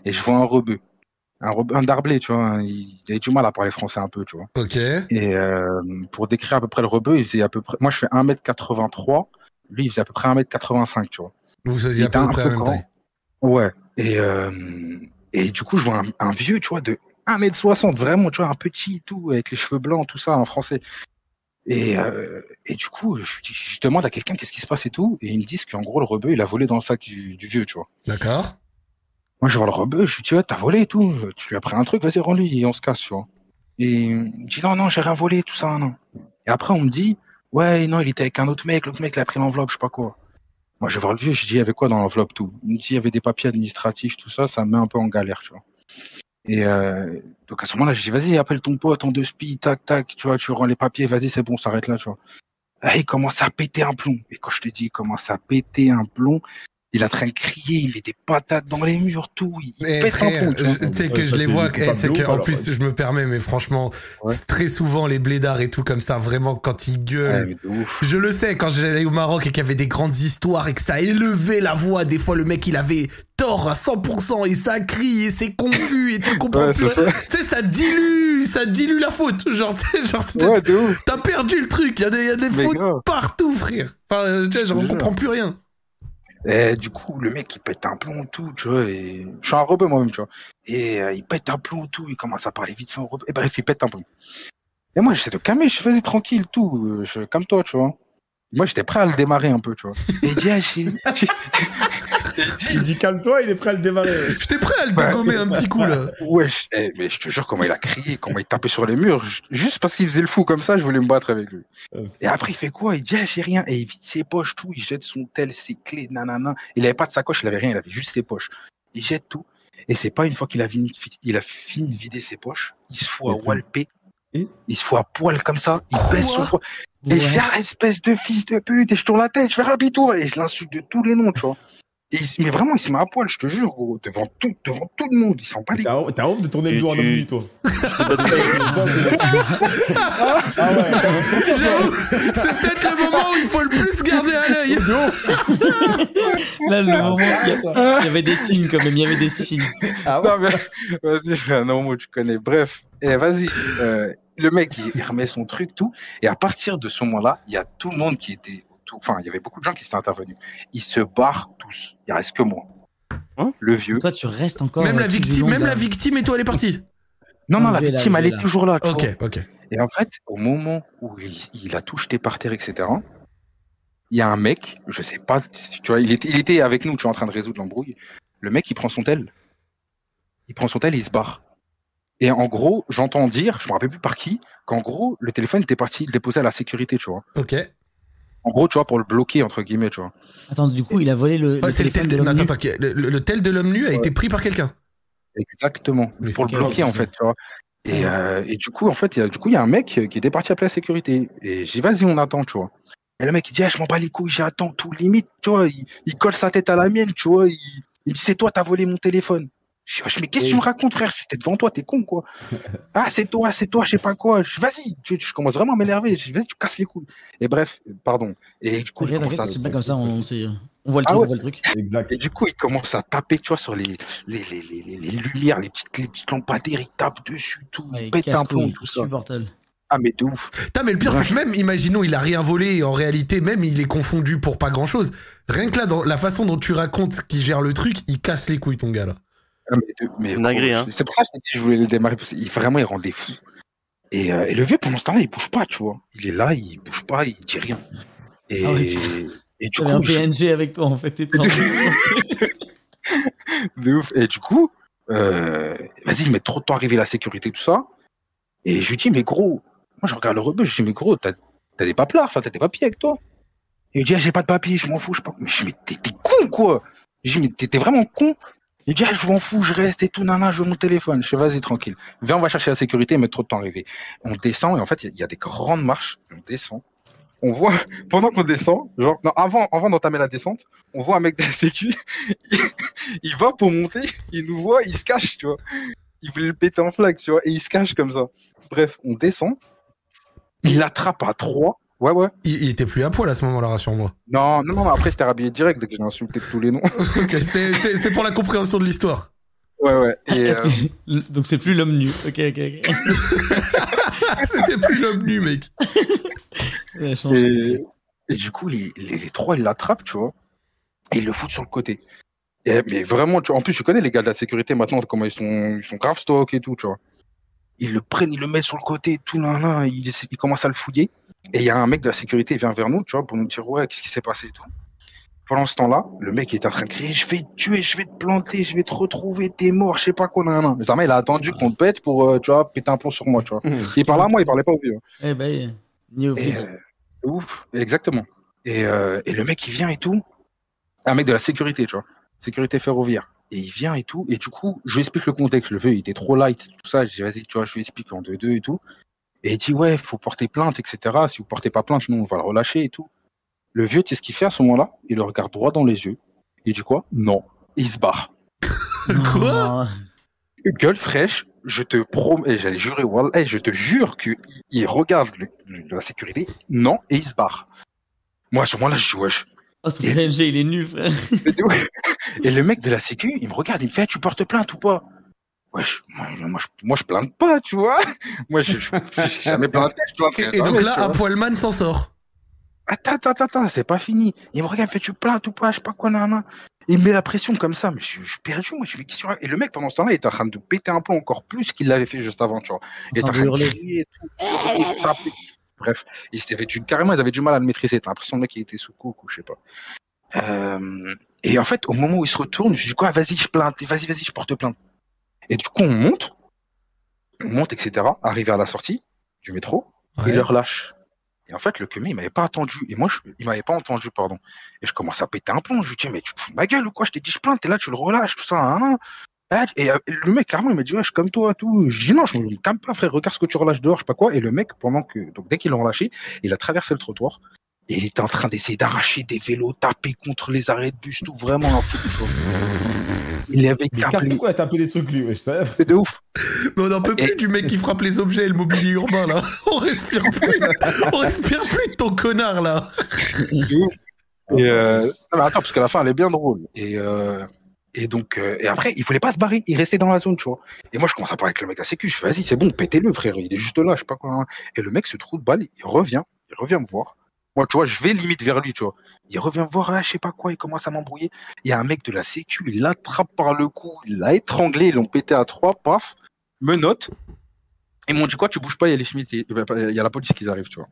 et je vois un rebeu. Un, rebeu, un darblé, tu vois. un- il, il avait du mal à parler français un peu, tu vois. Ok. Et euh, pour décrire à peu près le rebeu, il faisait à peu près. Moi, je fais 1m83. Lui, il faisait à peu près 1m85, tu vois. Vous faisiez Il à était peu un près peu la même grand. Ouais. Et, euh, et du coup, je vois un, un vieux, tu vois, de 1m60, vraiment, tu vois, un petit et tout, avec les cheveux blancs, tout ça, en français. Et, euh, et du coup, je, je demande à quelqu'un qu'est-ce qui se passe et tout, et ils me disent qu'en gros, le rebeu, il a volé dans le sac du, du vieux, tu vois. D'accord. Moi, je vois le rebeu, je lui dis, ouais, t'as volé et tout, tu lui as pris un truc, vas-y, rends-lui, et on se casse, tu vois. Et il me dit, non, non, j'ai rien volé, tout ça, non. Et après, on me dit, ouais, non, il était avec un autre mec, l'autre mec, il a pris l'enveloppe, je sais pas quoi. Moi, je vais voir le vieux, je dis, il y avait quoi dans l'enveloppe, tout? Il dit, il y avait des papiers administratifs, tout ça, ça me met un peu en galère, tu vois. Et euh, donc, à ce moment-là, je dis, vas-y, appelle ton pote en deux spi, tac, tac, tu vois, tu rends les papiers, vas-y, c'est bon, on s'arrête là, tu vois. Là, il commence à péter un plomb. Et quand je te dis, il commence à péter un plomb, il est en train de crier, il met des patates dans les murs, tout, il Eh, pète un frère, tu sais que je les c'est vois, eh, que, en plus ouais. je me permets, mais franchement, Ouais. très souvent les blédards et tout comme ça, vraiment quand ils gueulent. mais ouf. Je le sais, quand j'allais au Maroc et qu'il y avait des grandes histoires et que ça élevait la voix, des fois le mec il avait tort à 100% et ça crie et c'est confus et tu comprends Ouais, plus. c'est ça. Tu sais, ça dilue, ça dilue la faute. Genre, genre, t'as perdu le truc, il y a des, il y a des Mais fautes grave. partout, frère. Enfin, tu sais, genre, te on jure. comprend plus rien. Et du coup, le mec, il pète un plomb, tout, tu vois, et je suis un rebeu moi-même, tu vois. Et euh, il pète un plomb, tout, il commence à parler vite fait au rebeu. Et bref, il pète un plomb. Et moi, j'essaie de calmer, je faisais tranquille, tout, euh, je, comme toi, tu vois. Moi, j'étais prêt à le démarrer un peu, tu vois. Et il dit, ah, Il dit calme-toi, il est prêt à le démarrer. J'étais prêt à le dégommer un petit coup, là. ouais, je- eh, mais je te jure, comment il a crié, comment il tapait sur les murs, ju- juste parce qu'il faisait le fou comme ça, je voulais me battre avec lui. Euh. Et après, il fait quoi? Il dit, ah, j'ai rien. Et il vide ses poches, tout, il jette son tel, ses clés, nanana. Il avait pas de sacoche, il avait rien, il avait juste ses poches. Il jette tout. Et c'est pas une fois qu'il a fini, il a fini de vider ses poches, il se fout à walper. Il se fout à poil comme ça, il Quoi? baisse son poids. Et ah, espèce de fils de pute, et je tourne la tête, je fais rapide-toi, et je l'insulte de tous les noms, tu vois. Et il se- mais vraiment, il se met à poil, je te jure, gros, devant tout, devant tout le monde, il s'en bat les T'as t'as honte de tourner le dos en homme nu, toi. J'avoue, c'est peut-être le moment où il faut le plus garder à l'œil. Là, le moment, il y, a- il y avait des signes quand même, il y avait des signes. Ah ouais Non, mais vas-y, fais un homme tu connais. Bref, et vas-y. euh, le mec, il, il remet son truc, tout. Et à partir de ce moment-là, il y a tout le monde qui était Enfin, il y avait beaucoup de gens qui étaient intervenus. Ils se barrent tous. Il reste que moi. Hein le vieux. Toi, tu restes encore. Même la victime, même la victime et toi, elle est partie. Non, non, la Enlevez-la, victime, elle est toujours là. Ok, ok. Et en fait, au moment où il, il a tout jeté par terre, etc., il y a un mec, je sais pas, tu vois, il était, il était avec nous, tu vois, en train de résoudre l'embrouille. Le mec, il prend son tel. Il prend son tel et il se barre. Et en gros, j'entends dire, je me rappelle plus par qui, qu'en gros, le téléphone était parti le déposer à la sécurité, tu vois. Ok. En gros, tu vois, pour le bloquer, entre guillemets, tu vois. Attends, du coup, il a volé le, Ouais, le le téléphone tel de attends, nu. attends, le, le- tel de l'homme nu a été pris par quelqu'un. Exactement. Mais pour le bloquer, en fait, tu vois. Et, euh, et du coup, en fait, il y a, du coup, il y a un mec qui était parti appeler la sécurité. Et j'ai dit, vas-y, on attend, tu vois. Et le mec, il dit, ah, je m'en bats les couilles, j'attends tout, limite, tu vois. Il, il colle sa tête à la mienne, tu vois. Il, il me dit, c'est toi, t'as volé mon téléphone. Je dis, Wesh, mais qu'est-ce que tu me racontes, frère? J'étais devant toi, t'es con, quoi. ah, c'est toi, c'est toi, je sais pas quoi. Vas-y, je commence vraiment à m'énerver. Je dis, vas-y, tu casses les couilles. Et bref, pardon. Et du coup, c'est bien comme ça, on, sait- on voit le Ah truc, ouais. on voit le truc. Exact. et du coup, il commence à taper, tu vois, sur les, les, les, les, les- les lumières, les petites, les petites lampadaires, il tape dessus, tout, Ouais, il pète un plomb, tout ça. Ah, mais de ouf. Putain, mais le pire, c'est que même, imaginons, il a rien volé et en réalité, même, il est confondu pour pas grand chose. Rien que là, dans la façon dont tu racontes qu'il gère le truc, il casse les couilles, ton gars là. Ah, mais gros, hein. C'est pour ça que je voulais le démarrer. Parce qu'il vraiment, il rendait fou. Et, euh, et le vieux, pendant ce temps-là, il bouge pas, tu vois. Il est là, il bouge pas, il dit rien. Et, Ah oui. et du J'avais un coup, je- PNG avec toi, en fait. de ouf. Et du coup, euh, vas-y, il met trop de temps à arriver la sécurité, tout ça. Et je lui dis, mais gros, moi je regarde le rebeu, je dis, mais gros, t'as t'as des papiers, enfin, t'as des papiers avec toi? Il me dit, ah, j'ai pas de papiers, je m'en fous, je sais pas. Mais je dis, mais t'es con, quoi? Je dis, mais t'es vraiment con. Il dit, je m'en fous, je reste et tout, nana, je veux mon téléphone. Je fais, vas-y, tranquille. Viens, on va chercher la sécurité, met trop de temps à arriver. On descend, et en fait, il y, a- des grandes marches. On descend. On voit, pendant qu'on descend, genre, non, avant, avant d'entamer la descente, on voit un mec de la sécu, il, il va pour monter, il nous voit, il se cache, tu vois. Il voulait le péter en flag, tu vois, et il se cache comme ça. Bref, on descend, il l'attrape à trois. Ouais, ouais. Il, il était plus à poil à ce moment-là, rassure-moi. Non, non, non, après, c'était rhabillé direct dès que j'ai insulté tous les noms. Ok, c'était- C'était c'était pour la compréhension de l'histoire. Ouais, ouais. Et, Est-ce euh, que- Donc c'est plus l'homme nu. Ok, ok, ok. C'était plus l'homme nu, mec. Il a changé. Et, et du coup, les, les trois, ils l'attrapent, tu vois, et ils le foutent sur le côté. Et- mais vraiment, tu vois, en plus, je connais les gars de la sécurité maintenant, comment ils sont, ils sont grave stock et tout, tu vois. Ils le prennent, ils le mettent sur le côté, tout, nan, nan, ils, essaient- ils commencent à le fouiller. Et il y a un mec de la sécurité qui vient vers nous, tu vois, pour nous dire, ouais, qu'est-ce qui s'est passé et tout. Pendant ce temps-là, le mec est en train de crier, je vais te tuer, je vais te planter, je vais te retrouver, t'es mort, je sais pas quoi, nan, nan. Mais Zama, il a attendu qu'on te pète pour, euh, tu vois, péter un plomb sur moi, tu vois. Il parlait à moi, il parlait pas au vieux. Eh ben, ni au flic. euh, ouf, exactement. Et, euh, et le mec, il vient et tout. Un mec de la sécurité, tu vois. Sécurité ferroviaire. Et il vient et tout. Et du coup, je lui explique le contexte. Le vieux, il était trop light, tout ça. Je dis, vas-y, tu vois, je lui explique en 2-2 et tout. Et il dit, ouais, faut porter plainte, etc. Si vous portez pas plainte, nous, on va le relâcher et tout. Le vieux, tu sais ce qu'il fait à ce moment-là? Il le regarde droit dans les yeux. Il dit quoi? Non. Et il se barre. Quoi? Gueule fraîche, je te promets, j'allais jurer, eh, je te jure qu'il il regarde le- le- la sécurité, non, et il se barre. Moi, à ce moment-là, je dis, wesh. Oh, ton PNG, il est nul, frère. Et le mec de la sécu, il me regarde, il me fait, tu portes plainte ou pas? Wesh, moi, moi, je, moi, je plainte pas, tu vois. Moi, je, je, jamais planté, je plainte Et, et donc là, à poilman s'en sort. Attends, attends, attends, c'est pas fini. Il me regarde, il fait, tu plaintes ou pas, je sais pas quoi, nan, nan. Il me met la pression comme ça, mais je, suis- perdu, moi, je suis racontes Et le mec, pendant ce temps-là, il était en train de péter un plomb encore plus qu'il l'avait fait juste avant, tu vois. Il était en train de crier et tout. et. Bref, ils s'étaient fait du, carrément, ils avaient du mal à le maîtriser. T'as l'impression le mec, il était sous coke ou je sais pas. Euh, et en fait, au moment où il se retourne, je dis quoi, vas-y, je plainte, vas-y, vas-y, je porte plainte. Et du coup, on monte, on monte, etc. Arrivé à la sortie du métro, Ouais. il le relâche. Et en fait, le cumé, il m'avait pas attendu. Et moi, je, il m'avait pas entendu, pardon. Et je commence à péter un plomb. Je lui dis, mais tu te fous de ma gueule ou quoi? Je t'ai dit, je plainte, et là, tu le relâches, tout ça, hein, hein. Et euh, le mec, carrément, il m'a dit, ouais, je suis comme toi, tout. Je dis, non, je me calme pas, frère, regarde ce que tu relâches dehors, je sais pas quoi. Et le mec, pendant que, donc, dès qu'il l'a relâché, il a traversé le trottoir. Et il était en train d'essayer d'arracher des vélos, taper contre les arrêts de bus, tout, vraiment un fou. Il avait Mais casse câblé. quoi, t'as un peu des trucs, lui, ça- C'est de ouf. Mais on n'en peut plus du mec qui frappe les objets et le mobilier urbain, là. On respire plus. On respire plus de ton connard, là. Et euh... non, mais attends, parce que la fin, elle est bien drôle. Et, euh... et donc, euh, et après, il voulait pas se barrer, il restait dans la zone, tu vois. Et moi, je commence à parler avec le mec à sécu. Je fais, vas-y, c'est bon, pétez-le, frère. Il est juste là, je sais pas quoi. Et le mec se trouve de balle, il revient, il revient me voir. Moi, tu vois, je vais limite vers lui, tu vois. Il revient me voir, ah, je sais pas quoi, il commence à m'embrouiller. Il y a un mec de la sécu, il l'attrape par le cou, il l'a étranglé, ils l'ont pété à trois, paf, menotte. Ils m'ont dit quoi, tu bouges pas, il y a il y a la police qui arrive, tu vois.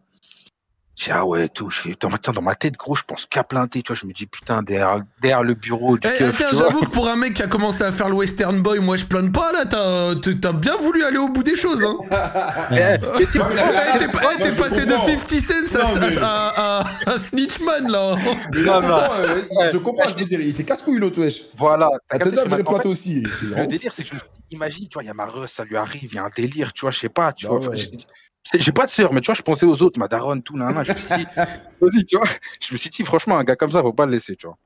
Je dis, ah ouais, tout, je fais, dans ma, dans ma tête, gros, je pense qu'à planter, tu vois, je me dis, putain, derrière, derrière le bureau du Eh, keuf, attends, tu vois. j'avoue que pour un mec qui a commencé à faire le Western Boy, moi je plains pas, là. T'as t'as bien voulu aller au bout des choses, hein. T'es- Eh, eh, t'es passé de comprends. 50 cents à, Non, mais- à, à- à- à Snitchman, là. Je comprends, euh, je comprends, je veux dire, il était casse-couille, l'autre, wesh. Voilà. t'as vrai plateau aussi. Le délire, c'est que je me dis, imagine, tu vois, il y a ma re, ça lui arrive, il y a un délire, tu vois, je sais pas, tu Bah vois. J'ai- pas de sœur, mais tu vois, je pensais aux autres, ma daronne, tout, nan, nan, je me suis dit, vas-y, tu vois, je me suis dit, franchement, un gars comme ça, faut pas le laisser, tu vois.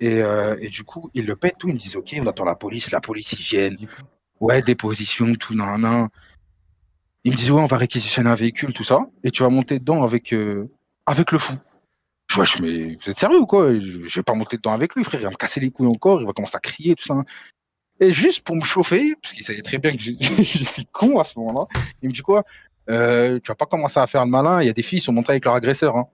Et, euh, et du coup, ils le pètent, tout, ils me disent, ok, on attend la police, la police, ils viennent, ouais, déposition, tout, nan, nan. Ils me disent, ouais, on va réquisitionner un véhicule, tout ça, et tu vas monter dedans avec, euh, avec le fou. Je vois, je mais vous êtes sérieux ou quoi? Je, je vais pas monter dedans avec lui, frère, il va me casser les couilles encore, il va commencer à crier, tout ça. Et juste pour me chauffer, parce qu'il savait très bien que suis con à ce moment-là, il me dit quoi? Euh, tu vas pas commencer à faire le malin. Il y a des filles qui sont montées avec leur agresseur. Hein.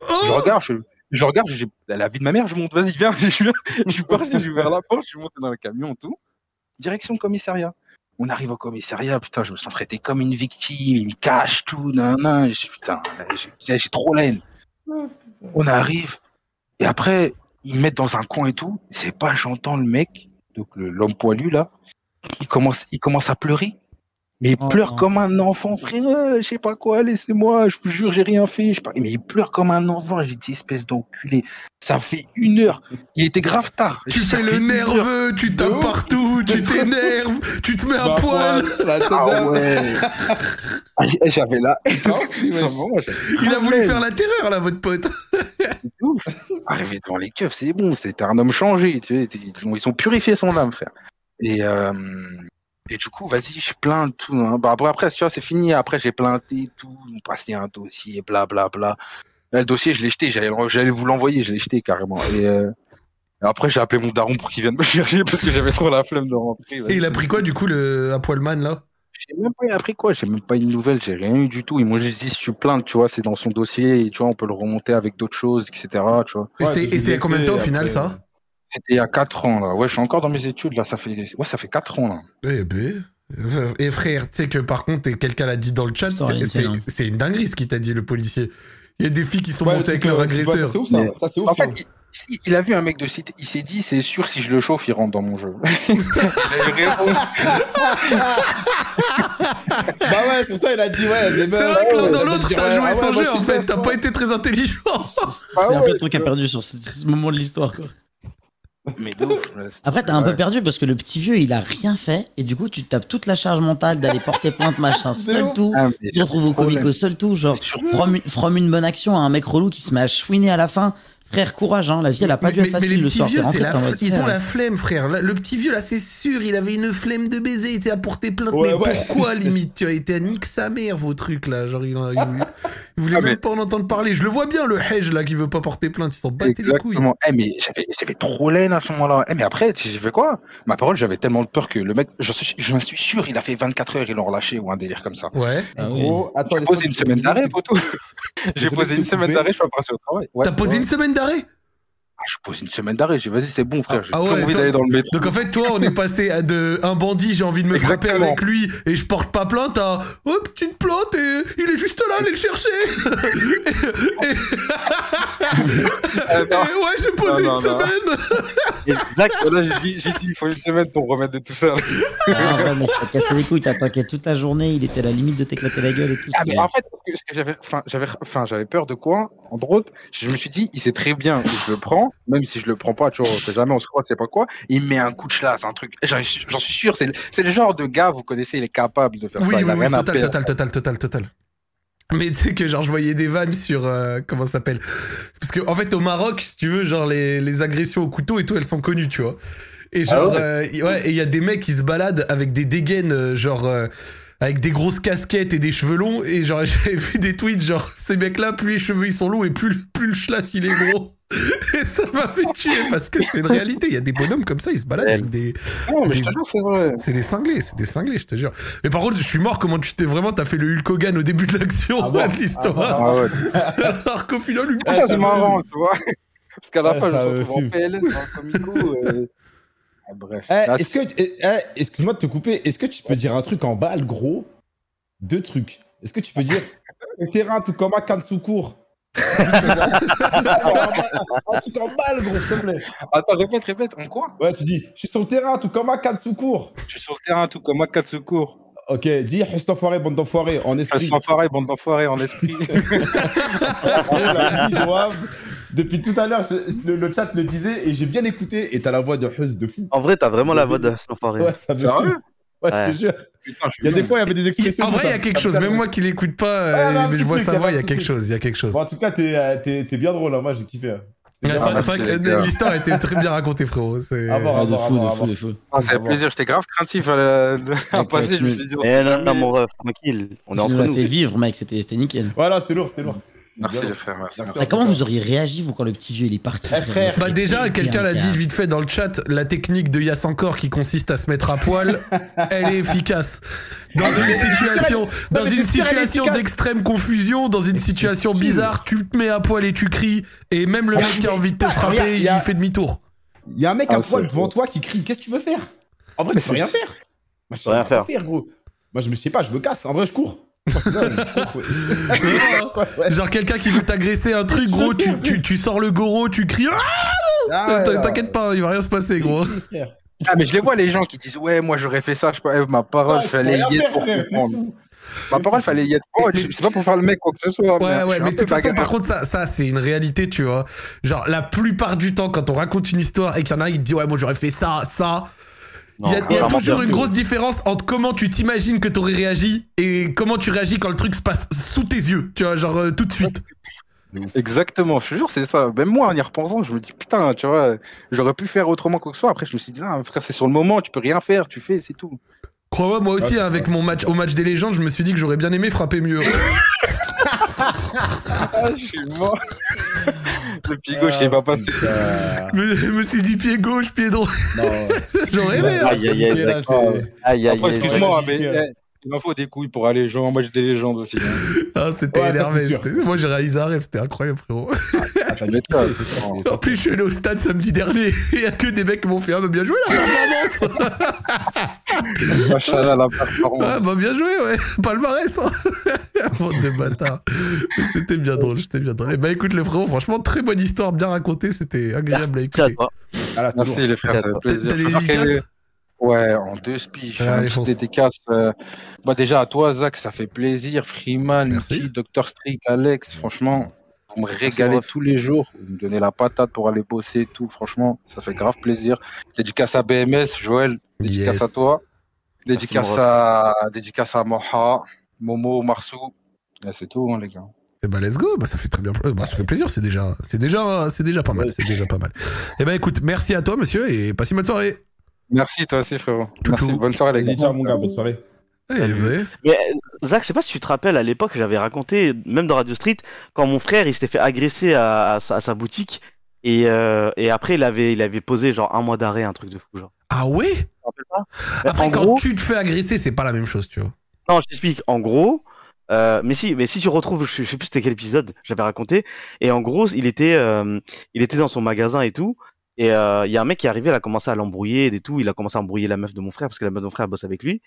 Je Oh regarde, je, je regarde, j'ai la vie de ma mère, je monte, vas-y, viens. Je, suis- je suis parti, suis vers la porte, je suis monté dans le camion, tout. Direction commissariat. On arrive au commissariat, putain, je me sens traité comme une victime, il me cache tout, nan, nan. Je, putain, j'ai j'ai trop la haine. On arrive, et après, ils me mettent dans un coin et tout. C'est pas, j'entends le mec, donc l'homme poilu là, il commence, il commence à pleurer. Mais il Oh, pleure non. comme un enfant, frère. Je sais pas quoi, laissez-moi, je vous jure, j'ai rien fait. Je sais pas. Mais il pleure comme un enfant. J'ai dit, espèce d'enculé. Ça fait une heure. Il était grave tard. Tu fais le heure. nerveux, tu tapes ouf. partout, tu t'énerves, tu te mets à Bah, poil. Ah ouais. Ah, J'avais là. Non, Il a voulu faire la terreur là, votre pote. ouf. Arrivé devant les keufs, c'est bon, c'était un homme changé. Tu sais, ils ont- ils ont purifié son âme, frère. Et, euh, et du coup, vas-y, je plains tout. Hein. Bah, après, après, tu vois, c'est fini. Après, j'ai plainté tout, on passait un dossier, bla bla bla. Là, le dossier, je l'ai jeté. J'allais vous l'envoyer, je l'ai jeté carrément. Et, euh, et après, j'ai appelé mon daron pour qu'il vienne me chercher parce que j'avais trop la flemme de rentrer. Et il a pris quoi du coup le à poilman là? J'ai même pas appris quoi, j'ai même pas une nouvelle, j'ai rien eu du tout. Ils m'ont juste dit si tu plaintes, tu vois, c'est dans son dossier et tu vois, on peut le remonter avec d'autres choses, etc. Tu vois. Et c'était- Ouais, combien de temps au final euh, ça? C'était il y a 4 ans là. Ouais, je suis encore dans mes études là, ça fait ouais, ça fait 4 ans là. Eh ben. Et frère, tu sais que par contre, et quelqu'un l'a dit dans le chat, c'est- hein. c'est une dinguerie ce qu'il t'a dit le policier. Il y a des filles qui sont Ouais, montées avec leurs euh, agresseurs. Ça, c'est ouf, ça. Mais- Ça, c'est ouf. En ça. fait, il, il a vu un mec de site, il s'est dit c'est sûr si je le chauffe, il rentre dans mon jeu. il a eu raison. Bah ouais, c'est pour ça il a dit ouais. C'est meufs, vrai que l'un ouais, dans il a l'autre, t'as ouais, joué ah ouais, son jeu je en fait, t'as pas été très intelligent. C'est Ah c'est un peu ouais, le truc à perdu sur ce, ce moment de l'histoire. quoi. Mais Après, t'as un ouais. peu perdu parce que le petit vieux, il a rien fait. Et du coup, tu tapes toute la charge mentale d'aller porter plainte, machin, seul tout. Ah, Tu retrouves au problème. comico seul tout, genre, from une, from une bonne action à un mec relou qui se met à chouiner à la fin. Frère, courage, hein, la vie, elle a pas dû être mais facile les le petits vieux, la ils ont la flemme, frère. Le petit vieux, là, c'est sûr, il avait une flemme de baiser, il était à porter plainte. Ouais, mais ouais. pourquoi, limite Tu as été à nique sa mère, vos trucs, là. Genre, il, il voulait, il voulait Ah, même mais- pas en entendre parler. Je le vois bien, le hedge, là, qui veut pas porter plainte. Il s'en battait les couilles. Exactement. Eh, mais j'avais, j'avais trop l'aine à ce moment-là. Eh, mais après, tu sais, j'ai fait quoi? Ma parole, j'avais tellement de peur que le mec, j'en suis, j'en suis sûr, il a fait 24 heures, ils l'ont relâché ou un délire comme ça. Ouais. Ah oui. Gros, attends, J'ai posé une semaine d'arrêt, poteau. J'ai posé une semaine d'arrêt, je suis pas passé au travail. T'as posé une semaine d'arrêt? Je pose une semaine d'arrêt. J'ai dit, vas-y, c'est bon, frère. J'ai Ah plus ouais, envie d'aller dans le métro. Donc en fait, toi, on est passé à de un bandit, j'ai envie de me frapper Exactement. avec lui et je porte pas plainte à oh petite plainte et il est juste là, allez le chercher. et, et- et ouais, j'ai posé Non, une non, non. semaine. Exact. Là, j'ai dit, il faut une semaine pour remettre de tout ça. Ah ouais, mais je t'ai cassé les couilles, t'as attaqué toute la journée, il était à la limite de t'éclater la gueule et tout. Ah, mais en fait, parce que, j'avais, enfin, j'avais, enfin, j'avais peur de quoi Entre autres, je me suis dit, il sait très bien je le prends, même si je le prends pas, tu vois, on sait jamais, on se croit, c'est pas quoi. Il me met un coup de chlasse, un truc. J'en suis sûr, c'est, le- genre de gars, vous connaissez, il est capable de faire Oui, ça. Il oui, a oui, rien à total, total, total, total, total. Mais tu sais que genre je voyais des vannes sur euh, comment ça s'appelle? Parce que en fait au Maroc, si tu veux, genre les, les agressions au couteau et tout, elles sont connues, tu vois. Et genre Ah ouais? euh, ouais, et il y a des mecs qui se baladent avec des dégaines euh, genre euh, avec des grosses casquettes et des cheveux longs et genre j'avais vu des tweets genre ces mecs là plus les cheveux ils sont longs et plus plus le schlass il est gros. Et ça m'a fait tuer parce que c'est une réalité, il y a des bonhommes comme ça, ils se baladent avec des Non, mais je te jure, c'est vrai. c'est des cinglés, c'est des cinglés, je te jure. Mais par contre, je suis mort comment tu t'es vraiment, t'as fait le Hulk Hogan au début de l'action Ah bon de l'histoire. Ah ouais. Alors qu'au final, lui, Ah, ça c'est marrant, tu vois. Parce qu'à la Ouais, fin, je me retrouve en. PLS dans le comico. euh. Ah, bref. Eh, Là, est-ce que, eh, eh, excuse-moi de te couper, est-ce que tu peux dire un truc en balle, gros? Deux trucs. Est-ce que tu peux dire le terrain tout comme un Kansukur Un truc en balle, gros, s'il te plaît. Attends, répète, répète. En quoi? Ouais, tu dis, je suis sur le terrain tout comme un Kansukur. Je suis sur le terrain, tout comme de secours. Ok, dis, reste enfoiré, bande d'enfoirés, en esprit. suis enfoiré, bande d'enfoirés en esprit. L'a. Depuis tout à l'heure, le, le chat le disait et j'ai bien écouté. Et t'as la voix de Hus de fou. En vrai, t'as vraiment la voix de Snowfaré. Ouais, ça me Sérieux? fume. Ouais, je Ouais. te jure. Putain, je suis Il y a des fois, il y avait des expressions. en vrai, il y a quelque chose. Même moi qui l'écoute pas, Ouais, euh, mais je vois truc, sa voix, il y a quelque chose, il y a quelque chose. Bon, en tout cas, t'es euh, t'es- t'es bien drôle. hein. Moi, j'ai kiffé. hein. Ouais, C'est vrai que gars. l'histoire a été très bien racontée, frérot. C'est- À voir, Ah, de fou, de fou, de fou. Ah, ça fait plaisir, j'étais grave craintif à, la- à Ouais, passer. Je me suis dit, on Eh non, non, mon ref, tranquille. On est entre nous. fait vivre, mec, c'était c'était nickel. Voilà, c'était lourd, c'était lourd. Merci Bien. les frères, merci. Merci. Ah, comment vous auriez réagi, vous, quand le petit vieux il est parti Eh, frère. Bah déjà, quelqu'un l'a dit vite. fait dans le chat, la technique de Yass encore qui consiste à se mettre à poil, elle est efficace. Dans une situation, dans une situation d'extrême confusion, dans une situation bizarre, tu te mets à poil et tu cries, et même le Ah, mec qui a envie de te frapper, il fait demi-tour. Il y a un mec Ah, à poil devant toi qui crie. Qu'est-ce que tu veux faire? En vrai, tu peux rien faire. Moi, je sais Rien faire. gros. Moi, je me sais pas, je me casse. En vrai, je cours. Genre quelqu'un qui veut t'agresser un truc, gros, tu, tu, tu sors le goro, tu cries, Ah Ah, ouais, t'inquiète pas, il va rien se passer, gros. Ah, mais je les vois, les gens qui disent Ouais, moi j'aurais fait ça, je sais pas, eh, ma parole, fallait y être pour comprendre. Ma parole, fallait y être. Oh, je- c'est pas pour faire le mec quoi que ce soit. Ouais, ouais, mais de toute façon, bagarre. par contre, ça, ça c'est une réalité, tu vois. Genre, la plupart du temps, quand on raconte une histoire et qu'il y en a un qui te dit, ouais, moi j'aurais fait ça, ça, il y a, y toujours une grosse différence entre comment tu t'imagines que t'aurais réagi et comment tu réagis quand le truc se passe sous tes yeux, tu vois, genre euh, tout de suite. Exactement, je te jure, c'est ça. Même moi, en y repensant, je me dis Putain, tu vois, j'aurais pu faire autrement quoi que ce soit. Après, je me suis dit Non, frère, c'est sur le moment, tu peux rien faire, tu fais, c'est tout. Crois-moi, moi aussi, Ah, avec mon match, au match des légendes, je me suis dit que j'aurais bien aimé frapper mieux. Ah, je suis mort. le pied gauche, il pas passé. Euh, Mais je me suis dit pied gauche, pied droit. non. J'aurais aimé, hein. Aïe, aïe, aïe, excuse-moi, mais eh, il m'en faut des couilles pour aller jouer en match des légendes aussi. hein. Ah, c'était Ouais, énervé. Moi, j'ai réalisé un rêve, c'était incroyable, frérot. Ah, ça. En plus, je suis allé au stade samedi dernier. Il y a que des mecs qui m'ont fait Ah, bah bien joué la performance Machallah, la performance. Ah, bah bien joué, ouais Palmarès hein. Bande de bâtards C'était bien drôle, c'était bien drôle. Et bah écoute, le frérot, franchement, très bonne histoire, bien racontée, c'était agréable à écouter. Merci les frères, ça fait T'as des dédicaces Ouais, en deux spies. Ah, allez, fonce. dédicace. euh, Bah, déjà, à toi, Zach, ça fait plaisir. Freeman, Merci. Mickey, Dr. Strick, Alex, franchement, vous me régalez tous les jours. Vous me donnez la patate pour aller bosser et tout. Franchement, ça fait grave plaisir. Dédicace à BMS, Joël, dédicace Yes. à toi. Dédicace à, dédicace à Moha, Momo, Marsou. Et C'est tout, hein, les gars. Et bah let's go, bah ça fait très bien, bah ça fait plaisir, c'est déjà, c'est déjà, c'est déjà pas mal, c'est déjà pas mal. Et bah écoute, merci à toi monsieur et passe une bonne soirée. Merci, toi aussi, frérot. Merci. Bonne soirée, les gars. mon gars, bonne soirée. Eh. Mais Zach, je sais pas si tu te rappelles, à l'époque, j'avais raconté, même dans Radio Street, quand mon frère, il s'était fait agresser à, à sa, à sa boutique. Et, euh, et après, il avait, il avait posé genre un mois d'arrêt, un truc de fou, genre. Ah ouais? Tu te rappelles pas? Après En quand gros- tu te fais agresser, c'est pas la même chose, tu vois. Non, je t'explique. En gros, euh, mais si, mais si tu retrouves, je, je sais plus c'était quel épisode, j'avais raconté. Et en gros, il était, euh, il était dans son magasin et tout. Et euh, il y a un mec qui est arrivé, il a commencé à l'embrouiller et tout. Il a commencé à embrouiller la meuf de mon frère parce que la meuf de mon frère bosse avec lui.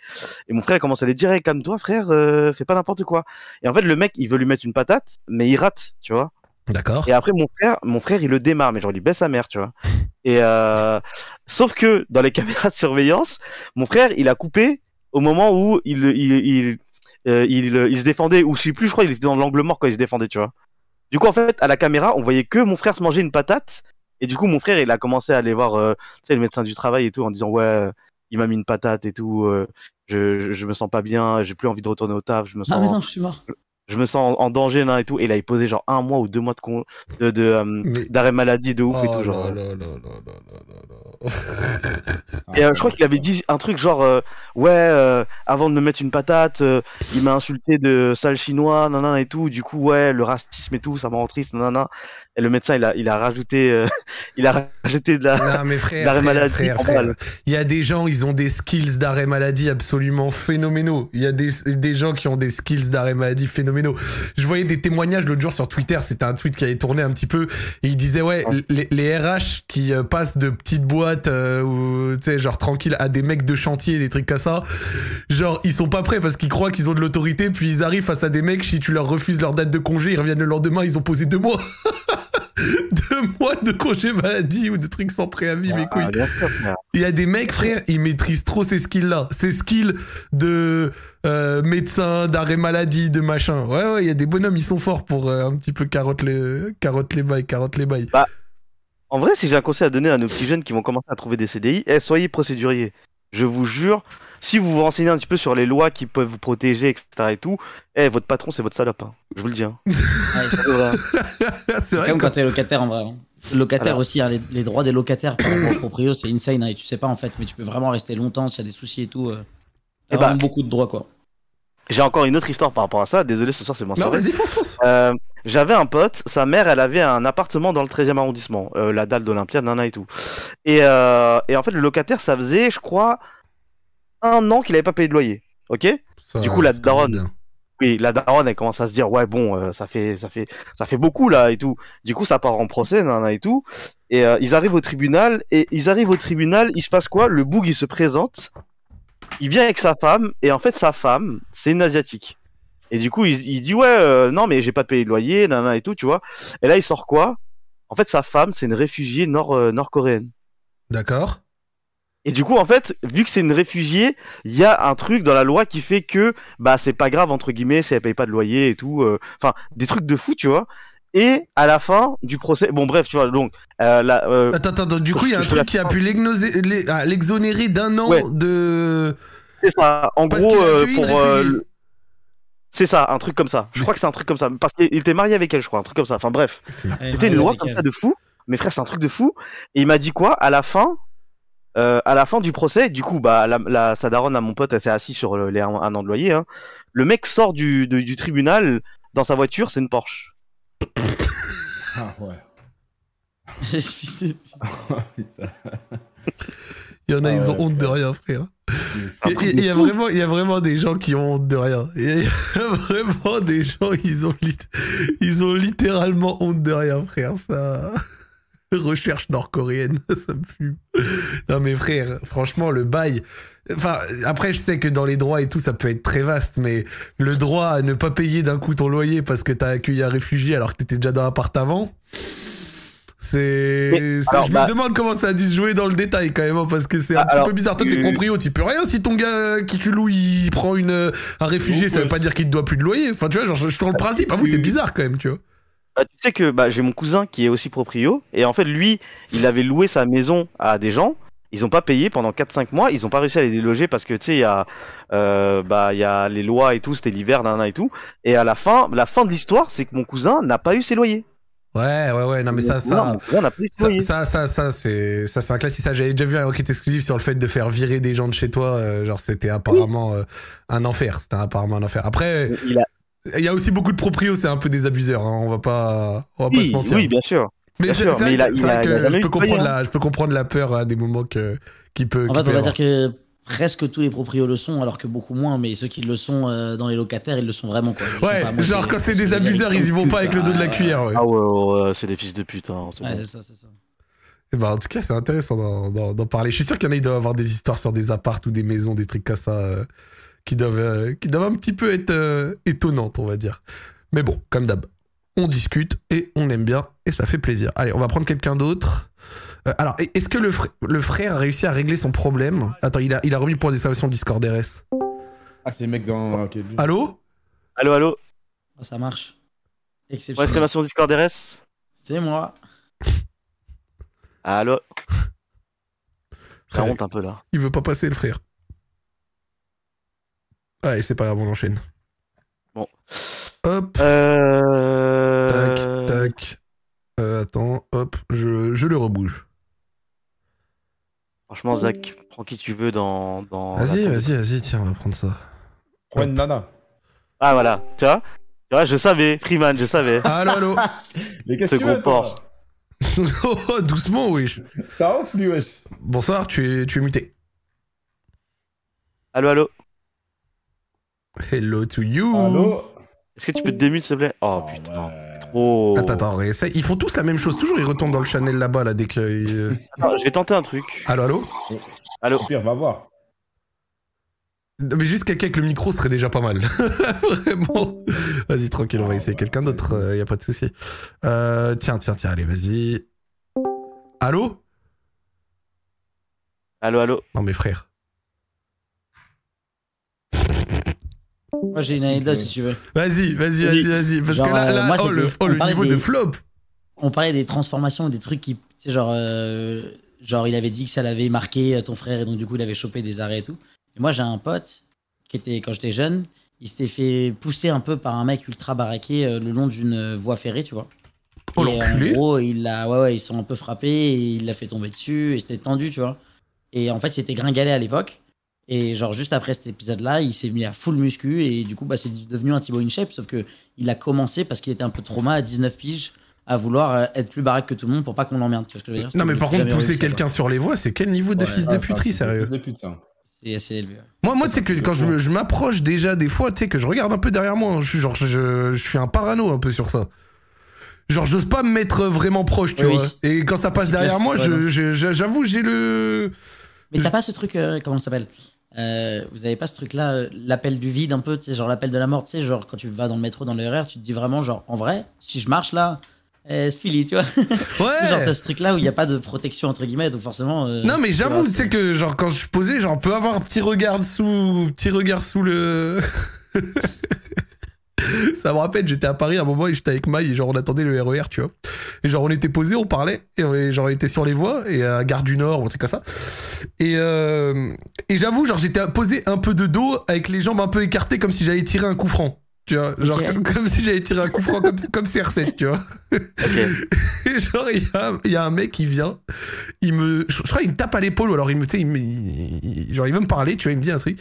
Et mon frère a commencé à lui dire, hey, calme-toi, frère, euh, fais pas n'importe quoi. Et en fait, le mec, il veut lui mettre une patate, mais il rate, tu vois. D'accord. Et après, mon frère, mon frère, il le démarre, mais genre, il baisse sa mère, tu vois. Et euh, sauf que dans les caméras de surveillance, mon frère, il a coupé au moment où il, il, il, euh, il, il se défendait, ou je sais plus, je crois, il était dans l'angle mort quand il se défendait, tu vois. Du coup, en fait, à la caméra, on voyait que mon frère se manger une patate. Et du coup, mon frère, il a commencé à aller voir, euh, tu sais, le médecin du travail et tout, en disant, ouais, euh, il m'a mis une patate et tout, euh, je, je, je me sens pas bien, j'ai plus envie de retourner au taf, je me Ah, sens mais non, je suis mort. je me sens en, en danger là et tout et là il posait genre un mois ou deux mois de con- de, de, euh, Mais- d'arrêt maladie de ouf et tout genre là là là là là là là. et euh, je crois qu'il avait dit un truc genre euh, ouais euh, avant de me mettre une patate euh, il m'a insulté de sale chinois nanana et tout du coup ouais le racisme et tout ça m'a rend triste nanana et le médecin il a il a rajouté euh, il a rajouté de la Non frère, maladie, frère, en il y a des gens, ils ont des skills d'arrêt maladie absolument phénoménaux. Il y a des, des gens qui ont des skills d'arrêt maladie phénoménaux. Je voyais des témoignages l'autre jour sur Twitter, c'était un tweet qui avait tourné un petit peu, et il disait ouais, les, les RH qui euh, passent de petites boîtes, euh, ou tu sais, genre tranquille, à des mecs de chantier, des trucs comme ça, genre ils sont pas prêts parce qu'ils croient qu'ils ont de l'autorité, puis ils arrivent face à des mecs, si tu leur refuses leur date de congé, ils reviennent le lendemain, ils ont posé deux mois. deux mois de congé maladie ou de trucs sans préavis, mes couilles. Ah, frère. Il y a des mecs, frère, ils maîtrisent trop ces skills-là. Ces skills de euh, médecin, d'arrêt maladie, de machin. Ouais, ouais, il y a des bonhommes, ils sont forts pour euh, un petit peu carotte les, carotte les bails, carotte les bails. En vrai, si j'ai un conseil à donner à nos petits jeunes qui vont commencer à trouver des CDI, eh, soyez procéduriers. Je vous jure, si vous vous renseignez un petit peu sur les lois qui peuvent vous protéger, etc. et tout, eh, votre patron, c'est votre salope. hein. Je vous le dis. Hein. Ouais, C'est vrai. Comme quand t'es locataire en vrai. hein. Locataire Alors. aussi, hein, les, les droits des locataires par rapport aux proprios, c'est insane. hein, et tu sais pas en fait, mais tu peux vraiment rester longtemps s'il y a des soucis et tout. euh, T'as Eh bah, vraiment beaucoup de droits quoi. J'ai encore une autre histoire par rapport à ça. Désolé, ce soir c'est mon Non, vas-y, fonce, fonce. Euh, J'avais un pote, sa mère, elle avait un appartement dans le 13e arrondissement, euh, la dalle d'Olympia, nana et tout. Et, euh, et en fait, le locataire, ça faisait, je crois, un an qu'il avait pas payé de loyer. Ok? Ça, Du coup, la daronne. Oui, la daronne, elle commence à se dire, ouais, bon, euh, ça fait, ça fait, ça fait beaucoup là et tout. Du coup, ça part en procès, nana et tout. Et euh, ils arrivent au tribunal et ils arrivent au tribunal. Il se passe quoi? Le boug, il se présente. Il vient avec sa femme et en fait, sa femme, c'est une asiatique. Et du coup, il, il dit, ouais, euh, non, mais j'ai pas payé de loyer, nana et tout, tu vois. Et là, il sort quoi? En fait, sa femme, c'est une réfugiée nord, euh, nord-coréenne. D'accord. Et du coup, en fait, vu que c'est une réfugiée, il y a un truc dans la loi qui fait que bah c'est pas grave entre guillemets si elle paye pas de loyer et tout. euh, Enfin, des trucs de fou, tu vois. Et à la fin du procès, bon bref, tu vois, donc euh, la, euh, Attends, attends, du coup, il y a un truc qui a pu l'exonérer d'un an Ouais. de. C'est ça. En Parce gros, euh, pour euh, c'est ça, un truc comme ça. Je Mais crois que c'est un truc comme ça, parce qu'il était marié avec elle, je crois, un truc comme ça. Enfin bref, c'était une loi comme elle. ça de fou. Mais frère, c'est un truc de fou. Et il m'a dit quoi à la fin euh, à la fin du procès, du coup, bah, la, la, sa daronne à mon pote, elle s'est assise sur le- les un, un an de loyer. Hein. Le mec sort du, du tribunal dans sa voiture, c'est une Porsche. Ah ouais. Je suis- Putain. Il y en a, Ah ils ont ouais, honte de rien, frère. Il y, a vraiment, il y a vraiment des gens qui ont honte de rien. Il y a, il y a vraiment des gens, ils ont, lit- ils ont littéralement honte de rien, frère. Ça. Recherche nord-coréenne, ça me fume. Non mais frère, franchement, le bail. Enfin, après, je sais que dans les droits et tout, ça peut être très vaste, mais le droit à ne pas payer d'un coup ton loyer parce que t'as accueilli un réfugié alors que t'étais déjà dans l'appart avant. C'est. Alors, je bah- me demande comment ça a dû se jouer dans le détail quand même, hein, parce que c'est un Ah, petit peu bizarre. Toi, t'es proprio, tu peux rien si ton gars qui tu loues, il prend une, euh, un réfugié, ça veut euh, pas dire qu'il te doit plus de loyer. Enfin, tu vois, genre, je sens le principe. Avoue, c'est bizarre quand même, tu vois. Bah, tu sais que bah, j'ai mon cousin qui est aussi proprio, et en fait, lui, il avait loué sa maison à des gens. Ils ont pas payé pendant 4-5 mois, ils ont pas réussi à les déloger parce que tu sais, il y a, euh, bah, y a les lois et tout, c'était l'hiver, nana et tout. Et à la fin, la fin de l'histoire, c'est que mon cousin n'a pas eu ses loyers. Ouais, ouais, ouais. Non, mais ça, Non, ça. Ça, ça, ça, ça, c'est, ça, c'est un classique. Ça, j'avais déjà vu un enquête exclusive sur le fait de faire virer des gens de chez toi. euh, genre, c'était apparemment euh, un enfer. C'était apparemment un enfer. Après, Il a... il y a aussi beaucoup de proprios, c'est un peu des abuseurs. hein, On va pas, on va pas se mentir. oui, bien sûr. mais c'est vrai que- je eu peux comprendre hein. la, je peux comprendre la peur à des moments que, qui peut. En fait, on va dire que presque tous les proprios le sont, alors que beaucoup moins, mais ceux qui le sont euh, dans les locataires, ils le sont vraiment. Quoi. Ils sont Ouais, pas genre quand c'est je des abuseurs, ils y vont pas avec le dos de la cuillère. Ouais. Ah ouais, ouais, ouais, c'est des fils de pute. Hein, c'est Ouais, bon. c'est ça, c'est ça. Eh ben, en tout cas, c'est intéressant d'en- d'en d'en parler. Je suis sûr qu'il y en a, ils doivent avoir des histoires sur des apparts ou des maisons, des trucs comme ça, euh, qui, doivent, euh, qui doivent un petit peu être euh, étonnantes, on va dire. Mais bon, comme d'hab, on discute et on aime bien et ça fait plaisir. Allez, on va prendre quelqu'un d'autre. Euh, alors, est- est-ce que le, fr- le frère a réussi à régler son problème? Attends, il a, il a remis le point d'exclamation Discord RS. Ah, c'est le mec dans. ok, lui. Allô? Allô, allô? Oh, ça marche. Ouais, Exceptionnel. exclamation Discord RS C'est moi. Allô? Ça Frère, honte un peu là. Il veut pas passer, le frère. Allez, c'est pas grave, on enchaîne. Bon. Hop. Euh... Tac, tac. Euh, attends, hop, je, je le rebouge. Franchement, Zach, prends qui tu veux dans. dans Vas-y, vas-y, vas-y, tiens, on va prendre ça. Prends une nana. Ah voilà, tu vois Tu vois, je savais, Freeman, je savais. Allô, allô Mais qu'est-ce que tu veux, toi. Oh, Doucement, wesh. Ça off, lui, wesh. Bonsoir, tu es, tu es muté. Allô, allô Hello to you. Allô Est-ce que tu peux te démute, s'il te plaît? Oh Ah, putain. ouais. Oh. Attends, attends, réessaye. Ils font tous la même chose. Toujours, ils retournent dans le Chanel là-bas, là, dès que. euh, Attends, je vais tenter un truc. Allô, allô? Allô Au pire, va voir. Mais juste quelqu'un avec le micro serait déjà pas mal. Vraiment. Vas-y, tranquille, on va essayer quelqu'un d'autre, euh, y a pas de souci. Euh, tiens, tiens, tiens, allez, vas-y. Allô? Allô, allô? Non, mais frère. Moi, j'ai une anecdote si tu veux. Vas-y, vas-y, vas-y, vas-y. Parce Genre, que là, euh, là moi, oh, le, oh, on le parlait niveau des- de flop. On parlait des transformations, des trucs qui. Tu sais, genre. euh, genre, il avait dit que ça l'avait marqué euh, ton frère et donc, du coup, il avait chopé des arrêts et tout. Et moi, j'ai un pote qui était, quand j'étais jeune, il s'était fait pousser un peu par un mec ultra baraqué euh, le long d'une voie ferrée, tu vois. Oh, et l'enculé. en gros, il l'a, ouais, ouais, ils sont un peu frappés et il l'a fait tomber dessus et c'était tendu, tu vois. Et en fait, c'était gringalé à l'époque. Et genre, juste après cet épisode-là, il s'est mis à full muscu et du coup, bah, c'est devenu un Thibaut InShape. Sauf que il a commencé parce qu'il était un peu trauma à 19 piges à vouloir euh, être plus baraque que tout le monde pour pas qu'on l'emmerde. Tu vois ce que je veux dire? Non, mais par contre, pousser quelqu'un sur les voies, c'est quel niveau de Ouais, fils de puterie, sérieux? C'est assez élevé. Moi, moi, tu sais que quand je, m'approche déjà des fois, tu sais que je regarde un peu derrière moi, je suis genre, je, je suis un parano un peu sur ça. Genre, j'ose pas me mettre vraiment proche, tu Oui, vois. oui. Et quand ça passe derrière clair, moi, j'avoue, j'ai le. Mais t'as pas ce truc, euh, comment ça s'appelle? Euh, Vous avez pas ce truc-là, euh, l'appel du vide un peu, tu sais, genre l'appel de la mort, tu sais, genre quand tu vas dans le métro, dans le tu te dis vraiment, genre, en vrai, si je marche là, eh, c'est fini, tu vois. Ouais. genre, t'as ce truc-là où il y a pas de protection, entre guillemets, donc forcément. euh, Non mais j'avoue, tu sais que genre quand je suis posé, genre on peut avoir un petit regard sous, petit regard sous le. Ça me rappelle, j'étais à Paris à un moment et j'étais avec Maï et genre on attendait le RER, tu vois. Et genre on était posé, on parlait et genre on était sur les voies et à Gare du Nord ou un truc comme ça. Et euh, et j'avoue, genre j'étais posé un peu de dos avec les jambes un peu écartées comme si j'allais tirer un coup franc. Tu vois, genre comme, comme si j'allais tirer un coup franc comme, comme CR7, tu vois. Et genre, il y a, il y a un mec qui vient, il me, je crois, il me tape à l'épaule, ou alors il me, tu sais, il me, il- il- genre, il veut me parler, tu vois, il me dit un truc.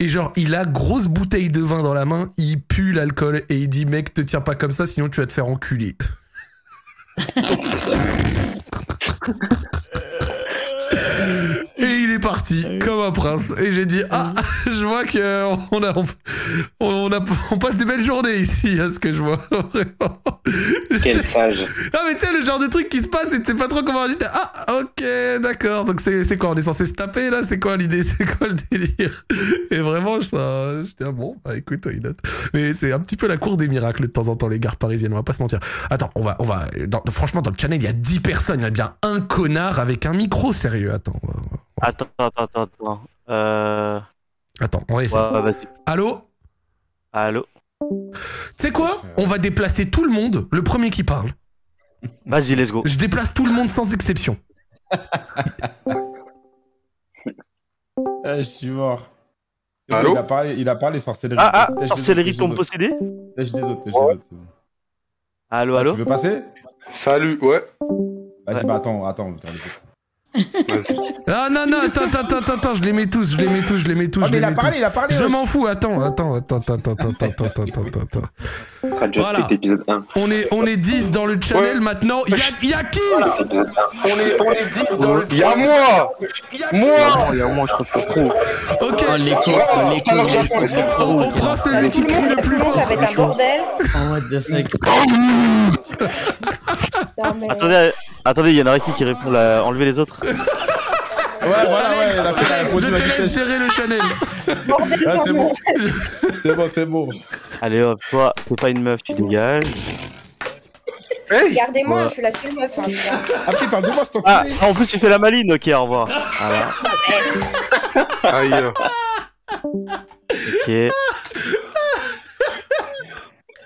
Et genre, il a grosse bouteille de vin dans la main, il pue l'alcool, et il dit, mec, te tiens pas comme ça, sinon tu vas te faire enculer. Et il parti comme un prince. Et j'ai dit ah je vois que on a on, a on passe des belles journées ici à ce que je vois vraiment. Quel sage. Ah mais tu sais le genre de truc qui se passe et tu sais pas trop comment dire. Ah ok d'accord. Donc c'est c'est quoi on est censé se taper là? C'est quoi l'idée? C'est quoi le délire? Et vraiment ça j'étais ah bon bah écoute why not? Mais c'est un petit peu la cour des miracles de temps en temps les gares parisiennes on va pas se mentir. Attends on va on va dans- franchement dans le channel il y a 10 personnes il y a bien un connard avec un micro sérieux. Attends Attends, attends, attends, attends. Euh... attends on va essayer Ouais, vas-y. allô? Allô? Tu sais quoi? On va déplacer tout le monde le premier qui parle Vas-y, let's go. je déplace tout le monde sans exception Eh, je suis mort. Allô? il a parlé, il a parlé sorcellerie. Ah, ah, sorcellerie autres, tombe possédé des autres. Tèche des autres, tèche des autres. c'est bon. Allô, allô? Tu veux passer? Salut, ouais. Vas-y, Ouais. bah attends, attends. attends. Ah non non attends attends attends attends je les mets tous je les mets tous je les mets tous Oh, je mais les il a mets parlé, tous il a parlé. je ouais. m'en fous attends attends attends attends attends attends attends attends attends Voilà. Street épisode 1. On est, on est 10 dans le channel Ouais. maintenant. Il y a, qui Épisode 1. On est, on est 10 dans le Il y a moi Moi Il y a moi, je pense pas trop. Ok. Oh, oh, On, trop, on prend celui qui crie le plus fort. ça va être un bordel. Oh, what the fuck. Non, mais- Attendez, attendez, il y en a qui qui répond là, enlever les autres. Ouais, voilà, ouais, Alex, fait la Alex, je répondu à te laisse gérer le. Bordel Ah, c'est bon. C'est bon, c'est bon. Allez hop, toi, t'es pas une meuf, tu dégages. Regardez-moi, Ouais. je suis la seule meuf. Hein, je. Après, parle de moi, c'est Ah, enculé. en plus tu fais la maline, ok, au revoir. Voilà, Aïe. ok.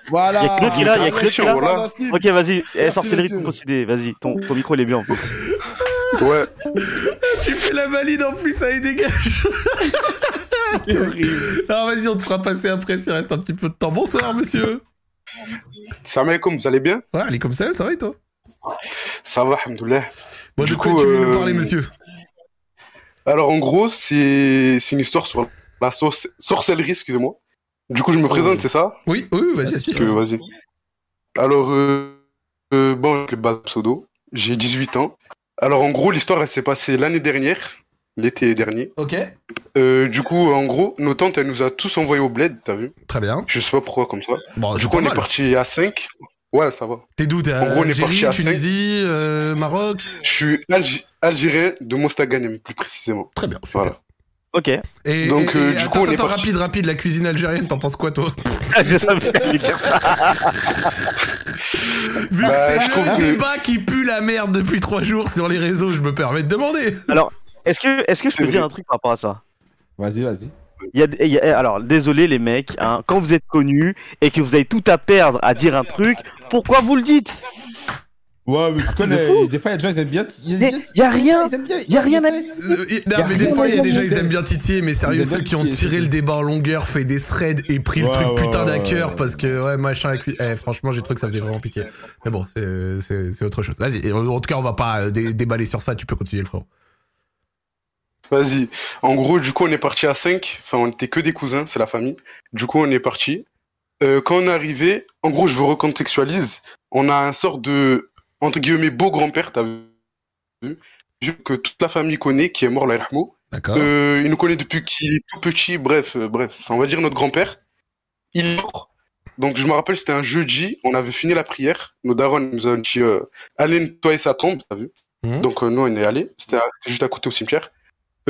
Voilà. Y a que qui là, y a que qui là. Voilà. Ok, vas-y, eh, sorcellerie tombe possédé, vas-y, ton, ton micro il est bien en plus. Ouais. Tu fais la valide en plus, allez, dégage. C'est horrible. Alors vas-y, on te fera passer après s'il reste un petit peu de temps. Bonsoir, monsieur. Salam alaikum, vous allez bien? Ouais, allez comme ça, ça va et toi? Ça va, alhamdoulilah. Bon, Du de quoi coup, tu veux nous euh, parler, monsieur? Alors, en gros, c'est c'est une histoire sur la sorc- sorcellerie, excusez-moi. Du coup, je me présente, c'est ça? Oui, oui, vas-y, que, vas-y. Alors, euh, euh, bon, je m'appelle Pseudo, j'ai 18 ans. Alors, en gros, l'histoire, elle s'est passée l'année dernière, l'été dernier. Ok, Euh, du coup, en gros, nos tantes, elle nous a tous envoyés au bled, t'as vu? Très bien. Je sais pas pourquoi, comme ça. Bon, du coup, on est parti à 5. Ouais, ça va. T'es d'où? T'es En gros, on est Algérie, parti à Tunisie, euh, Maroc? Je suis algérien de Mostaganem, plus précisément. Très bien, super. Voilà. Ok, Et, Donc, et- euh, et du attends, coup, on est attends, parti. rapide, rapide, la cuisine algérienne, t'en penses quoi, toi je savais dire ça. Vu Bah, que c'est je le trouve que- débat qui pue la merde depuis trois jours sur les réseaux, je me permets de demander. Est-ce que, est-ce que je peux C'est dire un truc par rapport à ça? Vas-y, vas-y. il y a, il y a- Alors, désolé les mecs, hein, quand vous êtes connus et que vous avez tout à perdre à dire un truc, pourquoi vous le dites? Ouais, mais tu connais, des fois, il y a des gens, ils aiment bien. Y a rien, Ils aiment bien. y a rien à- Euh, et- non, Y a mais des rien fois, il y a des gens, ils aiment bien titiller, mais sérieux, ceux qui ont tiré le débat en longueur, fait des threads et pris le truc putain d'à cœur parce que, ouais, machin, cuisine. Eh, franchement, j'ai trouvé que ça faisait vraiment pitié. Mais bon, c'est- autre chose. Vas-y, en tout cas, on va pas euh, dé- déballer sur ça, tu peux continuer, le frérot. Vas-y. En gros, du coup, on est parti à 5. Enfin, on était que des cousins, c'est la famille. Du coup, on est parti. Euh, quand on est arrivé, en gros, je vous recontextualise. On a un sort de, entre guillemets, beau grand-père, t'as vu Vieux Que toute la famille connaît, qui est mort, là, Rahmo. D'accord. Euh, il nous connaît depuis qu'il est tout petit. Bref, euh, bref, ça, on va dire notre grand-père. Il est mort. Donc, je me rappelle, c'était un jeudi. On avait fini la prière. Nos darons nous ont dit, euh, allez nettoyer sa tombe, t'as vu Mhm. Donc, euh, nous, on est allés. C'était juste à côté au cimetière.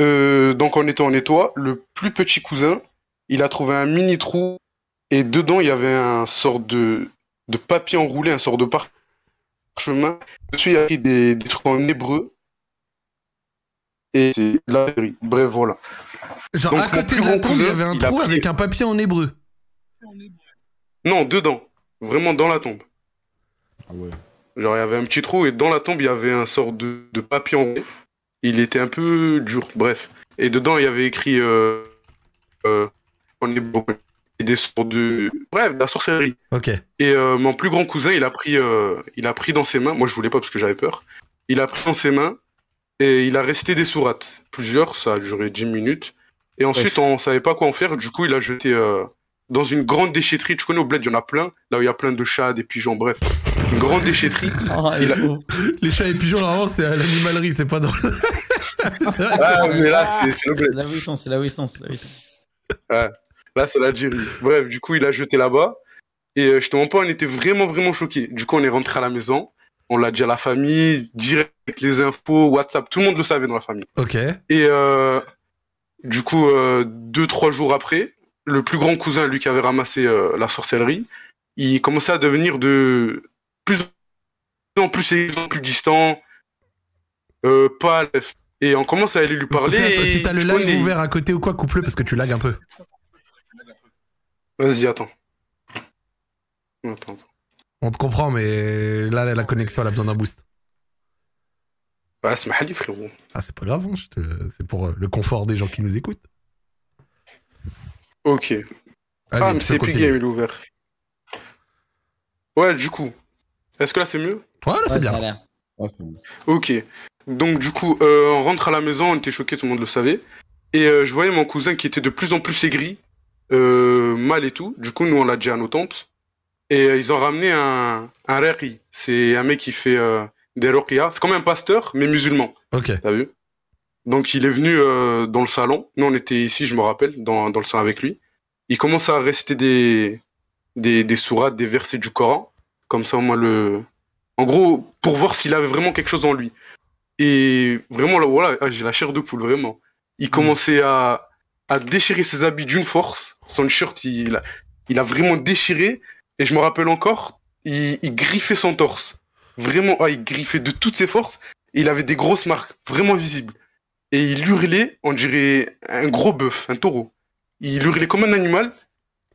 Euh, donc, en nettoie, on nettoie. Le plus petit cousin, il a trouvé un mini trou. Et dedans, il y avait un sort de, de papier enroulé, un sort de parchemin. Dessus, il y a écrit des, des trucs en hébreu. Et c'est de la vérité. Bref, voilà. Genre, Donc, à côté plus de la grand tombe, il y avait un trou pris- avec un papier en hébreu. Non, dedans. Vraiment dans la tombe. Ah ouais. Genre, il y avait un petit trou et dans la tombe, il y avait un sort de, de papier enroulé. Il était un peu dur, bref. Et dedans, il y avait écrit euh, euh, en hébreu. Et des sortes de. Bref, de la sorcellerie. Ok. Et euh, mon plus grand cousin, il a pris, euh, il a pris dans ses mains. Moi, je voulais pas parce que j'avais peur. Il a pris dans ses mains et il a resté des sourates. Plusieurs, ça a duré 10 minutes. Et ensuite, on savait pas quoi en faire. Du coup, il a jeté euh, dans une grande déchetterie. Tu connais au bled, il y en a plein. Là où il y a plein de chats, des pigeons, bref. Une grande déchetterie. Oh, Il a- Les chats et pigeons, normalement, c'est à l'animalerie, c'est pas dans le. c'est vrai que- Ah, mais là, c'est c'est le bled. C'est là où ils sont, c'est là où ils sont, c'est là où ils sont. Ouais. Là, c'est l'Algérie. Bref, du coup, il a jeté là-bas. Et euh, je te mens pas, on était vraiment, vraiment choqués. Du coup, on est rentré à la maison. On l'a dit à la famille, direct les infos, WhatsApp, tout le monde le savait dans la famille. Ok. Et euh, du coup, euh, deux, trois jours après, le plus grand cousin, lui qui avait ramassé euh, la sorcellerie, il commençait à devenir de plus en plus, aigri, plus distant, pas à. Et on commence à aller lui parler. Si t'as le live ouvert à côté ou quoi, coupe-le parce que tu lags un peu. Vas-y, attends. Attends, attends. On te comprend, mais là, la connexion, elle a besoin d'un boost. Bah, c'est Mahali, frérot. Ah, c'est pas grave, hein, te- c'est pour euh, le confort des gens qui nous écoutent. Ok. Ah, mais c'est Epic. Game, il est ouvert. Ouais, du coup. Est-ce que là, c'est mieux? Ouais, là, c'est Ouais, bien. bon. Ok. Donc, du coup, euh, on rentre à la maison, on était choqués, tout le monde le savait. Et euh, je voyais mon cousin qui était de plus en plus aigri, euh, mal et tout. Du coup, nous, on l'a dit à nos tantes. Et euh, ils ont ramené un, un rari. C'est un mec qui fait euh, des ruqyas. C'est comme un pasteur, mais musulman. Ok. T'as vu? Donc il est venu dans le salon. Nous on était ici, je me rappelle, dans, dans le salon avec lui. Il commence à réciter des, des, des sourates, des versets du Coran. Comme ça, au moins le. En gros, pour voir s'il avait vraiment quelque chose en lui. Et vraiment, là, voilà, ah, j'ai la chair de poule, vraiment. Il commençait à, à déchirer ses habits d'une force. Son shirt, il a, il a vraiment déchiré. Et je me rappelle encore, il, il griffait son torse. Vraiment, ah, il griffait de toutes ses forces. Et il avait des grosses marques, vraiment visibles. Et il hurlait, on dirait un gros bœuf, un taureau. Il hurlait comme un animal.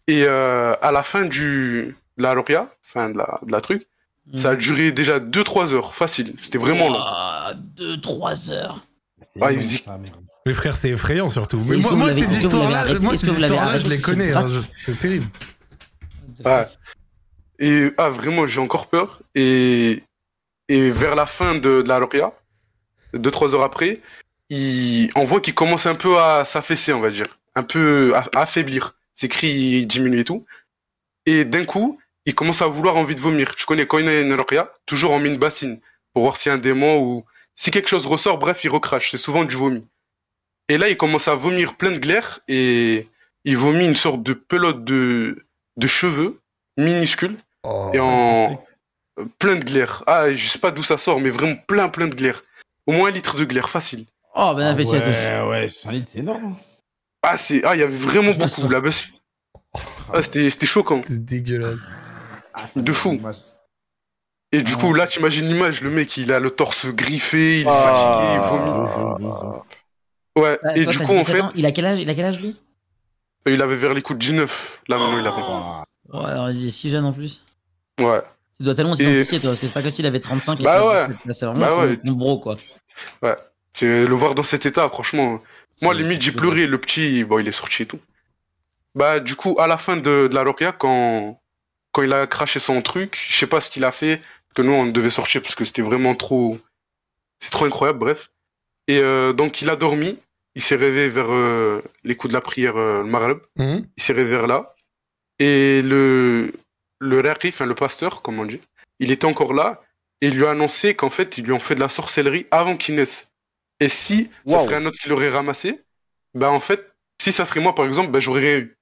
Et euh, à la fin du, de la Loria, fin de la, de la truc, ça a duré déjà 2-3 heures, facile. C'était vraiment long. Ah, 2-3 heures. Ah, il. Mais frère, c'est effrayant surtout. Mais moi, ces histoires-là, moi, ces histoires-là, je les connais. hein, je- C'est terrible. Ouais. Et ah, vraiment, j'ai encore peur. Et, et vers la fin de, de la Loria, 2-3 heures après, il, on voit qu'il commence un peu à s'affaisser, on va dire. Un peu à, à affaiblir. Ses cris diminuent et tout. Et d'un coup, il commence à vouloir envie de vomir. Tu connais, quand il y a une Loria, toujours on met une bassine pour voir s'il y a un démon ou si quelque chose ressort, bref, il recrache. C'est souvent du vomi. Et là, il commence à vomir plein de glaire et il vomit une sorte de pelote de, de cheveux minuscule Oh. et en plein de glaire. Ah, je sais pas d'où ça sort, mais vraiment plein, plein de glaire. Au moins un litre de glaire, facile. Oh, bon Ah appétit à tous. ouais, ouais, un litre, c'est énorme. Ah, c'est, ah, il y avait vraiment beaucoup, la baisse. Ah, c'était, c'était choquant. C'est dégueulasse. De fou. Et du Ah. coup, là, t'imagines l'image, le mec, il a le torse griffé, il est Ah. fatigué, il vomit. Deux. Ouais, Ah, et toi, du coup, en 17 fait. Il a quel âge Il a quel âge lui? Il avait vers les coups de 19. Là, maintenant, il avait. Ah, Ouais, alors il est si jeune en plus. Ouais. Tu dois tellement Et- s'identifier toi, parce que c'est pas comme s'il avait 35 et Bah ouais. 17. Là, C'est vraiment Bah ouais. ton bro quoi. C'est- Le voir dans cet état, franchement. Moi, limite, j'ai pleuré. Le petit, bon, il est sorti et tout. Bah, du coup, à la fin de, de la Loria, quand, quand il a craché son truc, je sais pas ce qu'il a fait, que nous, on devait sortir parce que c'était vraiment trop. C'est trop incroyable, bref. Et euh, donc, il a dormi. il s'est réveillé vers euh, les coups de la prière, euh, le Maghreb. Mhm. Il s'est réveillé vers là. Et le, le raqi, enfin le pasteur, comme on dit, il était encore là. Et il lui a annoncé qu'en fait, ils lui ont fait de la sorcellerie avant qu'il naisse. Et si ça Waouh. serait un autre qui l'aurait ramassé, bah en fait, si ça serait moi par exemple, bah j'aurais rien eu.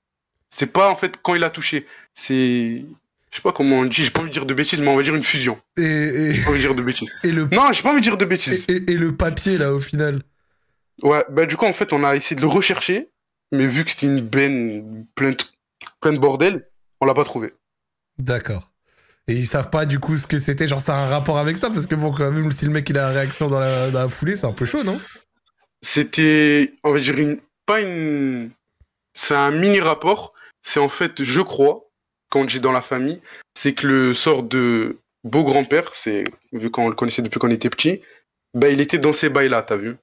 C'est pas en fait quand il a touché. C'est. Je sais pas comment on dit, j'ai pas envie de dire de bêtises, mais on va dire une fusion. Et, et, pas envie de dire de bêtises. et le, Non, j'ai pas envie de dire de bêtises. et, et le papier, là, au final. Ouais, bah du coup, en fait, on a essayé de le rechercher, mais vu que c'était une benne plein de, plein de bordel, on l'a pas trouvé. D'accord. Et ils savent pas, du coup, ce que c'était. Genre, ça a un rapport avec ça, parce que bon, quand même, si le mec, il a la réaction dans la, dans la foulée, c'est un peu chaud, non? C'était, on va dire, une, pas une. C'est un mini rapport. C'est en fait, je crois, quand dit dans la famille, c'est que le sort de beau grand-père, c'est vu qu'on le connaissait depuis qu'on était petit, bah il était dans ces bails-là, t'as vu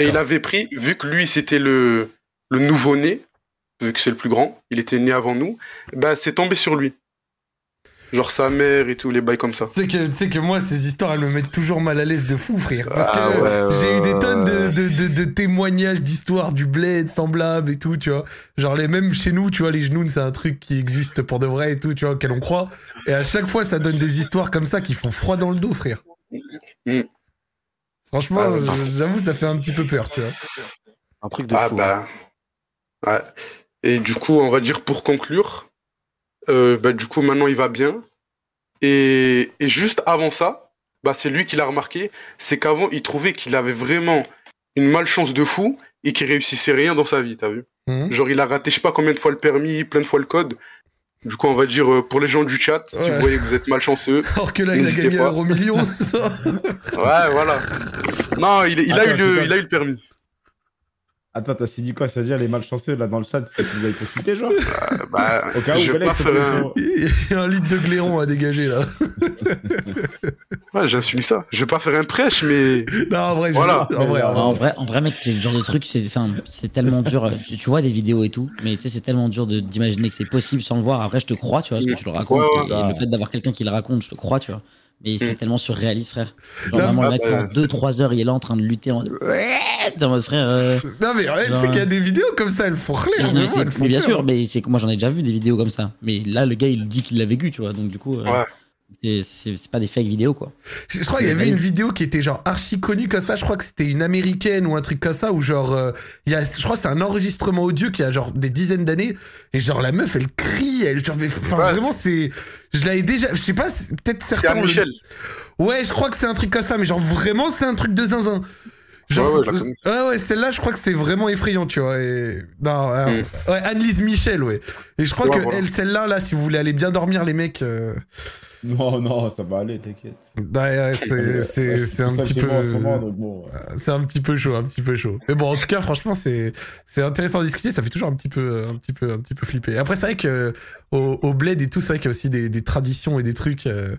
Et il avait pris, vu que lui c'était le, le nouveau-né, vu que c'est le plus grand, il était né avant nous, bah c'est tombé sur lui. Genre sa mère et tout, les bails comme ça. Tu sais que, tu sais que moi, ces histoires, elles me mettent toujours mal à l'aise de fou, frère. Parce que Ah ouais, ouais, j'ai eu des tonnes de, ouais. de, de, de témoignages d'histoires du bled semblables et tout, tu vois. Genre, les, même chez nous, tu vois, les genoux, c'est un truc qui existe pour de vrai et tout, tu vois, auquel on croit. Et à chaque fois, ça donne des histoires comme ça qui font froid dans le dos, frère. Mm. Franchement, Ah, j'avoue, ça fait un petit peu peur, tu vois. Un truc de Ah fou. bah. Ouais. Et du coup, on va dire pour conclure, euh, bah, du coup, maintenant il va bien. Et, et juste avant ça, bah, c'est lui qui l'a remarqué, c'est qu'avant, il trouvait qu'il avait vraiment une malchance de fou et qu'il réussissait rien dans sa vie, t'as vu Mhm. Genre, il a raté, je sais pas combien de fois le permis, plein de fois le code. Du coup, on va dire, euh, pour les gens du chat, si vous voyez que vous êtes malchanceux, Alors que là, il a gagné un euro million, ça. ouais, voilà. Non, il, il a, eu le, il a eu le permis. Attends, t'as dit quoi C'est-à-dire les malchanceux là dans le chat, peut-être que vous avez consulté, genre Euh, bah, Au cas où, je vais Alex, pas c'est faire pas un... son- Il y a un litre de glairon à dégager, là. Ouais, j'assume ça. Je vais pas faire un prêche, mais... Non, en vrai, je- Voilà. en vrai, en vrai. en vrai, mec, c'est le genre de truc, c'est, tellement dur. Tu, tu vois des vidéos et tout, mais tu sais, c'est tellement dur de, d'imaginer que c'est possible sans le voir. Après, je te crois, tu vois, parce que tu le racontes. Ouais, ouais, et le fait d'avoir quelqu'un qui le raconte, je te crois, tu vois. Mais c'est Mm. tellement surréaliste, frère. Genre, Non, vraiment, le ah, mec, bah, pendant 2-3 heures, il est là en train de lutter en mode. En mode, frère. euh, Non, mais tu sais Genre, qu'il y a des vidéos comme ça, elles font mais rire. non, mais vraiment, c'est- bien peur. sûr, mais c'est moi j'en ai déjà vu des vidéos comme ça. Mais là, le gars, il dit qu'il l'a vécu, tu vois. Donc, du coup, euh, Ouais. C'est- pas des fake vidéos, quoi. Je je crois qu'il y avait une vidéo qui était genre archi connue comme ça. Je crois que c'était une américaine ou un truc comme ça où genre euh, il y a, je crois que c'est un enregistrement audio qui a genre des dizaines d'années et genre la meuf elle crie, elle genre mais- enfin Ouais. vraiment c'est, je l'avais déjà, je sais pas, peut-être C'est certains. le- Michel. Ouais, je crois que c'est un truc comme ça, mais genre vraiment c'est un truc de zinzin. Genre, Ouais, ouais, celle-là, je crois que c'est vraiment effrayant, tu vois. Et... Non, euh, Mm. ouais, Annelise Michel, ouais. Et je crois Ouais, que voilà. elle, celle-là, là, si vous voulez aller bien dormir, les mecs, euh, Non, non, ça va aller, t'inquiète. bah, ouais, c'est, c'est, c'est un petit peu. euh, C'est un petit peu chaud, un petit peu chaud. Mais bon, en tout cas, franchement, c'est c'est intéressant à discuter. Ça fait toujours un petit peu, un petit peu, un petit peu flipper. Après, c'est vrai que au, au bled et tout, c'est vrai qu'il y a aussi des, des traditions et des trucs. euh,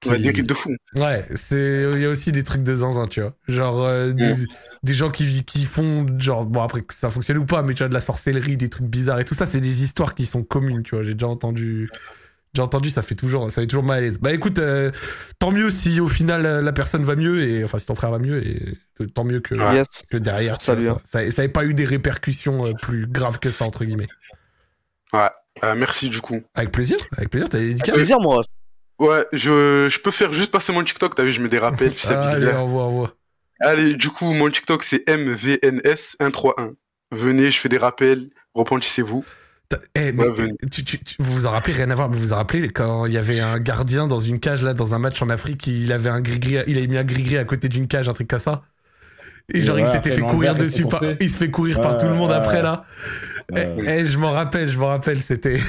qui- Ouais, des de fou. Ouais, c'est il y a aussi des trucs de zinzin, tu vois. Genre euh, des, des gens qui qui font genre bon après que ça fonctionne ou pas, mais tu vois de la sorcellerie, des trucs bizarres et tout ça, c'est des histoires qui sont communes, tu vois. J'ai déjà entendu. J'ai entendu, ça fait toujours, ça fait toujours mal à l'aise. Bah écoute, euh, tant mieux si au final la personne va mieux et enfin si ton frère va mieux et tant mieux que Yes. que derrière, tu Salut, vois, ça, ça, ça avait pas eu des répercussions euh, plus graves que ça entre guillemets. Ouais. Euh, merci du coup. Avec plaisir, avec plaisir. T'as des dédicaces? Plaisir, moi. Ouais, je, je peux faire juste passer mon TikTok, t'as vu, je mets des rappels, puis ça Ah, Allez, au revoir. Allez, du coup, mon TikTok c'est MVNS131. Venez, je fais des rappels, repentissez-vous. T'as- Eh, mais Ouais, tu, tu- tu- vous vous en rappelez, rien à voir, mais vous vous en rappelez quand il y avait un gardien dans une cage là, dans un match en Afrique, il avait un gris-gris, il avait mis un gris-gris à côté d'une cage, un truc comme ça? Et genre, il s'était fait courir dessus par, il se fait courir par tout le monde après là. Eh, eh, je m'en rappelle, je m'en rappelle, c'était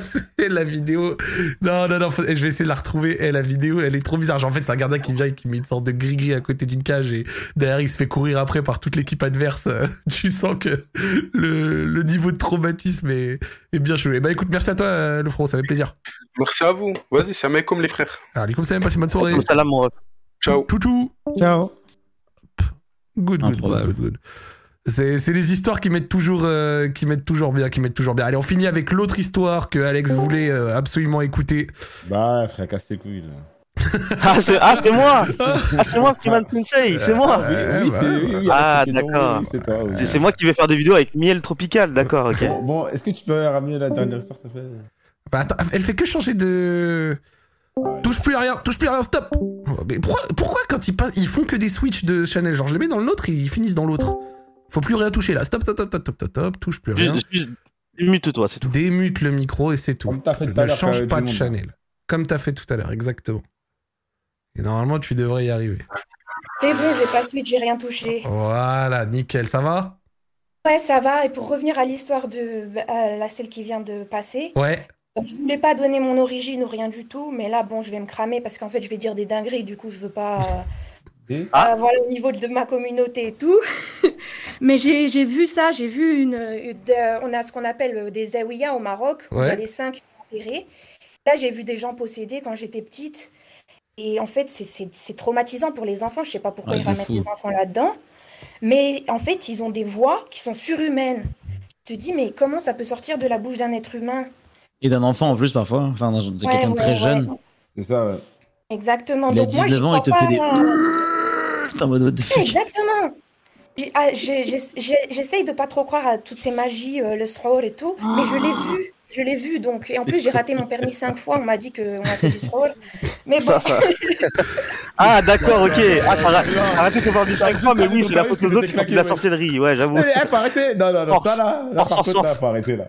c'est la vidéo. Non, non, non, faut- eh, je vais essayer de la retrouver. Eh, la vidéo, elle est trop bizarre. Genre, en fait, c'est un gardien qui vient et qui met une sorte de gris-gris à côté d'une cage et derrière, il se fait courir après par toute l'équipe adverse. Tu sens que le, le niveau de traumatisme est, est bien chaud. Eh bah, écoute, merci à toi, euh, le front, ça fait plaisir. Merci à vous. Vas-y, c'est un mec comme les frères. Allez, comme ça, passe une bonne soirée. Salam. Ciao. Chouchou. Ciao. Good, good, good, good, good. C'est, c'est les histoires qui mettent toujours, euh, qui mettent toujours bien, qui mettent toujours bien. Allez, on finit avec l'autre histoire que Alex voulait euh, absolument écouter. Bah, frère, casse tes couilles, là. Ah, c'est ah, c'est moi Ah, c'est moi, Freeman Sensei, c'est moi Oui, oui, bah, c'est oui, oui, Ah, d'accord. oui, c'est toi, oui. C'est c'est moi qui vais faire des vidéos avec miel tropical, d'accord, ok. Bon, bon, est-ce que tu peux ramener la dernière histoire, te plaît Bah attends, elle fait que changer de. Touche plus à rien, touche plus à rien, stop Mais pourquoi, pourquoi quand ils, passent, ils font que des switches de Chanel? Genre je les mets dans le nôtre, ils finissent dans l'autre. Faut plus rien toucher là, stop, stop, stop, stop, stop, stop, stop, touche plus rien. Juste, juste mute-toi, c'est tout. Démute le micro et c'est tout. Comme t'as fait tout Ne à l'heure. change avec pas de monde. Chanel. Comme t'as fait tout à l'heure, exactement. Et normalement tu devrais y arriver. C'est bon, j'ai pas suite, j'ai rien touché. Voilà, nickel, ça va? Ouais, ça va. Et pour revenir à l'histoire de à la celle qui vient de passer, Ouais. Je voulais pas donner mon origine ou rien du tout, mais là, bon, je vais me cramer parce qu'en fait, je vais dire des dingueries. Du coup, je veux pas. euh, Ah. voilà, au niveau de ma communauté et tout. mais j'ai vu ça, j'ai vu une. une- de- on a ce qu'on appelle euh, des zaouïas au Maroc, où il y a les qui sont enterrés. Là, j'ai vu des gens possédés quand j'étais petite. Et en fait, c'est- traumatisant pour les enfants. Je sais pas pourquoi Ouais, ils ramènent fou. les enfants là-dedans. Mais en fait, ils ont des voix qui sont surhumaines. Tu te dis, mais comment ça peut sortir de la bouche d'un être humain? Et d'un enfant en plus parfois, enfin d'un- de Ouais, quelqu'un de ouais, très ouais. jeune. C'est ça, ouais. Exactement. Il a Donc moi, 19 j'y ans, il te fait des. en mode Exactement. Ah, J'essaye de pas trop croire à toutes ces magies, euh, le sroll et tout, mais je l'ai vu. Je l'ai vu donc. Et en plus, j'ai raté mon permis cinq fois. On m'a dit qu'on a fait du sroll. Mais bon. Ça, ça. Ah, d'accord, ok. Ah, raté ton permis 5 fois, mais oui, c'est la faute aux autres qui font de la sorcellerie, ouais, j'avoue. Eh, faut arrêter Non, non, non, ça là, là par contre, là, faut arrêter là.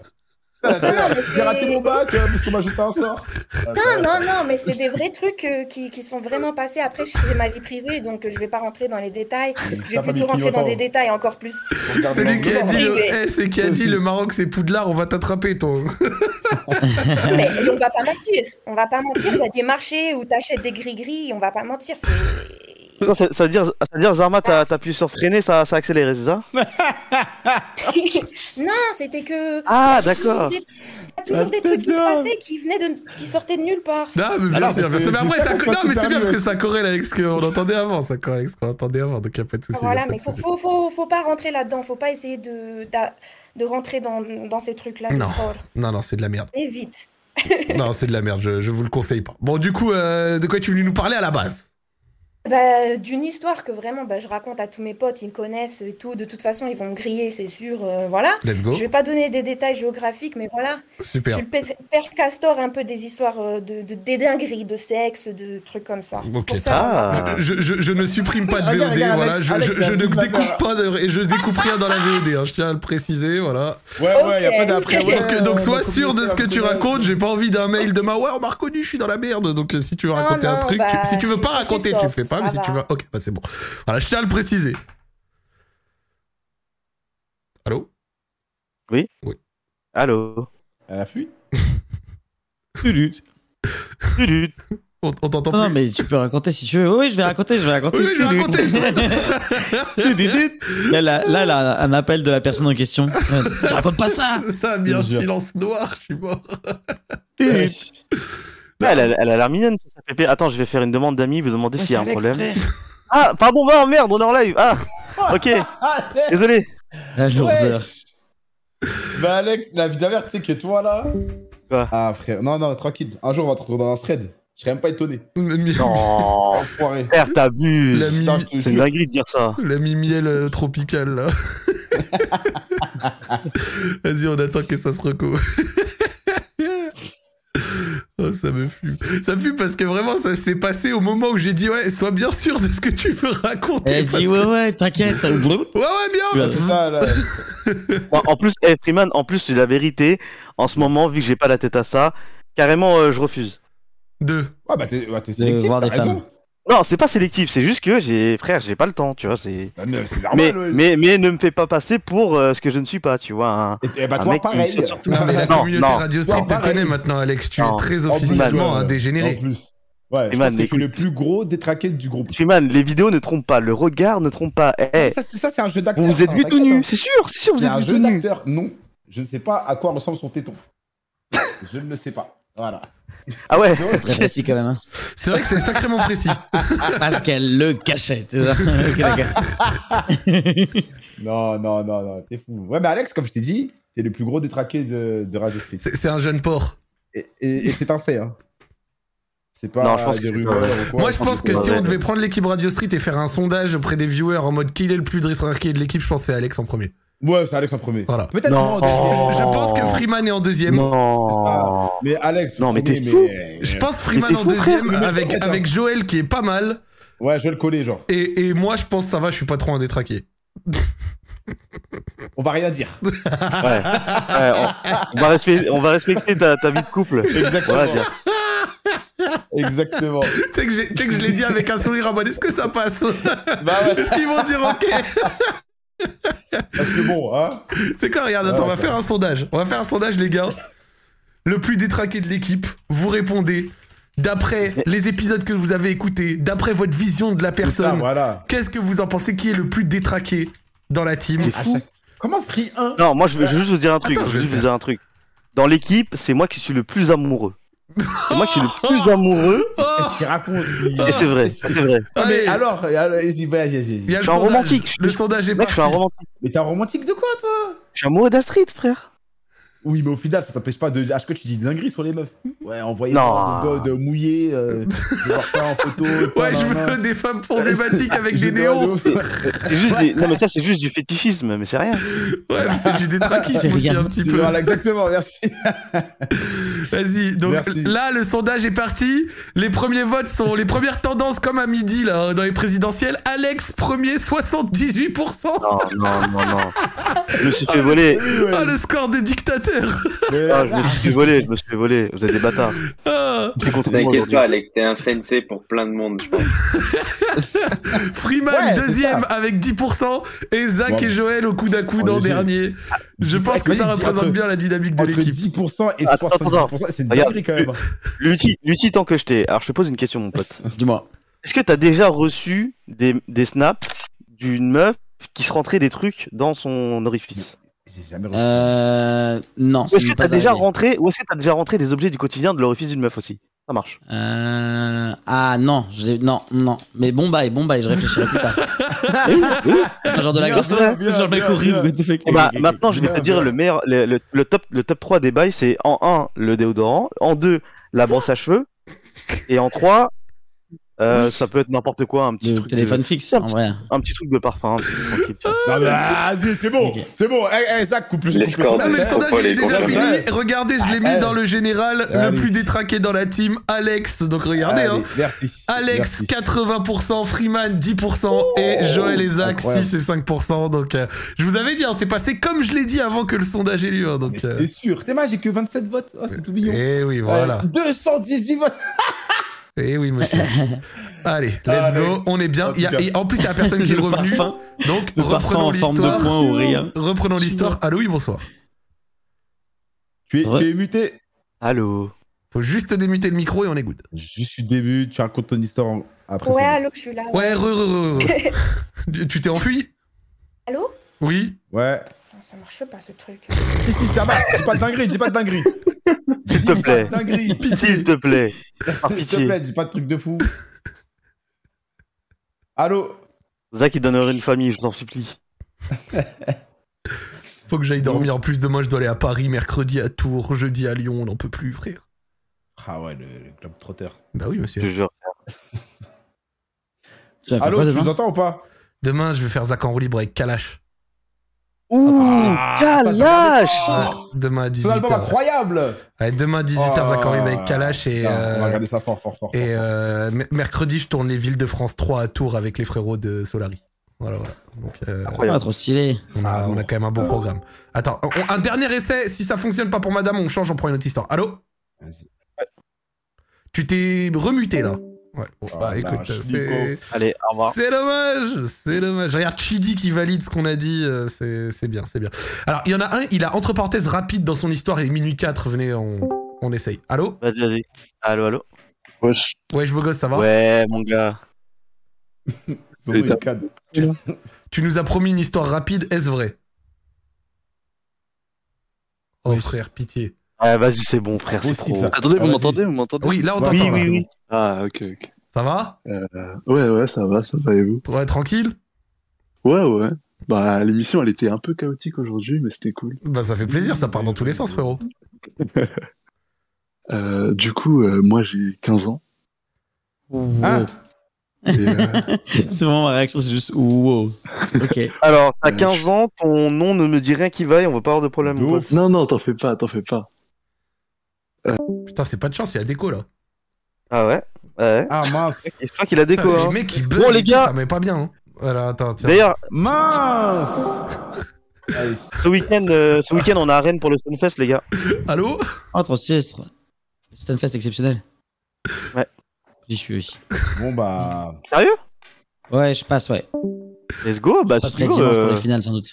Non, mais J'ai raté mon bac euh, parce qu'on m'a jeté un sort. Non, non, non, mais c'est des vrais trucs euh, qui, qui sont vraiment passés. Après, c'est ma vie privée, donc euh, je vais pas rentrer dans les détails. Je vais plutôt rentrer dans des détails encore plus. C'est lui qui a dit, le... Eh, c'est qui a dit le Maroc c'est Poudlard, on va t'attraper toi. Mais on va pas mentir. On va pas mentir. Il y a des marchés où t'achètes des gris-gris. On va pas mentir. C'est. Ça, veut dire, ça veut dire Zarma, t'as appuyé sur freiner, ça, ça a accéléré, c'est ça non, c'était que. Ah, d'accord. des- Il y a toujours des trucs qui se passaient qui venaient de, qui sortaient de nulle part. Non, mais bien Alors, sûr, mais bien sûr. c'est- Mais après, c'est ça, ça, co- ça, non, mais c'est c'est bien parce que ça corrèle avec ce qu'on entendait avant. Ça corrèle avec ce qu'on entendait avant, donc il n'y a pas de souci. Voilà, mais faut, faut, faut, faut pas rentrer là-dedans. Faut pas essayer de, de rentrer dans, dans ces trucs-là. Non. Non, non, c'est de la merde. Et vite. Non, c'est de la merde, je, je vous le conseille pas. Bon, du coup, euh, de quoi tu voulais nous parler à la base? Bah, d'une histoire que vraiment bah, je raconte à tous mes potes, ils me connaissent et tout. De toute façon, ils vont me griller, c'est sûr. euh, voilà. Let's go. Je vais pas donner des détails géographiques, mais voilà. Super. Je suis le père père castor un peu des histoires euh, de, de des dingueries, de sexe, de trucs comme ça. C'est Ok, pour ça. Ah. Je, je- je ne supprime pas de VOD, voilà. Je, ne découpe pas de, et je découpe rien dans la VOD. hein, je tiens à le préciser, voilà. Ouais, ouais, y a pas d'après. Ouais, donc, donc on sois sûr de ce que tu racontes. J'ai pas envie d'un mail de ma ouais, on m'a reconnu, je suis dans la merde. Donc euh, si tu veux Non, raconter un non, truc, bah, si tu veux pas raconter, tu fais pas. Mais si tu va. veux, ok, bah c'est bon. Voilà, je tiens à le préciser. Allô? Allô? Elle a fui Tulut. Tulut. On, on t'entend Non, plus. mais tu peux raconter si tu veux. Oui, oui, je vais raconter, je vais raconter. Oui, oui, je vais raconter. Là, là, là, là, un appel de la personne en question. Tu racontes pas ça Ça a mis un Je silence noir, je suis mort. Ah, elle, a- elle a l'air mignonne, ça pépé. Attends, je vais faire une demande d'amis, vous demander s'il y a un Alex, problème. frère. Ah, pardon, non, merde, on est en live. Ah, ok, désolé. La lourdeur. Bah, Alex, la vie d'avers, tu sais que toi là. Quoi? Ah, frère, non, non, tranquille. Un jour, on va te retrouver dans un thread. Je serais même pas étonné. Non, Enfoiré. frère, t'abuses. La, mi- Putain, je te C'est une jure. dinguerie de dire ça. la mi-miel euh, tropicale, là. Vas-y, on attend que ça se reco. Oh, ça me fume. Ça me fume parce que vraiment, ça s'est passé au moment où j'ai dit, ouais, sois bien sûr de ce que tu veux raconter. Elle dit que- ouais, ouais, t'inquiète. Ouais, ouais, bien. Ça, là. En plus, eh, Freeman, en plus, c'est la vérité. En ce moment, vu que j'ai pas la tête à ça, carrément, euh, je refuse. Deux. Ouais, bah, t'es ouais, t'es sélectif. voir des raison. femmes. Non, c'est pas sélectif, c'est juste que j'ai, frère, j'ai pas le temps, tu vois. C'est. Bah, mais C'est Mais, normal, ouais. mais, mais ne me fais pas passer pour euh, ce que je ne suis pas, tu vois. un- Et, et bah, un toi, mec qui pareil. tout. Non, mais la Non, communauté non. Radio Street Non, te pareil. connaît maintenant, Alex. Tu Non. es très officiellement un En dégénéré. plus. Ouais, je pense que je suis le plus gros détraqué du groupe. Freeman, les vidéos ne trompent pas, le regard ne trompe pas. Eh, Ça, c'est ça, c'est un jeu d'acteur. vous êtes vu tout nu, hein. c'est sûr, c'est sûr, vous C'est êtes un vu jeu tout nu. d'acteur. Non, je ne sais pas à quoi ressemble son téton. Je ne le sais pas. Voilà. Ah ouais. C'est très précis quand même. Hein. C'est vrai que c'est sacrément précis. Parce qu'elle le cachait. Non, non, non, non, t'es fou. Ouais, mais Alex, comme je t'ai dit, t'es le plus gros détraqué de, de Radio Street. C'est un jeune porc. Et, et- et c'est un fait. Hein. C'est pas Non, je pense des que c'est rumeurs pas vrai. ou quoi. Moi, je pense que c'est si on devait prendre l'équipe Radio Street et faire un sondage auprès des viewers en mode qui est le plus détraqué de l'équipe, je pense que c'est Alex en premier. Ouais, c'est Alex en premier. Voilà. Peut-être Non. Je pense que Freeman est en deuxième. Non. Mais Alex. Non, mais t'es fou. Je pense Freeman en fou, deuxième avec, avec Joël qui est pas mal. Ouais, je vais le coller, genre. Et, et moi, je pense ça va, je suis pas trop un détraqué. On va rien dire. Ouais. Ouais, on, on va respecter, on va respecter ta, ta vie de couple. Exactement. Dire. Exactement. Tu sais que, je l'ai dit avec un sourire en mode est-ce que ça passe? Bah ouais. Est-ce qu'ils vont dire ok? Parce que bon, hein. C'est quoi Regarde, attends, on va faire un sondage. On va faire un sondage, les gars. Le plus détraqué de l'équipe, vous répondez d'après les épisodes que vous avez écoutés, d'après votre vision de la personne. voilà. Qu'est-ce que vous en pensez? Qui est le plus détraqué dans la team? Chaque- Comment Free 1 Non, moi, je veux je veux juste vous dire un truc. Attends, je je veux vais juste vous dire un truc. Dans l'équipe, c'est moi qui suis le plus amoureux. C'est moi qui suis le plus amoureux. Oh Qu'est-ce qu'il raconte lui Et c'est vrai, c'est vrai. Ah, mais Allez. alors, alors, vas-y, vas-y, vas-y. Il y a Je le suis un sondage. romantique. Le sondage est Mec, je parti. suis un romantique. Mais t'es un romantique de quoi, toi? Je suis amoureux d'Astrid, frère. Oui, mais au final, ça t'empêche pas de. À chaque fois, tu dis des dingueries sur les meufs? Ouais, vos godes mouillés, euh, vais voir ça en photo. Ouais, je veux des femmes problématiques avec des néons. C'est juste des- Non, mais ça, c'est juste du fétichisme, mais c'est rien. Ouais, mais c'est du détraquisme aussi un petit peu. Voilà, exactement, merci. Vas-y, donc Merci. là le sondage est parti. Les premiers votes sont les premières tendances comme à midi là dans les présidentielles. Alex premier 78%. Non, non, non, non. Je me suis fait voler. Ah le score de Ah, je me suis fait voler, je me suis fait voler. Vous êtes des bâtards. Ah, Tu es contre moi T'inquiète pas, Alex, t'es un sensei pour plein de monde, je pense. Freeman Ouais, deuxième avec 10% et Zach et Joël au coude à coude Oh, en léger. dernier. Je pense que ça représente entre- bien la dynamique de l'équipe. 10% et Attends, 70%, c'est dinguerie quand même. Lutti, Lutti, tant que je t'ai. Alors, je te pose une question, mon pote. Dis-moi. Est-ce que t'as déjà reçu des, des snaps d'une meuf qui se rentrait des trucs dans son orifice? J'ai jamais reçu. Euh. Non, est-ce que t'as déjà arrivé. rentré, ou est-ce que t'as déjà rentré des objets du quotidien de l'orifice d'une meuf aussi? Ça marche. Euh... Ah non, j'ai... non, non. Mais bon bail, bon bail, je réfléchirai plus tard. genre de la grosse genre mec horrible. bien. what the fuck. Bon, bah, maintenant, je vais te dire bien. le meilleur, le, le- le top, le top 3 des bails, c'est en 1, le déodorant, en 2, la brosse à cheveux, et en 3, euh, ça peut être n'importe quoi, un petit Le truc téléphone de, fixe, en vrai. un petit truc de parfum, un petit truc tiens. Non, mais vas-y, c'est bon, c'est bon. Eh, eh, Zach, coupe le Les coupe le- Ah mais le sondage il est déjà fini. Regardez, je l'ai mis Ouais. dans le général, le plus détraqué dans la team, Alex. Donc regardez, Allez, hein. Merci. Alex Merci. 80%, Freeman 10% et Joël et Zach incroyable. 6 et 5%. Donc euh, je vous avais dit, hein, c'est passé comme je l'ai dit avant que le sondage ait lieu. hein, donc euh, C'est sûr. T'es mal, j'ai que 27 votes. Oh, c'est tout mignon. eh oui, voilà. Euh, 218 votes. Eh oui, monsieur. Allez, let's Ah, go. Alex. On est bien. En tout Il y a- cas. et en plus, il y a personne qui est revenu. parfum. Donc reprenons en forme de l'histoire. point ou rien. Reprenons l'histoire. Allô, oui, bonsoir. Tu es, Ouais. tu es muté. Allô Faut juste démuter le micro et on est good. Juste du début, tu racontes ton histoire après. Ouais, allô, je suis là. Ouais, re, re, re, re. Tu- t'es enfui? Allô? Oui. Ouais. Non, Ça marche pas ce truc. Si, si, ça va. Dis pas de dinguerie, dis pas de dinguerie. S'il te plaît. S'il te plaît. Par S'il te pitié. plaît, dis pas de trucs de fou. Allô Zach, il donnerait une famille, je vous en supplie. Faut que j'aille dormir. En plus, demain, je dois aller à Paris, mercredi à Tours, jeudi à Lyon. On n'en peut plus, frère. Ah ouais, le, le club trotteur. Bah oui, Je monsieur. te jure. Allô, tu nous entends ou pas? Demain, je vais faire Zach en roue libre avec Kalash. Ouh, Ah, Kalash Ah, Ouais, demain à C'est un album 18h. incroyable Ouais, demain à 18h, Zach en roue libre avec Kalash. Et, On euh, va regarder ça fort, fort, fort. et euh, mercredi, je tourne les villes de France 3 à Tours avec les frérots de Solari. Voilà, voilà. Donc, euh, Ah, trop stylé. on, a, on a quand même un bon programme. Attends, on- un dernier essai. Si ça fonctionne pas pour madame, on change, on prend une autre histoire. Allô? Vas-y. Tu t'es remuté là Ouais, bon, Oh bah la écoute, c'est. Nico. Allez, au revoir. C'est dommage, c'est dommage. Regarde Chidi qui valide ce qu'on a dit, euh, c'est c'est bien, c'est bien. Alors, il y en a un, il a entre parenthèses rapide dans son histoire, est minuit 4, venez, on, on essaye. Allô? Vas-y, vas-y. Allô, allô? Wesh. Ouais, je beau gosse, ça va? Ouais, mon gars. Cadre. Tu nous as promis une histoire rapide, est-ce vrai? Oh Oui. frère, pitié. Ouais, vas-y, c'est bon, frère, c'est trop. Attendez, vous Vas-y. m'entendez Vous m'entendez? Oui, là on t'entend. Oui, là. oui, oui. Ah, ok, ok. Ça va? Euh, ouais, ouais, ça va, ça va et vous? Ouais, tranquille? Ouais, ouais. Bah, l'émission, elle était un peu chaotique aujourd'hui, mais c'était cool. Bah ça fait plaisir, ça part dans tous les sens, frérot. Euh, du coup, euh, moi, j'ai 15 ans. Hein c'est vraiment ma réaction, c'est juste wow. Ok. Alors, à 15 ans, ton nom ne me dit rien qui vaille, on veut pas avoir de problème. Non, non, t'en fais pas, t'en fais pas. Putain, c'est pas de chance, il y a déco là. Ah ouais Ouais. Ah mince. Je crois qu'il a déco. Putain, hein. Les mecs ils bug, Bon, les gars, ça met pas bien. Hein. Voilà, attends, tiens. d'ailleurs, Mince ce week-end, euh, ce week-end, on est à Rennes pour le Stunfest, les gars. Allô? Oh, trop stylé. c'est trop- C'est un fest exceptionnel. Ouais. J'y suis aussi. Bon bah. Sérieux? Ouais, je passe, ouais. Let's go, bah Je si passerai dimanche pour euh, les finales, sans doute.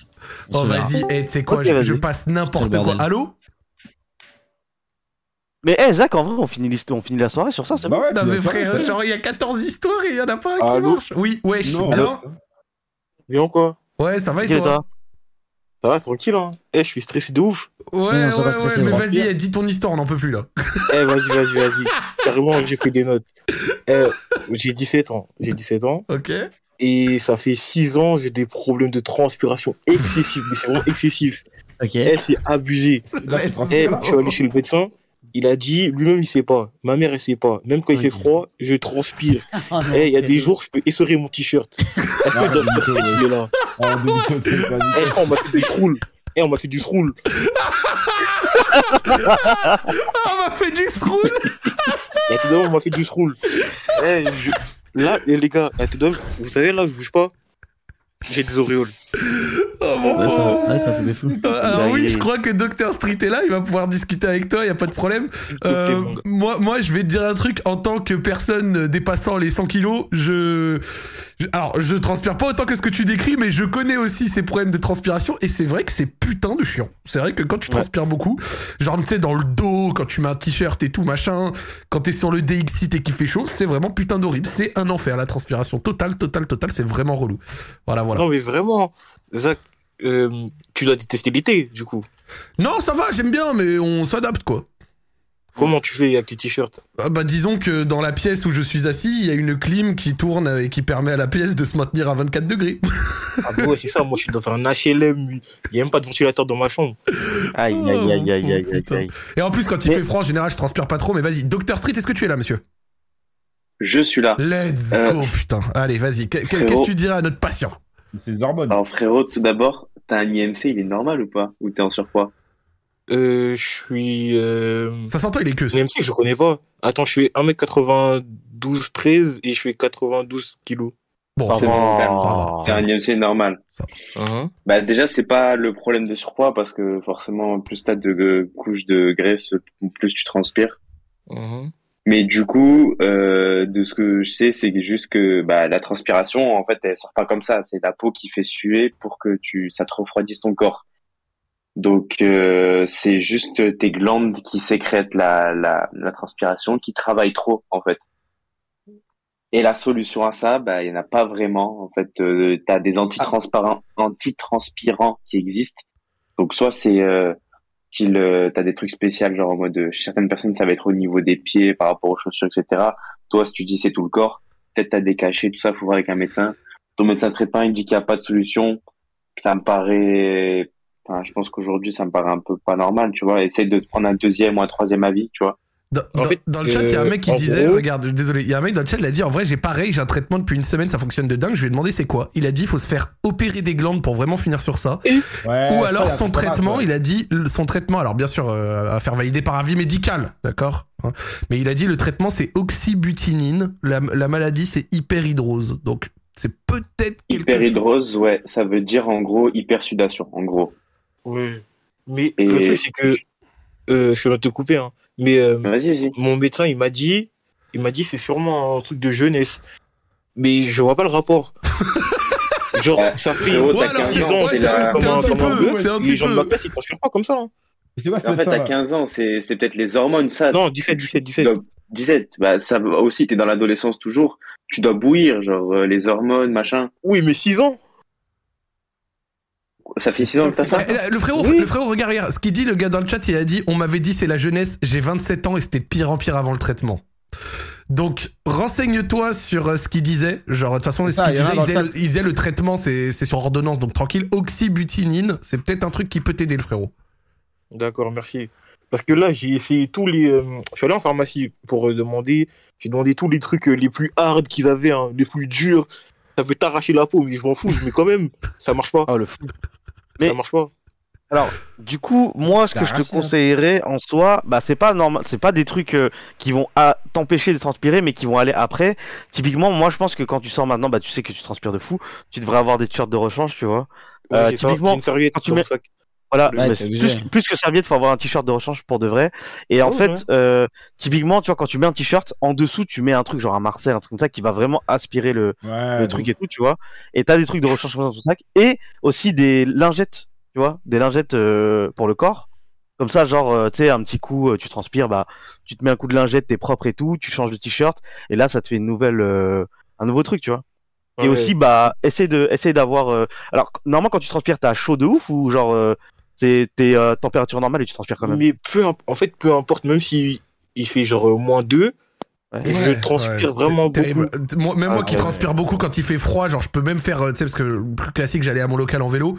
On Oh, vas-y, eh, tu sais quoi, je, je passe n'importe quoi. Allô? Mais eh Zach, en vrai, on finit, l'histoire- on finit la soirée sur ça, c'est Bah bon ouais, Non, mais frère, genre, il y a 14 histoires et il y en a pas un qui Allô marche. Oui, ouais, je suis Non, bien. Bien quoi Ouais, ça va et toi toi Ça va, tranquille, hein Eh, je suis stressé de ouf. Ouais, Non, ouais, ouais, stresser, mais vas-y, eh, dis ton histoire, on n'en peut plus là. Eh, vas-y, vas-y, vas-y. Carrément, j'ai pris des notes. Eh, j'ai 17 ans. J'ai 17 ans. Ok Et ça fait 6 ans, j'ai des problèmes de transpiration excessifs. Mais c'est vraiment excessif. Ok. Eh, c'est abusé. Eh, je suis allé chez le médecin. Il a dit, lui-même, il sait pas. Ma mère, elle sait pas. Même quand il fait froid, je transpire. Oh, il y a des jours, je peux essorer mon t-shirt. Ah, dans là. Pas Eh, on m'a fait du roule. Eh, on m'a fait du roule. Ah, on m'a fait du tout d'abord, on m'a fait du roule. Je... Là, les gars, à tout d'abord, vous savez, là, je bouge pas. J'ai des auréoles. Mon Ouais, ça, pauvre ouais, ça fait des fous. Euh, Alors oui, je crois que Dr Street est là, il va pouvoir discuter avec toi, il y a pas de problème. Euh, moi, moi, je vais te dire un truc. En tant que personne dépassant les 100 kilos, je, je- alors, je transpire pas autant que ce que tu décris, mais je connais aussi ces problèmes de transpiration et c'est vrai que c'est putain de chiant. C'est vrai que quand tu transpires beaucoup, genre, tu sais, dans le dos, quand tu mets un t-shirt et tout, machin, quand t'es sur le DXit et qu'il fait chaud, c'est vraiment putain d'horrible. C'est un enfer, la transpiration totale, totale, totale, c'est vraiment relou. Voilà, voilà. Non, mais vraiment, Zach, euh, tu dois détester l'été, du coup. Non, ça va, j'aime bien, mais on s'adapte, quoi. Comment tu fais avec tes t-shirts? Ah bah disons que dans la pièce où je suis assis, il y a une clim qui tourne et qui permet à la pièce de se maintenir à 24 degrés. Ah, bah ouais, c'est ça, moi, je suis dans un HLM. Il n'y a même pas de ventilateur dans ma chambre. Aïe, aïe, aïe, aïe, aïe, aïe, aïe, Putain. aïe. Et en plus, quand il Mais- fait froid, en général, je transpire pas trop, mais vas-y. Dr Street, est-ce que tu es là, monsieur? Je suis là. Let's Euh, go, putain. Allez, vas-y. Que- que- Qu'est-ce que tu dirais à notre patient? C'est des hormones. Alors frérot, tout d'abord, t'as un IMC, il est normal ou pas? Ou t'es en surpoids? Euh, je suis. Euh... Ça s'entend, il est que. Si je connais pas. Attends, je fais 1m92, 13 et je fais 92 kilos. Bon, C'est bon, un IMC normal. Hein Bah déjà, c'est pas le problème de surpoids parce que forcément, plus t'as de couches de graisse, plus tu transpires. hein. Mais du coup, euh, de ce que je sais, c'est juste que bah, la transpiration, en fait, elle sort pas comme ça. C'est la peau qui fait suer pour que tu, ça te refroidisse ton corps. Donc, euh, c'est juste tes glandes qui sécrètent la, la, la transpiration, qui travaillent trop, en fait. Et la solution à ça, bah, il y en a pas vraiment. En fait, euh, t'as des antitranspirants, antitranspirants qui existent. Donc, soit c'est euh, t'as des trucs spéciaux genre en mode euh, certaines personnes ça va être au niveau des pieds par rapport aux chaussures etc toi si tu dis c'est tout le corps peut-être t'as des cachets tout ça faut voir avec un médecin. Ton médecin traitant il dit qu'il n'y a pas de solution. Ça me paraît enfin je pense qu'aujourd'hui ça me paraît un peu pas normal tu vois. Essaye de te prendre un deuxième ou un troisième avis tu vois Dans, En dans- fait, dans le chat, il y a un euh, mec qui disait, gros- regarde, désolé, il y a un mec dans le chat, il a dit, en vrai, j'ai pareil, j'ai un traitement depuis une semaine, ça fonctionne de dingue. Je lui ai demandé c'est quoi? Il a dit, il faut se faire opérer des glandes pour vraiment finir sur ça. Ouais, Ou alors son traitement, ouais. il a dit son traitement, alors bien sûr euh, à faire valider par avis médical, d'accord Hein. Mais il a dit le traitement c'est oxybutinine, la, la maladie c'est hyperhydrose, donc c'est peut-être quelque chose. hyperhydrose ouais ça veut dire en gros hypersudation en gros Ouais. Mais Et- le truc, c'est que. Euh, je vais te couper, hein. Mais euh, vas-y vas-y mon médecin, il m'a dit. Il m'a dit, c'est sûrement un truc de jeunesse. Mais je vois pas le rapport. Genre, Ouais. ça fait Ouais, t'as alors, 15 t'es- ans, ouais, c'est un comme petit comme peu, un les petit gens de peu. ma classe, ils transpirent pas comme ça. hein. Quoi en fait à là 15 ans c'est c'est peut-être les hormones ça Non, 17, 17, 17. Donc, 17, bah, ça va aussi, t'es dans l'adolescence toujours. Tu dois bouillir, genre, euh, les hormones, machin. Oui, mais 6 ans. Ça fait 6 ans que t'as ça? Eh, Le frérot, Oui. le frérot, regarde, regarde, ce qu'il dit, le gars dans le chat, il a dit, on m'avait dit c'est la jeunesse, j'ai 27 ans et c'était de pire en pire avant le traitement. Donc, renseigne-toi sur euh, ce qu'il disait. Genre, de toute façon, ce qu'il disait, il disait, le le, il disait le traitement, c'est c'est sur ordonnance, donc tranquille. Oxybutinine, c'est peut-être un truc qui peut t'aider, le frérot. D'accord, merci. Parce que là, j'ai essayé tous les. euh, je suis allé en pharmacie pour euh, demander. J'ai demandé tous les trucs euh, les plus hard qu'ils avaient, hein, les plus durs. Ça peut t'arracher la peau, mais je m'en fous. Mais quand même, ça marche pas. Oh le fou. Ça marche pas. Alors, du coup, moi, ce que je te conseillerais en soi, bah, c'est pas normal, c'est pas des trucs euh, qui vont à- t'empêcher de transpirer, mais qui vont aller après. Typiquement, moi, je pense que quand tu sors maintenant, bah, tu sais que tu transpires de fou. Tu devrais avoir des t-shirts de rechange, tu vois. Euh, typiquement, J'ai une serviette quand tu dans mets, mon sac. Voilà, Ouais, mais t'es plus, plus que serviette, faut avoir un t-shirt de rechange pour de vrai. Et en fait, ouais. euh, typiquement, tu vois, quand tu mets un t-shirt, en dessous, tu mets un truc genre un Marcel, un truc comme ça, qui va vraiment aspirer le, Ouais, le truc et tout, tu vois. Et t'as des trucs de rechange comme ça dans ton sac. Et aussi des lingettes, tu vois, des lingettes euh, pour le corps. Comme ça, genre, euh, tu sais, un petit coup, euh, tu transpires, bah, tu te mets un coup de lingette, t'es propre et tout, tu changes de t-shirt, et là, ça te fait une nouvelle, euh, un nouveau truc, tu vois. Et Ouais. aussi, bah, essaye de, essaye d'avoir. euh, Alors, normalement, quand tu transpires, t'as chaud de ouf ou genre, euh, c'est t'es euh, température normale et tu transpires quand même. Mais peu en fait, peu importe, même si il fait genre euh, moins 2, je transpire ouais, vraiment beaucoup. Moi- même moi Ah, qui ouais. transpire beaucoup quand il fait froid, genre je peux même faire, euh, tu sais, parce que le plus classique, j'allais à mon local en vélo.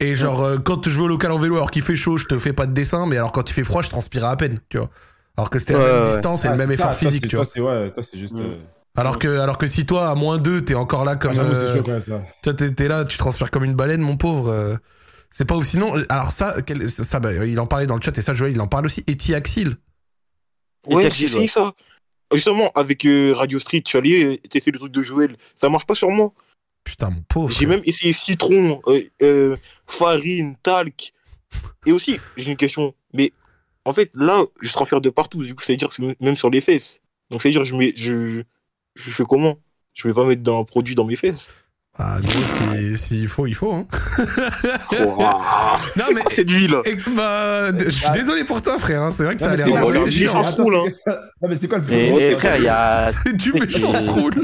Et genre, euh, quand je vais au local en vélo alors qu'il fait chaud, je te fais pas de dessin, mais alors quand il fait froid, je transpire à peine, tu vois. Alors que c'était Ouais, la même ouais. distance et Ah, le même ça, effort toi, physique, tu toi, vois. toi, c'est juste. euh, Alors que, alors que si toi, à moins 2, t'es encore là comme. Ah, j'avoue, c'est euh, chaud quand même, ça. Toi, t'es t'es là, tu transpires comme une baleine, mon pauvre. C'est pas ouf. Sinon, alors ça, quel- ça, bah, il en parlait dans le chat et ça, Joël, il en parle aussi. Etiaxil. Ouais, j'ai essayé ça. Justement, avec euh, Radio Street, tu allais euh, tester le truc de Joël. Ça marche pas sur moi. Putain, mon pauvre. J'ai même essayé citron, euh, euh, farine, talc. Et aussi, j'ai une question. Mais en fait, là, je transpire de partout. Du coup, ça veut dire que même sur les fesses. Donc, ça veut dire je, mets, je, je fais comment? Je vais pas mettre d'un produit dans mes fesses. Ah, gros, si- s'il faut, il faut. Hein. non, mais c'est là. Et, bah, je suis désolé pour toi, frère. hein, C'est vrai que ça a Non, l'air c'est- chiant. Attends, roule, hein. c'est- Non, mais c'est quoi le plus gros, et frère, il y a. C'est du méchant roule.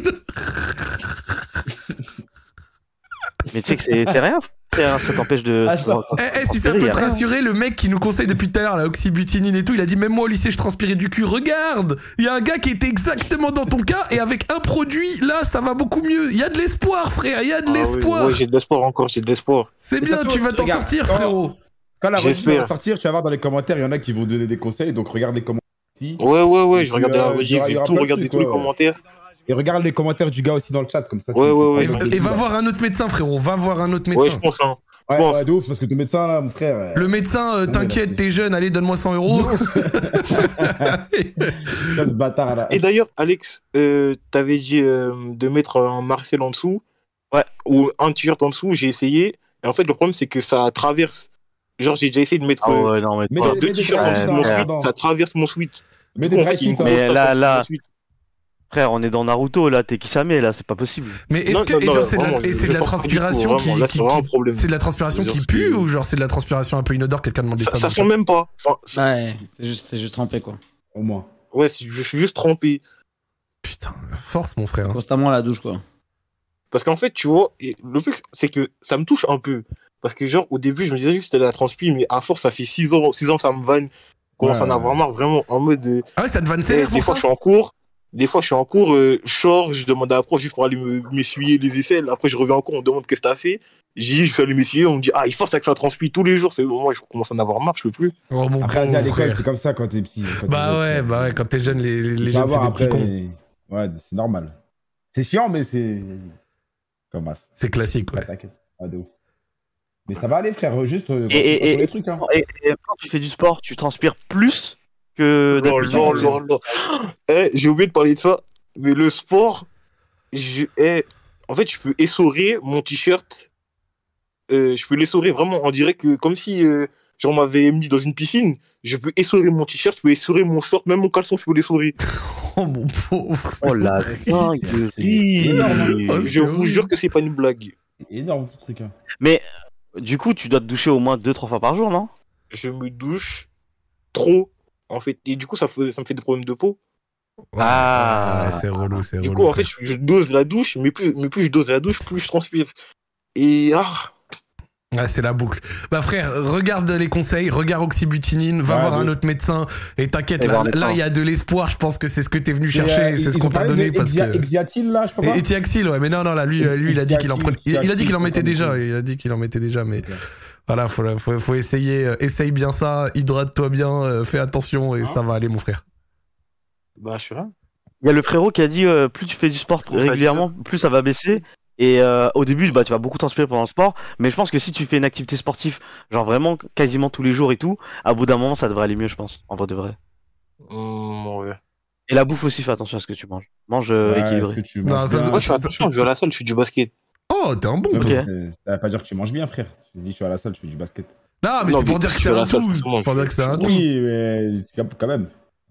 Mais tu sais que c'est c'est rien, frère, ça t'empêche de. Ah, Eh, eh, si ça peut te rassurer, le mec qui nous conseille depuis tout à l'heure, la oxybutinine et tout, il a dit même moi au lycée je transpirais du cul. Regarde, il y a un gars qui était exactement dans ton cas et avec un produit, là ça va beaucoup mieux. Il y a de l'espoir, frère, il y a de Ah oui, l'espoir. ouais, j'ai de l'espoir encore, j'ai de l'espoir. C'est bien, tu vas t'en regarde, sortir, quand- frérot. Quand la revue J'espère. va sortir, tu vas voir dans les commentaires, il y en a qui vont donner des conseils, donc regarde les commentaires. Ouais, ouais, ouais, je puis, regardais la euh, revue, j'ai tout regardé tous les commentaires. Et regarde les commentaires du gars aussi dans le chat, comme ça. Ouais, ouais, ouais. Et, et va voir un autre médecin, frérot. Va voir un autre médecin. Ouais, je pense, hein. Ouais, pense. ouais, de ouf, parce que ton médecin là, mon frère. euh, Le médecin, euh, Ouais, t'inquiète, t'es jeune, allez, donne-moi 100 euros. ce bâtard là. Et d'ailleurs, Alex, euh, t'avais dit euh, de mettre un Marcel en dessous. Ouais. Ou un t-shirt en dessous, j'ai essayé. Et en fait, le problème, c'est que ça traverse. Genre, j'ai déjà essayé de mettre Ah ouais, non, mais Mais deux t-shirts en dessous de mon pardon. Ça traverse mon sweat. Mais coup, en fait, Mais là, là-. Frère, on est dans Naruto là, t'es Kisame là, c'est pas possible. Mais est-ce que c'est de, la- c'est de transpiration vraiment, qui, c'est de la transpiration qui pue ou genre c'est de la transpiration un peu inodore quelqu'un demandé ça, Ça, sent même pas. Ouais, c'est juste, c'est juste trempé quoi. Au moins. ouais, je suis juste trempé. Putain, force mon frère. Constamment à la douche quoi. Parce qu'en fait, tu vois, et le truc, c'est que ça me touche un peu. Parce que, genre, au début, je me disais que c'était de la transpi, mais à force, ça fait 6 ans, 6 ans, ça me vanne. Commence à en avoir marre, vraiment, en mode. euh, Ah ouais, ça te vanne eh, des fois, je suis en cours. Des fois, je suis en cours, euh, je sors, je demande à la prof juste pour aller me- m'essuyer les aisselles. Après, je reviens en cours, on me demande qu'est-ce que t'as fait. J'ai dit, je suis allé m'essuyer, on me dit, ah, il force que ça transpire tous les jours. C'est moi, je commence à en avoir marre, je peux plus. Oh mon Après, à l'école, frère. c'est comme ça quand t'es petit. quand Bah jeune, ouais, bah ouais, quand t'es jeune, les, les jeunes, c'est voir des petits après, cons. Ouais, c'est normal. C'est chiant, mais c'est. Comme as. C'est classique, ouais. T'inquiète. Ah, de ouf. Mais ça va aller, frère. Juste. euh, Et, les trucs, hein. et- et quand tu fais du sport, tu transpires plus que Oh d'habitude. là là là. Eh, j'ai oublié de parler de ça, mais le sport, je, eh, en fait, je peux essorer mon t-shirt. Euh, je peux l'essorer vraiment, on dirait que comme si euh, genre, on m'avait mis dans une piscine. Je peux essorer mon t-shirt, je peux essorer mon short, même mon caleçon, je peux l'essorer. Oh mon pauvre. Oh la je vous jure que c'est pas une blague. Énorme, ce truc. Hein. Mais du coup, tu dois te doucher au moins 2-3 fois par jour, non? Je me douche trop, en fait, et du coup, ça, fait- ça me fait des problèmes de peau. Ah. C'est relou, c'est Du relou. coup, en fait, je, je dose la douche, mais plus, mais plus je dose la douche, plus je transpire. Et ah, c'est la boucle. Bah frère, regarde les conseils, regarde oxybutinine, va voir un autre médecin et t'inquiète là, il y a de l'espoir, je pense que c'est ce que t'es venu chercher, euh, et c'est ce qu'on t'a donné parce que Exiatil, là, je sais pas. Etiaxil ouais, mais non non là lui euh, lui il a dit qu'il en prenait il, il a dit qu'il en mettait déjà, il a dit qu'il en mettait déjà mais Voilà, faut, faut, faut essayer, euh, essaye bien ça, hydrate-toi bien, euh, fais attention et ça va aller, mon frère. Bah, je suis là. Il y a le frérot qui a dit euh, plus tu fais du sport régulièrement, plus ça va baisser. Et euh, au début, bah, tu vas beaucoup transpirer pendant le sport, mais je pense que si tu fais une activité sportive, genre vraiment quasiment tous les jours et tout, à bout d'un moment, ça devrait aller mieux, je pense, en vrai de vrai. Ouais. Et la bouffe aussi, fais attention à ce que tu manges. Mange euh, Ouais, équilibré. Non, ça, Moi, je fais attention, je vais à la salle, je fais du basket. Oh, t'es un bon, toi. c'est- Ça veut pas dire que tu manges bien, frère. Tu dis, je suis à la salle, je fais du basket. Non, mais Non, c'est pour dire que tu c'est fais la un salle, tout. C'est pour dire que c'est un tout. Oui, mais c'est quand- quand même.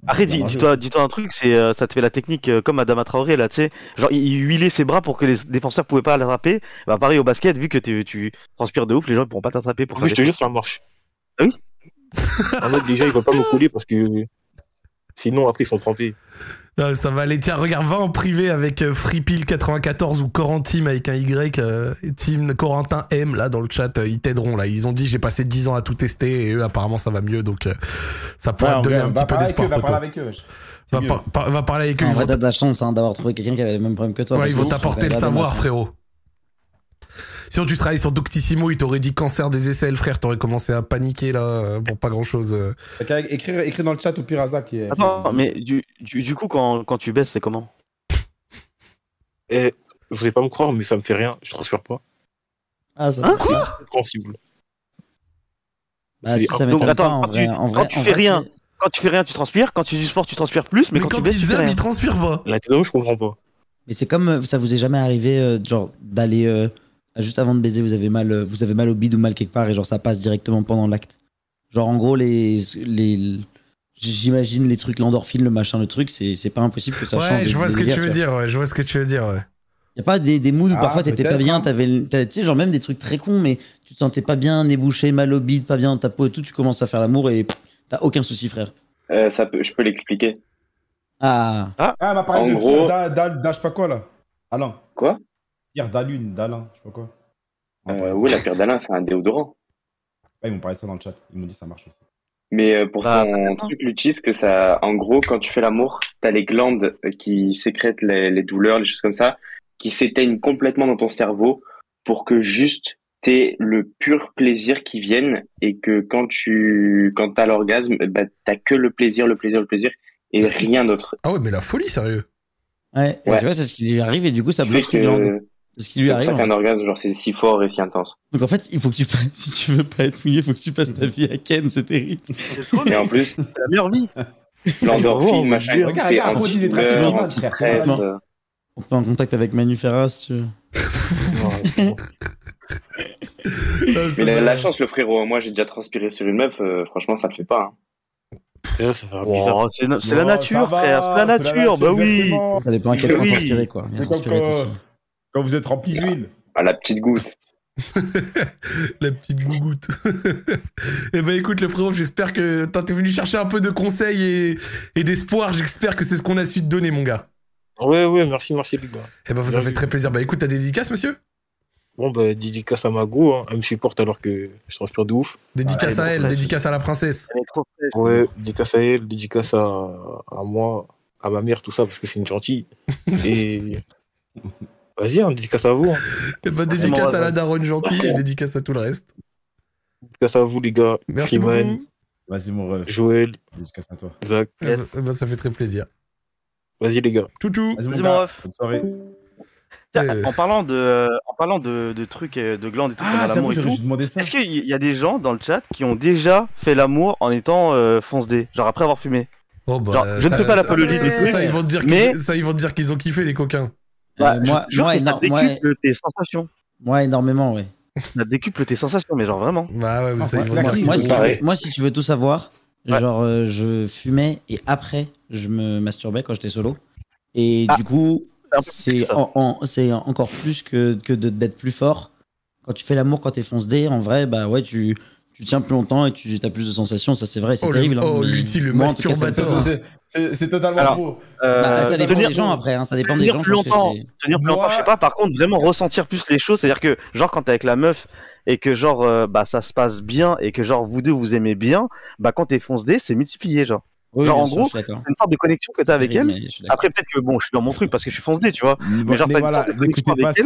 Après, dis- dis-toi un truc, c'est euh, ça te fait la technique euh, comme Adama Traoré là, tu sais, genre il, il huilait ses bras pour que les défenseurs pouvaient pas l'attraper. Bah pareil au basket, vu que tu, tu transpires de ouf, les gens ils pourront pas t'attraper pour En faire plus, je te des jure, ça marche. Ah oui En mode, déjà, ils vont pas me coller parce que sinon, après, ils sont trempés. Non, ça va aller. Tiens, regarde, va en privé avec euh, FreePil94 ou Corentim avec un Y, euh, Team Corentin M là dans le chat, euh, ils t'aideront là. Ils ont dit j'ai passé 10 ans à tout tester et eux apparemment ça va mieux donc euh, ça pourra Ouais, te donner un petit peu d'espoir. Va parler avec eux. Va, par- par- va parler avec eux. En ils vrai, vont t'as de la chance hein, d'avoir trouvé quelqu'un qui avait le même problème que toi. Ouais, ils vont t'apporter le savoir, frérot. Sinon, tu travailles sur Doctissimo, il t'aurait dit cancer des aisselles, frère. T'aurais commencé à paniquer là pour pas grand chose. Qu'à écrire, écrire dans le chat au pire hasard qui est. Attends, mais du, du, du coup quand, quand tu baisses, c'est comment? Et vous allez pas me croire, mais ça me fait rien. Je transpire pas. Ah, ça Hein? c'est- C'est sensible. Bah, si, ça un- Donc m'étonne pas attends, en quand vrai. tu, En vrai, quand tu en fais vrai, rien, quand tu fais rien, tu transpires. Quand tu fais du sport, tu transpires plus. Mais, Mais quand, quand tu baisses, tu fais aiment, rien. ils transpirent pas. La tête je comprends pas. Mais c'est comme euh, ça vous est jamais arrivé euh, genre d'aller euh, juste avant de baiser vous avez mal vous avez mal au bide ou mal quelque part et genre ça passe directement pendant l'acte. Genre en gros les les j'imagine les trucs l'endorphine le machin le truc c'est c'est pas impossible que ça change. Ouais, de- je vois ce que tu veux dire. Ouais, je vois ce que tu veux dire. Ouais. Y a pas des, des moods où Ah, parfois t'étais pas bien, hein. t'avais, t'as- tu sais, genre même des trucs très cons, mais tu te sentais pas bien, nez bouché, mal au bide, pas bien dans ta peau et tout, tu commences à faire l'amour et t'as aucun souci, frère. Euh, ça peut, je peux l'expliquer. Ah, Ah, m'a parlé En gros- d'A- je sais pas quoi là. Alain. Quoi? Pierre d'Alune, d'Alain, je sais pas quoi. euh, Oui, la pierre d'Alain, c'est un déodorant. Ouais, ils m'ont parlé de ça dans le chat. Ils m'ont dit ça marche aussi. Mais euh, pour Bah, ton truc, Lutis, que ça, en gros, quand tu fais l'amour, t'as les glandes euh, qui sécrètent les, les douleurs, les choses comme ça, qui s'éteignent complètement dans ton cerveau pour que juste t'aies le pur plaisir qui vienne et que quand tu, quand t'as l'orgasme, bah, t'as que le plaisir, le plaisir, le plaisir et rien d'autre. Ah ouais, mais la folie, sérieux. ouais, tu vois, c'est ce qui lui arrive et du coup ça bloque ses glandes. C'est ce qui lui arrive. fait. orgasme, genre, c'est si fort et si intense. Donc en fait, il faut que tu passes, si tu veux pas être mouillé, il faut que tu passes ta vie à Ken, c'est terrible. Et en plus, C'est la meilleure vie. l'endorphine, machin, c'est normal. euh. On peut en contact avec Manu Ferras, si tu veux. Mais la, chance, le frérot, moi j'ai déjà transpiré sur une meuf, euh, franchement ça le fait pas. hein. Oh, c'est na- la nature, frère. C'est la nature. Bah oui. Ça dépend à quel point Oui. transpirer, quoi. Bien transpirer, quand, vous êtes rempli d'huile. À la petite goutte. La petite gougoute. eh ben écoute, le frérot, j'espère que t'as- t'es venu chercher un peu de conseils et, et d'espoir. J'espère que c'est ce qu'on a su te donner, mon gars. Ouais, ouais, merci, merci, les gars. Eh ben, fait vu. très plaisir. Bah écoute, ta dédicace, monsieur? Bon, bah, dédicace à Mago, hein. elle me supporte alors que je transpire de ouf. Dédicace Ah, à elle dédicace à la princesse. Elle est trop fraîche. Ouais, dédicace à elle, dédicace à, à moi, à ma mère, tout ça, parce que c'est une gentille. Et. Vas-y, hein, dédicace à vous. Hein. Eh ben, dédicace à la daronne gentille et dédicace à tout le reste. Dédicace à vous, les gars. Merci Freeman, beaucoup. Vas-y, mon ref. Joël, Dédicace à toi. Zach. Eh Yes. ben, eh ben, ça fait très plaisir. Vas-y, les gars. Toutou. Vas-y, gars. mon ref. Bonne soirée. Tiens, Euh. En parlant de, en parlant de, de trucs, de glandes et tout, Ah, l'amour et tout. dû demander ça. Est-ce qu'il y a des gens dans le chat qui ont déjà fait l'amour en étant euh, fonce-dé, genre après avoir fumé? Oh, bah, Genre, je ne fais pas l'apologie ça- des ça, trucs, ça, ils vont te dire mais- qu'ils- ça, ils vont te dire qu'ils ont kiffé, les coquins. Bah, Euh, moi, moi, que ça moi, tes sensations. moi, énormément, ouais. Ça décuple tes sensations, mais genre vraiment. Bah ouais, Moi, si tu veux, moi, si tu veux tout savoir, Ouais. genre, euh, je fumais et après, je me masturbais quand j'étais solo. Et Ah. du coup, C'est en- en- encore plus que, que de- d'être plus fort. Quand tu fais l'amour, quand t'es fonce D, en vrai, bah ouais, tu, tu tiens plus longtemps et tu as plus de sensations. Ça, c'est vrai, c'est Oh, le- terrible. hein, oh, Lutti, le masturbateur. C'est- totalement Alors, faux. Euh, Bah, ça dépend tenir, des gens après, hein, ça dépend des tenir gens. plus longtemps, tenir plus Moi- longtemps, je sais pas. Par contre, vraiment ressentir plus les choses, c'est-à-dire que genre quand t'es avec la meuf et que genre euh, bah ça se passe bien et que genre vous deux vous aimez bien, bah quand t'es fonce D, c'est multiplié genre. Oui, genre en sûr, gros, c'est une sorte de connexion que t'as avec Oui, elle. Après peut-être que bon, je suis dans mon truc parce que je suis fonce D, tu vois. Mais genre, t'as une voilà, sorte de connexion avec elle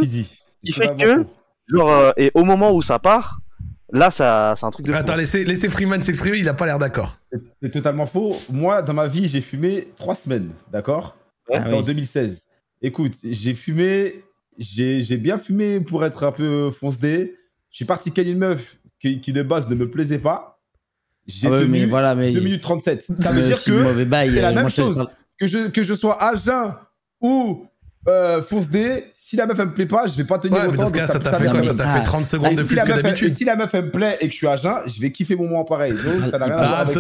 qui fait que-. Genre euh, et au moment où ça part, Là, ça, c'est un truc de fou. Attends, laissez, laissez Freeman s'exprimer, il a pas l'air d'accord. C'est totalement faux. Moi, dans ma vie, j'ai fumé trois semaines, d'accord? Ouais. En 2016. Écoute, j'ai fumé, j'ai j'ai bien fumé pour être un peu fonce-dé. Je suis parti ken une meuf qui, qui, de base ne me plaisait pas. J'ai Ah ouais, voilà, mais- 2 minutes 37. Ça veut dire que c'est la euh, même chose. Que je, que je sois à jeun ou euh, fonce-dé, si la meuf elle me plaît pas, je vais pas tenir Ouais, mais autant. dans ce cas, ça t'a fait quoi? Ça t'a fait 30 secondes Et de si plus que d'habitude. Si la meuf elle me plaît et que je suis à jeun, je vais kiffer mon moment pareil. Donc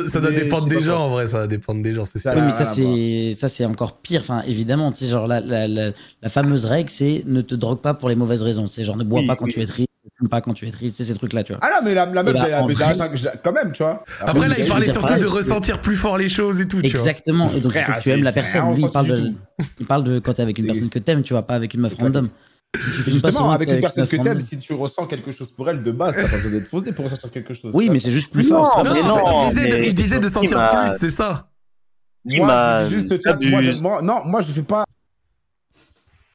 ça doit dépendre des gens en vrai, ça va dépendre des gens, c'est sûr. Ça Oui, mais ça c'est ça c'est encore pire. Enfin, évidemment, tu sais, genre la, la, la, la fameuse règle, c'est ne te drogue pas pour les mauvaises raisons. C'est genre ne bois Oui, pas quand oui. tu es triste, pas quand tu es triste. C'est ces trucs là, tu vois. Ah non, mais la, la meuf, bah, elle en avait vrai- je- quand même, tu vois. Après, là, je il parlait surtout pareil, de ressentir plus fort les choses et tout, tu vois. Exactement. Et donc il faut que tu aimes la personne. Lui, il parle de, il parle de quand t'es avec une personne que t'aimes, tu vois, pas avec une meuf random. Si tu pas Justement, avec une personne que t'aimes, si tu ressens quelque chose pour elle de base, t'as pas besoin d'être faussé pour ressentir quelque chose. Oui, mais c'est juste plus fort. Non, mais il disait, de, mais- sentir plus, c'est ça. Moi, je juste, je- moi- non, moi, je fais pas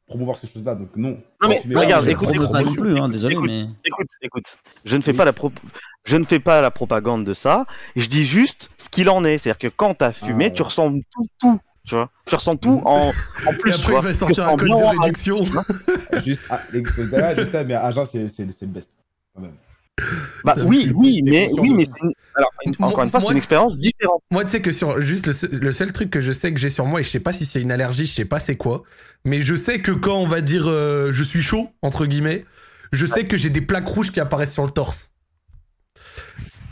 promouvoir ces choses-là, donc non. Non, mais Fumer, regarde, je- écoute, écoute, pas non plus, hein, désolé, écoute, mais écoute, écoute. Je ne fais pas la pro- je ne fais pas la propagande de ça. Je dis juste ce qu'il en est. C'est-à-dire que quand t'as fumé, Ah, tu ouais. ressens tout, tout. Tu vois, tu ressens tout en, en plus. Et tu après, vois. il va Tu sortir un code de en- réduction. Juste, ah, les- là, je sais, mais agent, c'est c'est- c'est le best. Quand même. Bah oui, oui, mais oui, mais fou. c'est une- alors une- Moi- encore une fois, moi- c'est une expérience différente. Moi, tu sais que sur juste le seul, le seul truc que je sais que j'ai sur moi, et je sais pas si c'est une allergie, je sais pas c'est quoi, mais je sais que quand on va dire euh, je suis chaud, entre guillemets, je sais que j'ai des plaques rouges qui apparaissent sur le torse. Et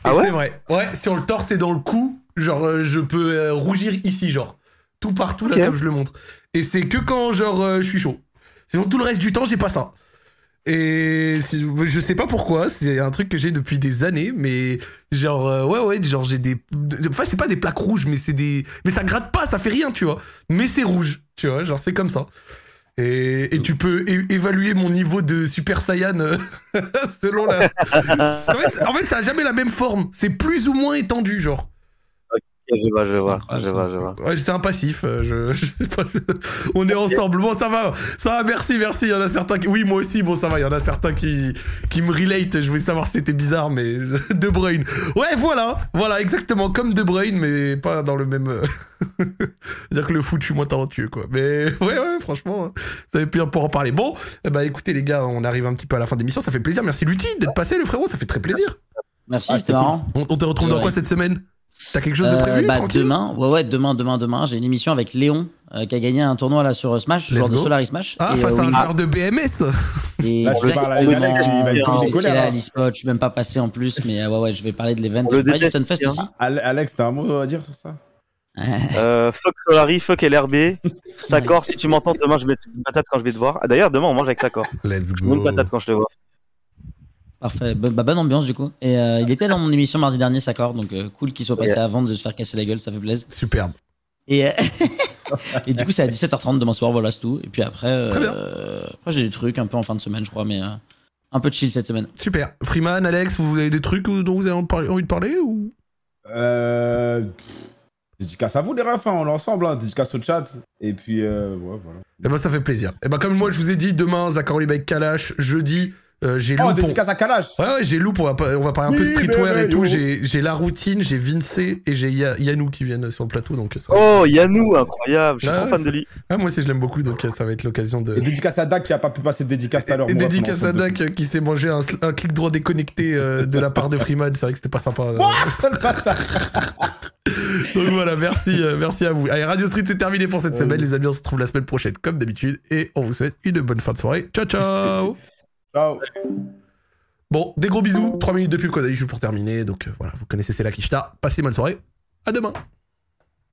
Ah ouais c'est vrai. Ouais, sur le torse et dans le cou, genre euh, je peux euh, rougir ici, genre. Tout partout, là, comme je le montre. Et c'est que quand, genre, euh, je suis chaud. Sinon, tout le reste du temps, j'ai pas ça. Et je sais pas pourquoi, c'est un truc que j'ai depuis des années, mais genre, euh, ouais, ouais, genre j'ai des. Enfin, c'est pas des plaques rouges, mais c'est des. Mais ça gratte pas, ça fait rien, tu vois. Mais c'est rouge, tu vois, genre c'est comme ça. Et, et tu peux évaluer mon niveau de Super Saiyan euh, selon la. Qu'en fait, en fait, ça a jamais la même forme. C'est plus ou moins étendu, genre. Je vois, je vois, je vois, je vois. Ouais, c'est un passif. euh, Je, je sais pas. On est ensemble. Bon, ça va. Ça va, merci, merci. Il y en a certains qui. Oui, moi aussi, bon, ça va. Il y en a certains qui, qui me relate. Je voulais savoir si c'était bizarre, mais. De Bruyne. Ouais, voilà. Voilà, exactement. Comme De Bruyne, mais pas dans le même. euh, C'est-à-dire que le foot, je suis moins talentueux, quoi. Mais ouais, ouais, franchement, ça avait pu pour en parler. Bon, eh ben, écoutez, les gars, on arrive un petit peu à la fin de l'émission. Ça fait plaisir. Merci, Lutti, d'être passé, le frérot. Ça fait très plaisir. Merci, Ah, c'était marrant. On, on te retrouve dans Ouais. quoi cette semaine? T'as quelque chose de Euh, prévu bah, tranquille? demain, ouais, ouais, demain, demain, demain, j'ai une émission avec Léon euh, qui a gagné un tournoi là sur euh, Smash, Let's joueur de go. Solaris Smash. Ah, Et, face euh, à un oui, joueur de BMS Et Là, exactement. Colère, là à hein. je suis même pas passé en plus, mais euh, ouais, ouais, je vais parler de l'event. Déteste, Stunfest hein. aussi. Al- Alex, t'as un mot à dire sur ça? Euh, fuck Solari, fuck LRB. Sakor, si tu m'entends, demain je vais te une patate quand je vais te voir. Ah, D'ailleurs, demain on mange avec Sakor. Let's Je une patate quand je te vois. Parfait, bah, bonne ambiance du coup. Et euh, il était dans mon émission mardi dernier, Sakor, donc euh, cool qu'il soit passé Yeah. avant de se faire casser la gueule, ça fait plaisir. Superbe. Et, euh, et du coup, c'est à 17h30 demain soir, voilà, c'est tout. Et puis après, euh, après j'ai des trucs un peu en fin de semaine, je crois, mais euh, un peu de chill cette semaine. Super. Freeman, Alex, vous avez des trucs dont vous avez envie de parler, ou? Euh. Dédicace à vous, les refs, hein, on est ensemble, hein. dédicace au chat. Et puis, euh, ouais, voilà. Eh ben ça fait plaisir. Eh ben comme moi je vous ai dit, demain Zachary avec Kalash, jeudi euh, j'ai Oh, Loup. pour- dédicace à Kalash Ouais ouais j'ai Loup, on va, pas- on va parler un peu Oui, streetwear et tout. J'ai la routine, j'ai Vince et j'ai Ya- Yanou qui viennent sur le plateau donc ça. Oh, Yanou, incroyable. Je suis Ah, trop fan de lui. Ah, moi aussi je l'aime beaucoup donc euh, ça va être l'occasion de. Et dédicace à Dak qui a pas pu passer de dédicace tout à l'heure. Et moi, dédicace à Dak euh, qui s'est mangé un, un clic droit déconnecté euh, de la part de Freeman, c'est vrai que c'était pas sympa. euh. Donc voilà, merci, euh, merci à vous. Allez, Radio Street, c'est terminé pour cette semaine, les amis. On se retrouve la semaine prochaine, comme d'habitude. Et on vous souhaite une bonne fin de soirée. Ciao, ciao Bon, des gros bisous. 3 minutes de pub a eu pour terminer. Donc euh, voilà, vous connaissez, c'est la Kishta. Passez une bonne soirée. À demain